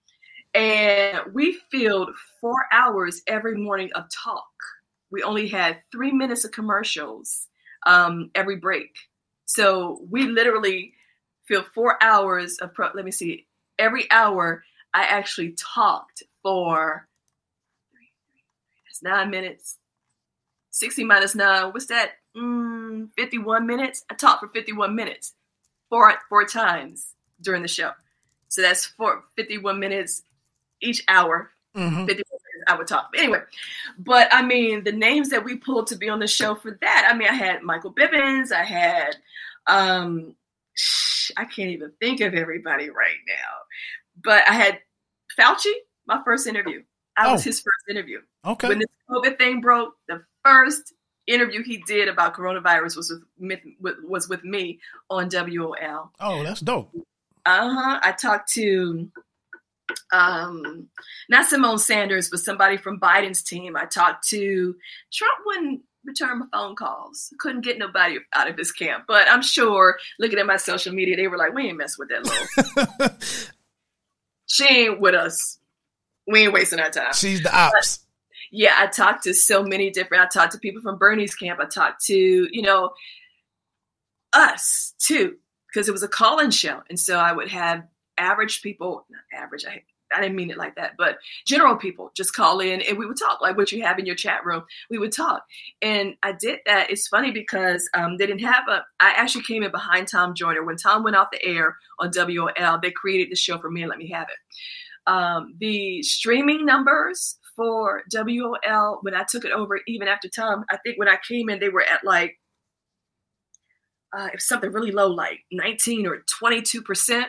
Speaker 2: and we filled four hours every morning of talk. We only had three minutes of commercials um, every break. So we literally filled four hours of pro. Let me see. Every hour, I actually talked for nine minutes. 60 minus nine, what's that? Mm, 51 minutes. I talked for 51 minutes, four four times during the show. So that's four, 51 minutes each hour. Mm-hmm. 51 minutes I would talk. Anyway, but I mean, the names that we pulled to be on the show for that, I mean, I had Michael Bibbins, I had, um, I can't even think of everybody right now, but I had Fauci, my first interview. I oh. was his first interview.
Speaker 1: Okay.
Speaker 2: When this COVID thing broke, the first interview he did about coronavirus was with was with me on WOL.
Speaker 1: Oh, that's dope.
Speaker 2: Uh huh. I talked to um not Symone Sanders, but somebody from Biden's team. I talked to Trump wouldn't return my phone calls. Couldn't get nobody out of his camp. But I'm sure looking at my social media, they were like, We ain't mess with that little. she ain't with us we ain't wasting our time.
Speaker 1: She's the ops.
Speaker 2: But, yeah, I talked to so many different. I talked to people from Bernie's camp. I talked to you know us too because it was a call-in show, and so I would have average people, not average, I I didn't mean it like that, but general people just call in and we would talk like what you have in your chat room. We would talk, and I did that. It's funny because um, they didn't have a. I actually came in behind Tom Joyner when Tom went off the air on WOL. They created the show for me and let me have it. Um, the streaming numbers for WOL when I took it over, even after Tom, I think when I came in, they were at like uh, was something really low, like 19 or 22 percent.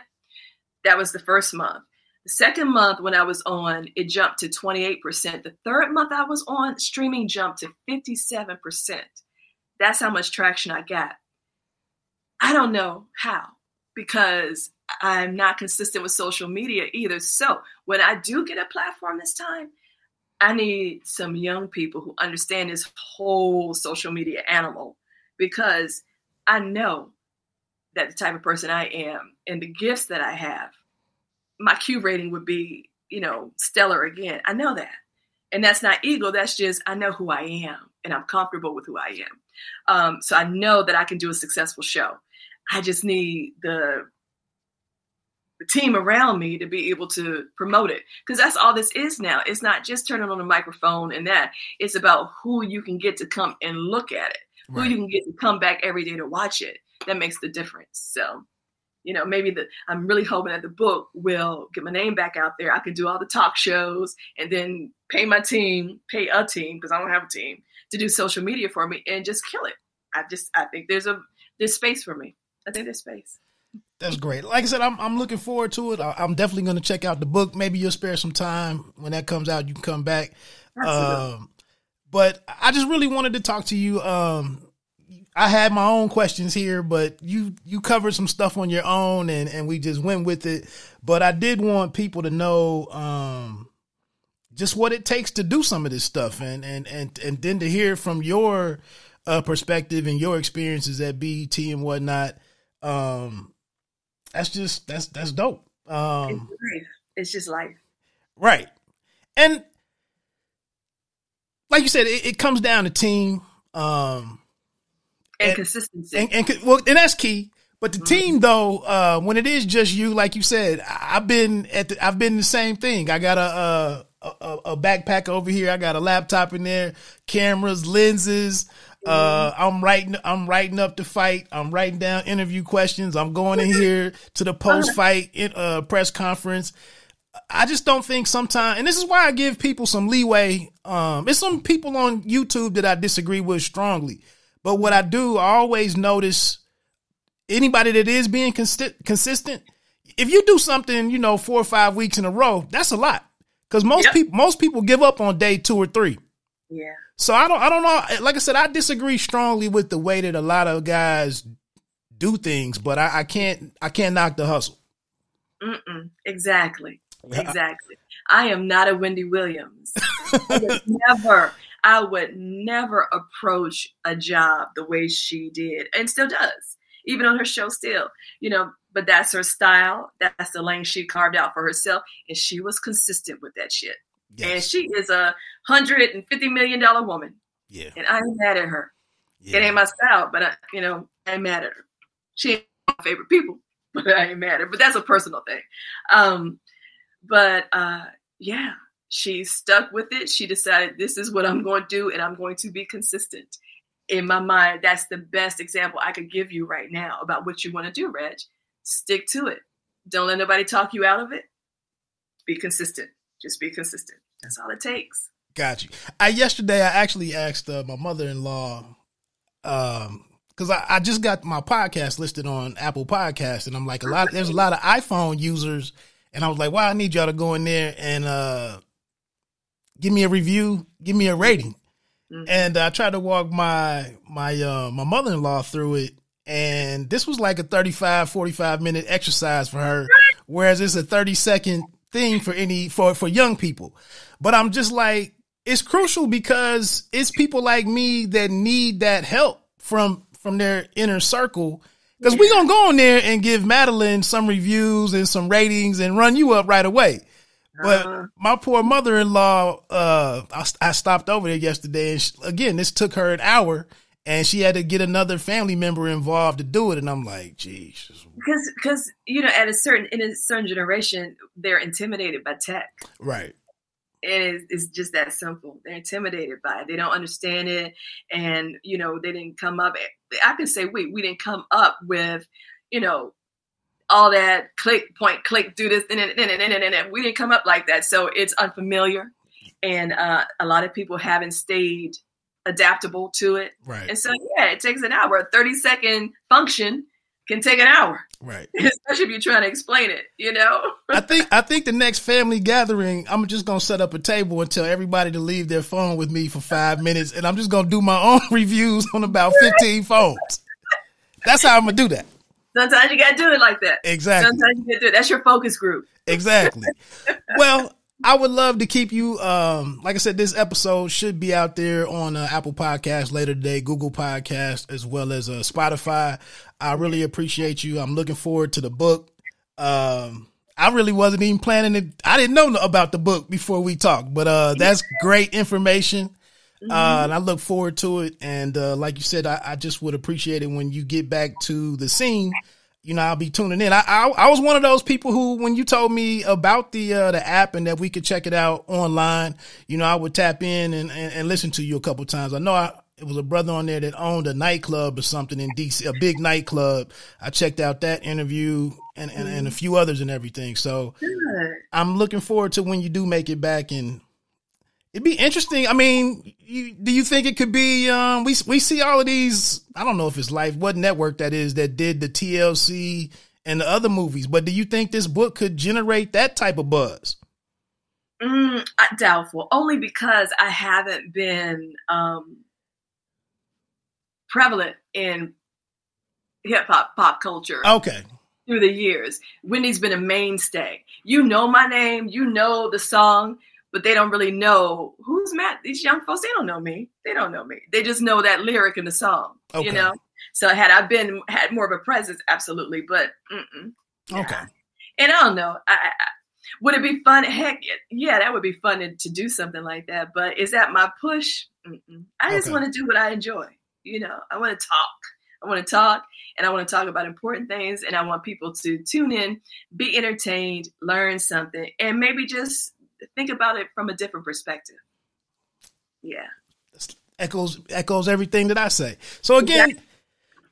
Speaker 2: That was the first month. The second month when I was on, it jumped to 28%. The third month I was on, streaming jumped to 57%. That's how much traction I got. I don't know how because I'm not consistent with social media either. So when I do get a platform this time, I need some young people who understand this whole social media animal because I know that the type of person I am and the gifts that I have my Q rating would be, you know, stellar again. I know that. And that's not ego. That's just, I know who I am and I'm comfortable with who I am. Um, so I know that I can do a successful show. I just need the, the team around me to be able to promote it because that's all this is now. It's not just turning on a microphone and that. It's about who you can get to come and look at it, right. who you can get to come back every day to watch it. That makes the difference. So you know, maybe the I'm really hoping that the book will get my name back out there. I can do all the talk shows and then pay my team, pay a team because I don't have a team to do social media for me and just kill it. I just I think there's a there's space for me. I think there's space.
Speaker 1: That's great. Like I said, I'm I'm looking forward to it. I'm definitely going to check out the book. Maybe you'll spare some time when that comes out. You can come back. Um, but I just really wanted to talk to you. Um, I had my own questions here, but you you covered some stuff on your own, and and we just went with it. But I did want people to know um, just what it takes to do some of this stuff, and and and and then to hear from your uh, perspective and your experiences at BET and whatnot. Um, that's just that's that's dope. Um,
Speaker 2: it's, it's just life,
Speaker 1: right? And like you said, it, it comes down to team. Um,
Speaker 2: and, and consistency.
Speaker 1: And, and, well, and that's key. But the mm-hmm. team, though, uh, when it is just you, like you said, I've been at the, I've been the same thing. I got a, a, a backpack over here. I got a laptop in there, cameras, lenses. Uh. I'm writing, I'm writing up the fight. I'm writing down interview questions. I'm going in here to the post fight uh, press conference. I just don't think sometimes, and this is why I give people some leeway. Um, there's some people on YouTube that I disagree with strongly. But what I do, I always notice anybody that is being consi- consistent. If you do something, you know, four or five weeks in a row, that's a lot. Because most yep. people, most people give up on day two or three.
Speaker 2: Yeah.
Speaker 1: So I don't, I don't know. Like I said, I disagree strongly with the way that a lot of guys do things, but I, I can't, I can't knock the hustle.
Speaker 2: Mm-mm. Exactly. Exactly. I am not a Wendy Williams. never. I would never approach a job the way she did and still does, even on her show still, you know, but that's her style. That's the lane she carved out for herself. And she was consistent with that shit. Yes. And she is a hundred and fifty million dollar woman.
Speaker 1: Yeah.
Speaker 2: And I ain't mad at her. Yeah. It ain't my style, but I, you know, I ain't mad at her. She ain't my favorite people, but I ain't mad at her. But that's a personal thing. Um, but uh, yeah, she stuck with it. She decided this is what I'm going to do and I'm going to be consistent. In my mind, that's the best example I could give you right now about what you want to do, Reg. Stick to it. Don't let nobody talk you out of it. Be consistent. Just be consistent. That's all it takes.
Speaker 1: Got you. I yesterday I actually asked uh, my mother-in-law um because I, I, just got my podcast listed on Apple Podcast, and I'm like a lot. There's a lot of iPhone users, and I was like, "Wow, I need y'all to go in there and uh give me a review, give me a rating. Mm-hmm. And I tried to walk my my uh, my mother in law through it, and this was like a 35, 45 minute exercise for her, whereas it's a 30 second thing for any for for young people. But I'm just like, it's crucial because it's people like me that need that help from from their inner circle. Because yeah. we gonna go in there and give Madelyne some reviews and some ratings and run you up right away. But uh-huh. my poor mother in law, uh, I, I, stopped over there yesterday, and she, again, this took her an hour, and she had to get another family member involved to do it. And I'm like, geez.
Speaker 2: Because, because you know, at a certain in a certain generation, they're intimidated by tech.
Speaker 1: Right.
Speaker 2: And it's, it's just that simple. They're intimidated by it. They don't understand it, and you know, they didn't come up. I can say we we didn't come up with, you know, all that click, point, click, do this, and, and, and, and, and we didn't come up like that. So it's unfamiliar. And uh, a lot of people haven't stayed adaptable to it.
Speaker 1: Right.
Speaker 2: And so, yeah, it takes an hour. A 30 second function can take an hour.
Speaker 1: Right.
Speaker 2: Especially if you're trying to explain it, you know?
Speaker 1: I think I think the next family gathering, I'm just gonna set up a table and tell everybody to leave their phone with me for five minutes and I'm just gonna do my own reviews on about 15 phones. That's how I'm gonna do that.
Speaker 2: Sometimes you gotta do it like that.
Speaker 1: Exactly.
Speaker 2: Sometimes you gotta do it. That's your focus group.
Speaker 1: Exactly. well, I would love to keep you. Um, like I said, this episode should be out there on uh, Apple Podcast later today, Google Podcast, as well as uh, Spotify. I really appreciate you. I'm looking forward to the book. Um, I really wasn't even planning it. I didn't know about the book before we talked, but uh, that's great information. Mm-hmm. Uh, and I look forward to it. And uh, like you said, I, I, just would appreciate it when you get back to the scene. You know, I'll be tuning in. I, I, I was one of those people who, when you told me about the uh, the app and that we could check it out online, you know, I would tap in and, and, and listen to you a couple times. I know I, it was a brother on there that owned a nightclub or something in DC, a big nightclub. I checked out that interview and, and, and a few others and everything. So
Speaker 2: Good.
Speaker 1: I'm looking forward to when you do make it back and It'd be interesting. I mean, you, do you think it could be? Um, we we see all of these. I don't know if it's Life, what network that is that did the TLC and the other movies. But do you think this book could generate that type of buzz?
Speaker 2: Mm, doubtful. Only because I haven't been um, prevalent in hip hop pop culture.
Speaker 1: Okay.
Speaker 2: Through the years, Wendy's been a mainstay. You know my name. You know the song but they don't really know who's Matt. These young folks, they don't know me. They don't know me. They just know that lyric in the song. Okay. You know. So had I been had more of a presence, absolutely. But
Speaker 1: yeah. okay.
Speaker 2: And I don't know. I, I, would it be fun? Heck, yeah, that would be fun to, to do something like that. But is that my push? Mm-mm. I just okay. want to do what I enjoy. You know, I want to talk. I want to talk and I want to talk about important things and I want people to tune in, be entertained, learn something, and maybe just think about it from a different perspective. Yeah.
Speaker 1: Echoes echoes everything that I say. So again, exactly.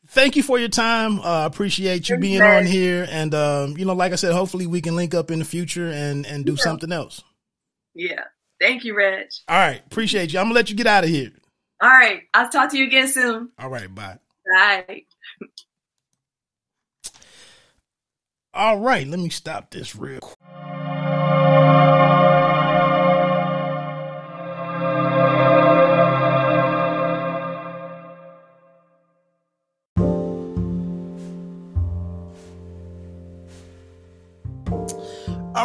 Speaker 1: thank you for your time. I uh, appreciate you being on here, and um, you know, like I said, hopefully we can link up in the future and and do yeah. something else.
Speaker 2: Yeah. Thank you, Reg.
Speaker 1: All right, appreciate you. I'm gonna let you get out of here.
Speaker 2: All right, I'll talk to you again soon.
Speaker 1: All right, bye.
Speaker 2: Bye.
Speaker 1: All right, let me stop this real quick.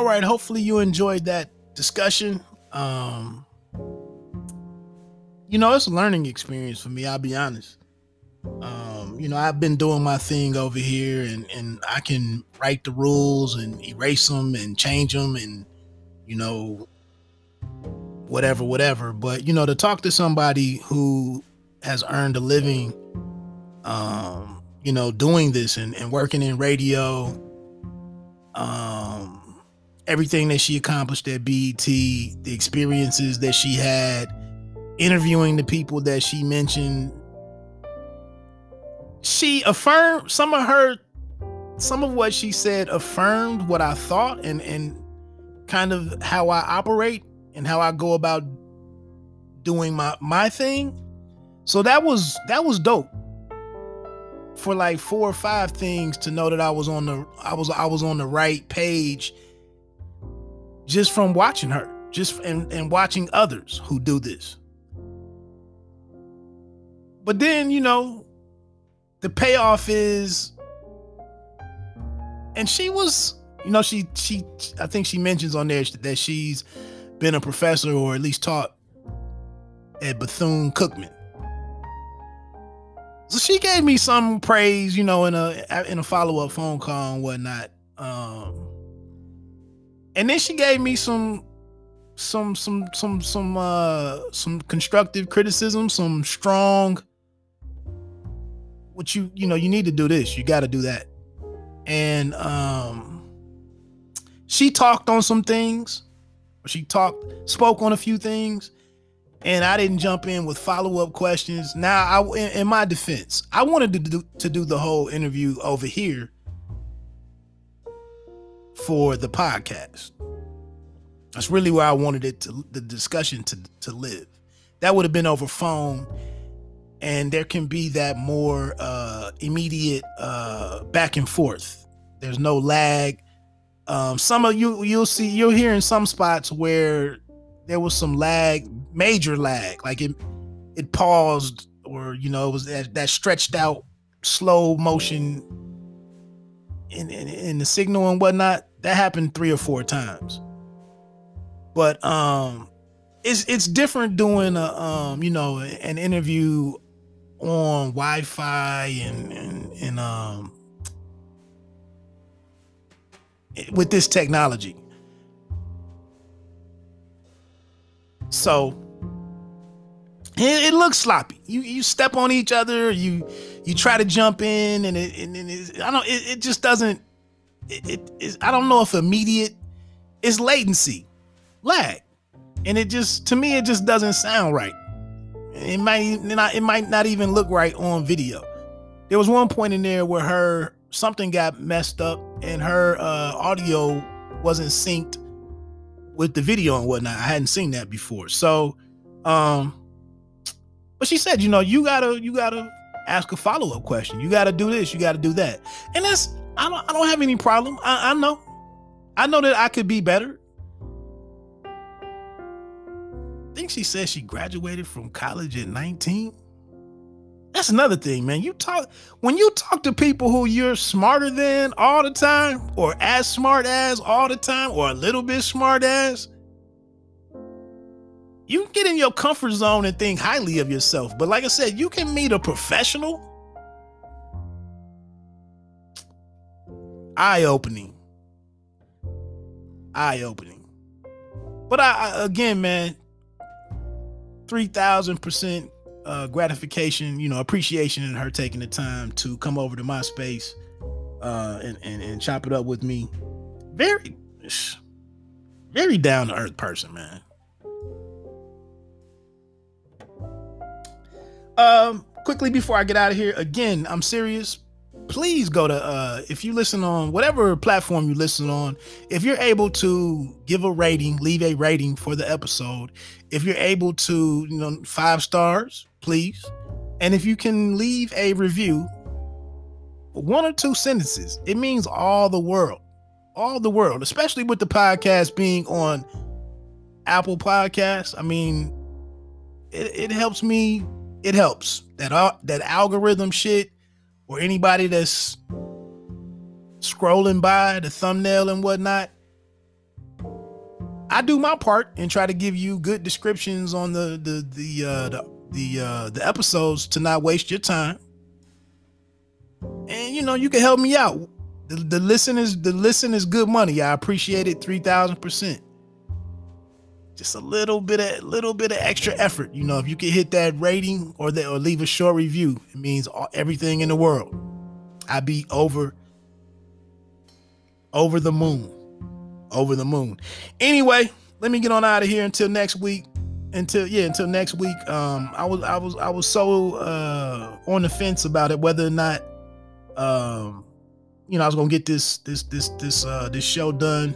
Speaker 1: All right. Hopefully you enjoyed that discussion. Um, you know, it's a learning experience for me. I'll be honest. Um, you know, I've been doing my thing over here, and and I can write the rules and erase them and change them, and you know, whatever, whatever. But you know, to talk to somebody who has earned a living, um, you know, doing this and, and working in radio, um, everything that she accomplished at BET, the experiences that she had, interviewing the people that she mentioned. She affirmed some of her some of what she said affirmed what I thought and and kind of how I operate and how I go about doing my my thing. So that was that was dope. For like four or five things to know that I was on the I was I was on the right page just from watching her, just and, and watching others who do this. But then, you know, the payoff is and she was, you know, she she I think she mentions on there that she's been a professor or at least taught at Bethune Cookman. So she gave me some praise, you know, in a in a follow up phone call and whatnot. Um, and then she gave me some some some some some uh some constructive criticism some strong what you you know you need to do this you got to do that. And um she talked on some things she talked spoke on a few things and i didn't jump in with follow-up questions. Now i in, in my defense i wanted to do to do the whole interview over here for the podcast that's really where i wanted it to the discussion to to live that would have been over phone and there can be that more uh, immediate uh, back and forth. There's no lag. Um, some of you you'll see you'll hear in some spots where there was some lag, major lag, like it it paused or you know it was that, that stretched out slow motion in, in in the signal and whatnot. That happened three or four times. But um it's it's different doing a um you know an interview on Wi-Fi and and, and um with this technology. So it, it, looks sloppy. You you step on each other. You you try to jump in, and it and, and I don't. It, it, just doesn't. It, it I don't know if immediate. It's latency, lag, and it just to me it just doesn't sound right. It might not it might not even look right on video. There was one point in there where her something got messed up and her uh, audio wasn't synced with the video and whatnot. I hadn't seen that before. So um but she said, you know, you gotta you gotta ask a follow-up question. You gotta do this, you gotta do that. And that's I don't I don't have any problem. I, I know. I know that I could be better. I think she said she graduated from college at 19. That's another thing, man. You talk when you talk to people who you're smarter than all the time, or as smart as all the time, or a little bit smart as. You get in your comfort zone and think highly of yourself. But like I said, you can meet a professional. Eye opening. Eye opening. But I, I again, man, three thousand percent uh, gratification, you know, appreciation in her taking the time to come over to my space uh, and, and and chop it up with me. Very, very down to earth person, man. Um, quickly before I get out of here, again, I'm serious. Please go to uh if you listen on whatever platform you listen on if you're able to give a rating leave a rating for the episode if you're able to you know five stars please. And if you can leave a review one or two sentences it means all the world all the world especially with the podcast being on apple podcasts. I mean it, it helps me it helps that uh, that algorithm shit or anybody that's scrolling by the thumbnail and whatnot, I do my part and try to give you good descriptions on the the the uh, the the, uh, the episodes to not waste your time. And you know you can help me out. The, the listen is the listen is good money. I appreciate it three thousand percent just a little bit of little bit of extra effort. You know, if you can hit that rating or that or leave a short review, it means all, everything in the world. I'd be over over the moon. Over the moon. Anyway, let me get on out of here until next week. Until yeah, until next week. Um, I was I was I was so uh on the fence about it whether or not um you know I was gonna get this this this this uh this show done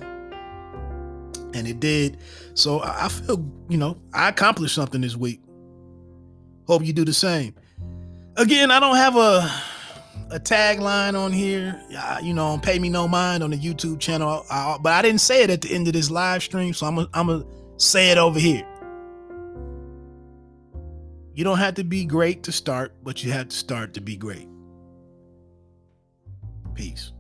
Speaker 1: and it did. So I feel, you know, I accomplished something this week. Hope you do the same. Again, I don't have a a tagline on here, you know, pay me no mind on the YouTube channel, I, but I didn't say it at the end of this live stream, so I'm I'm gonna say it over here. You don't have to be great to start, but you have to start to be great. Peace.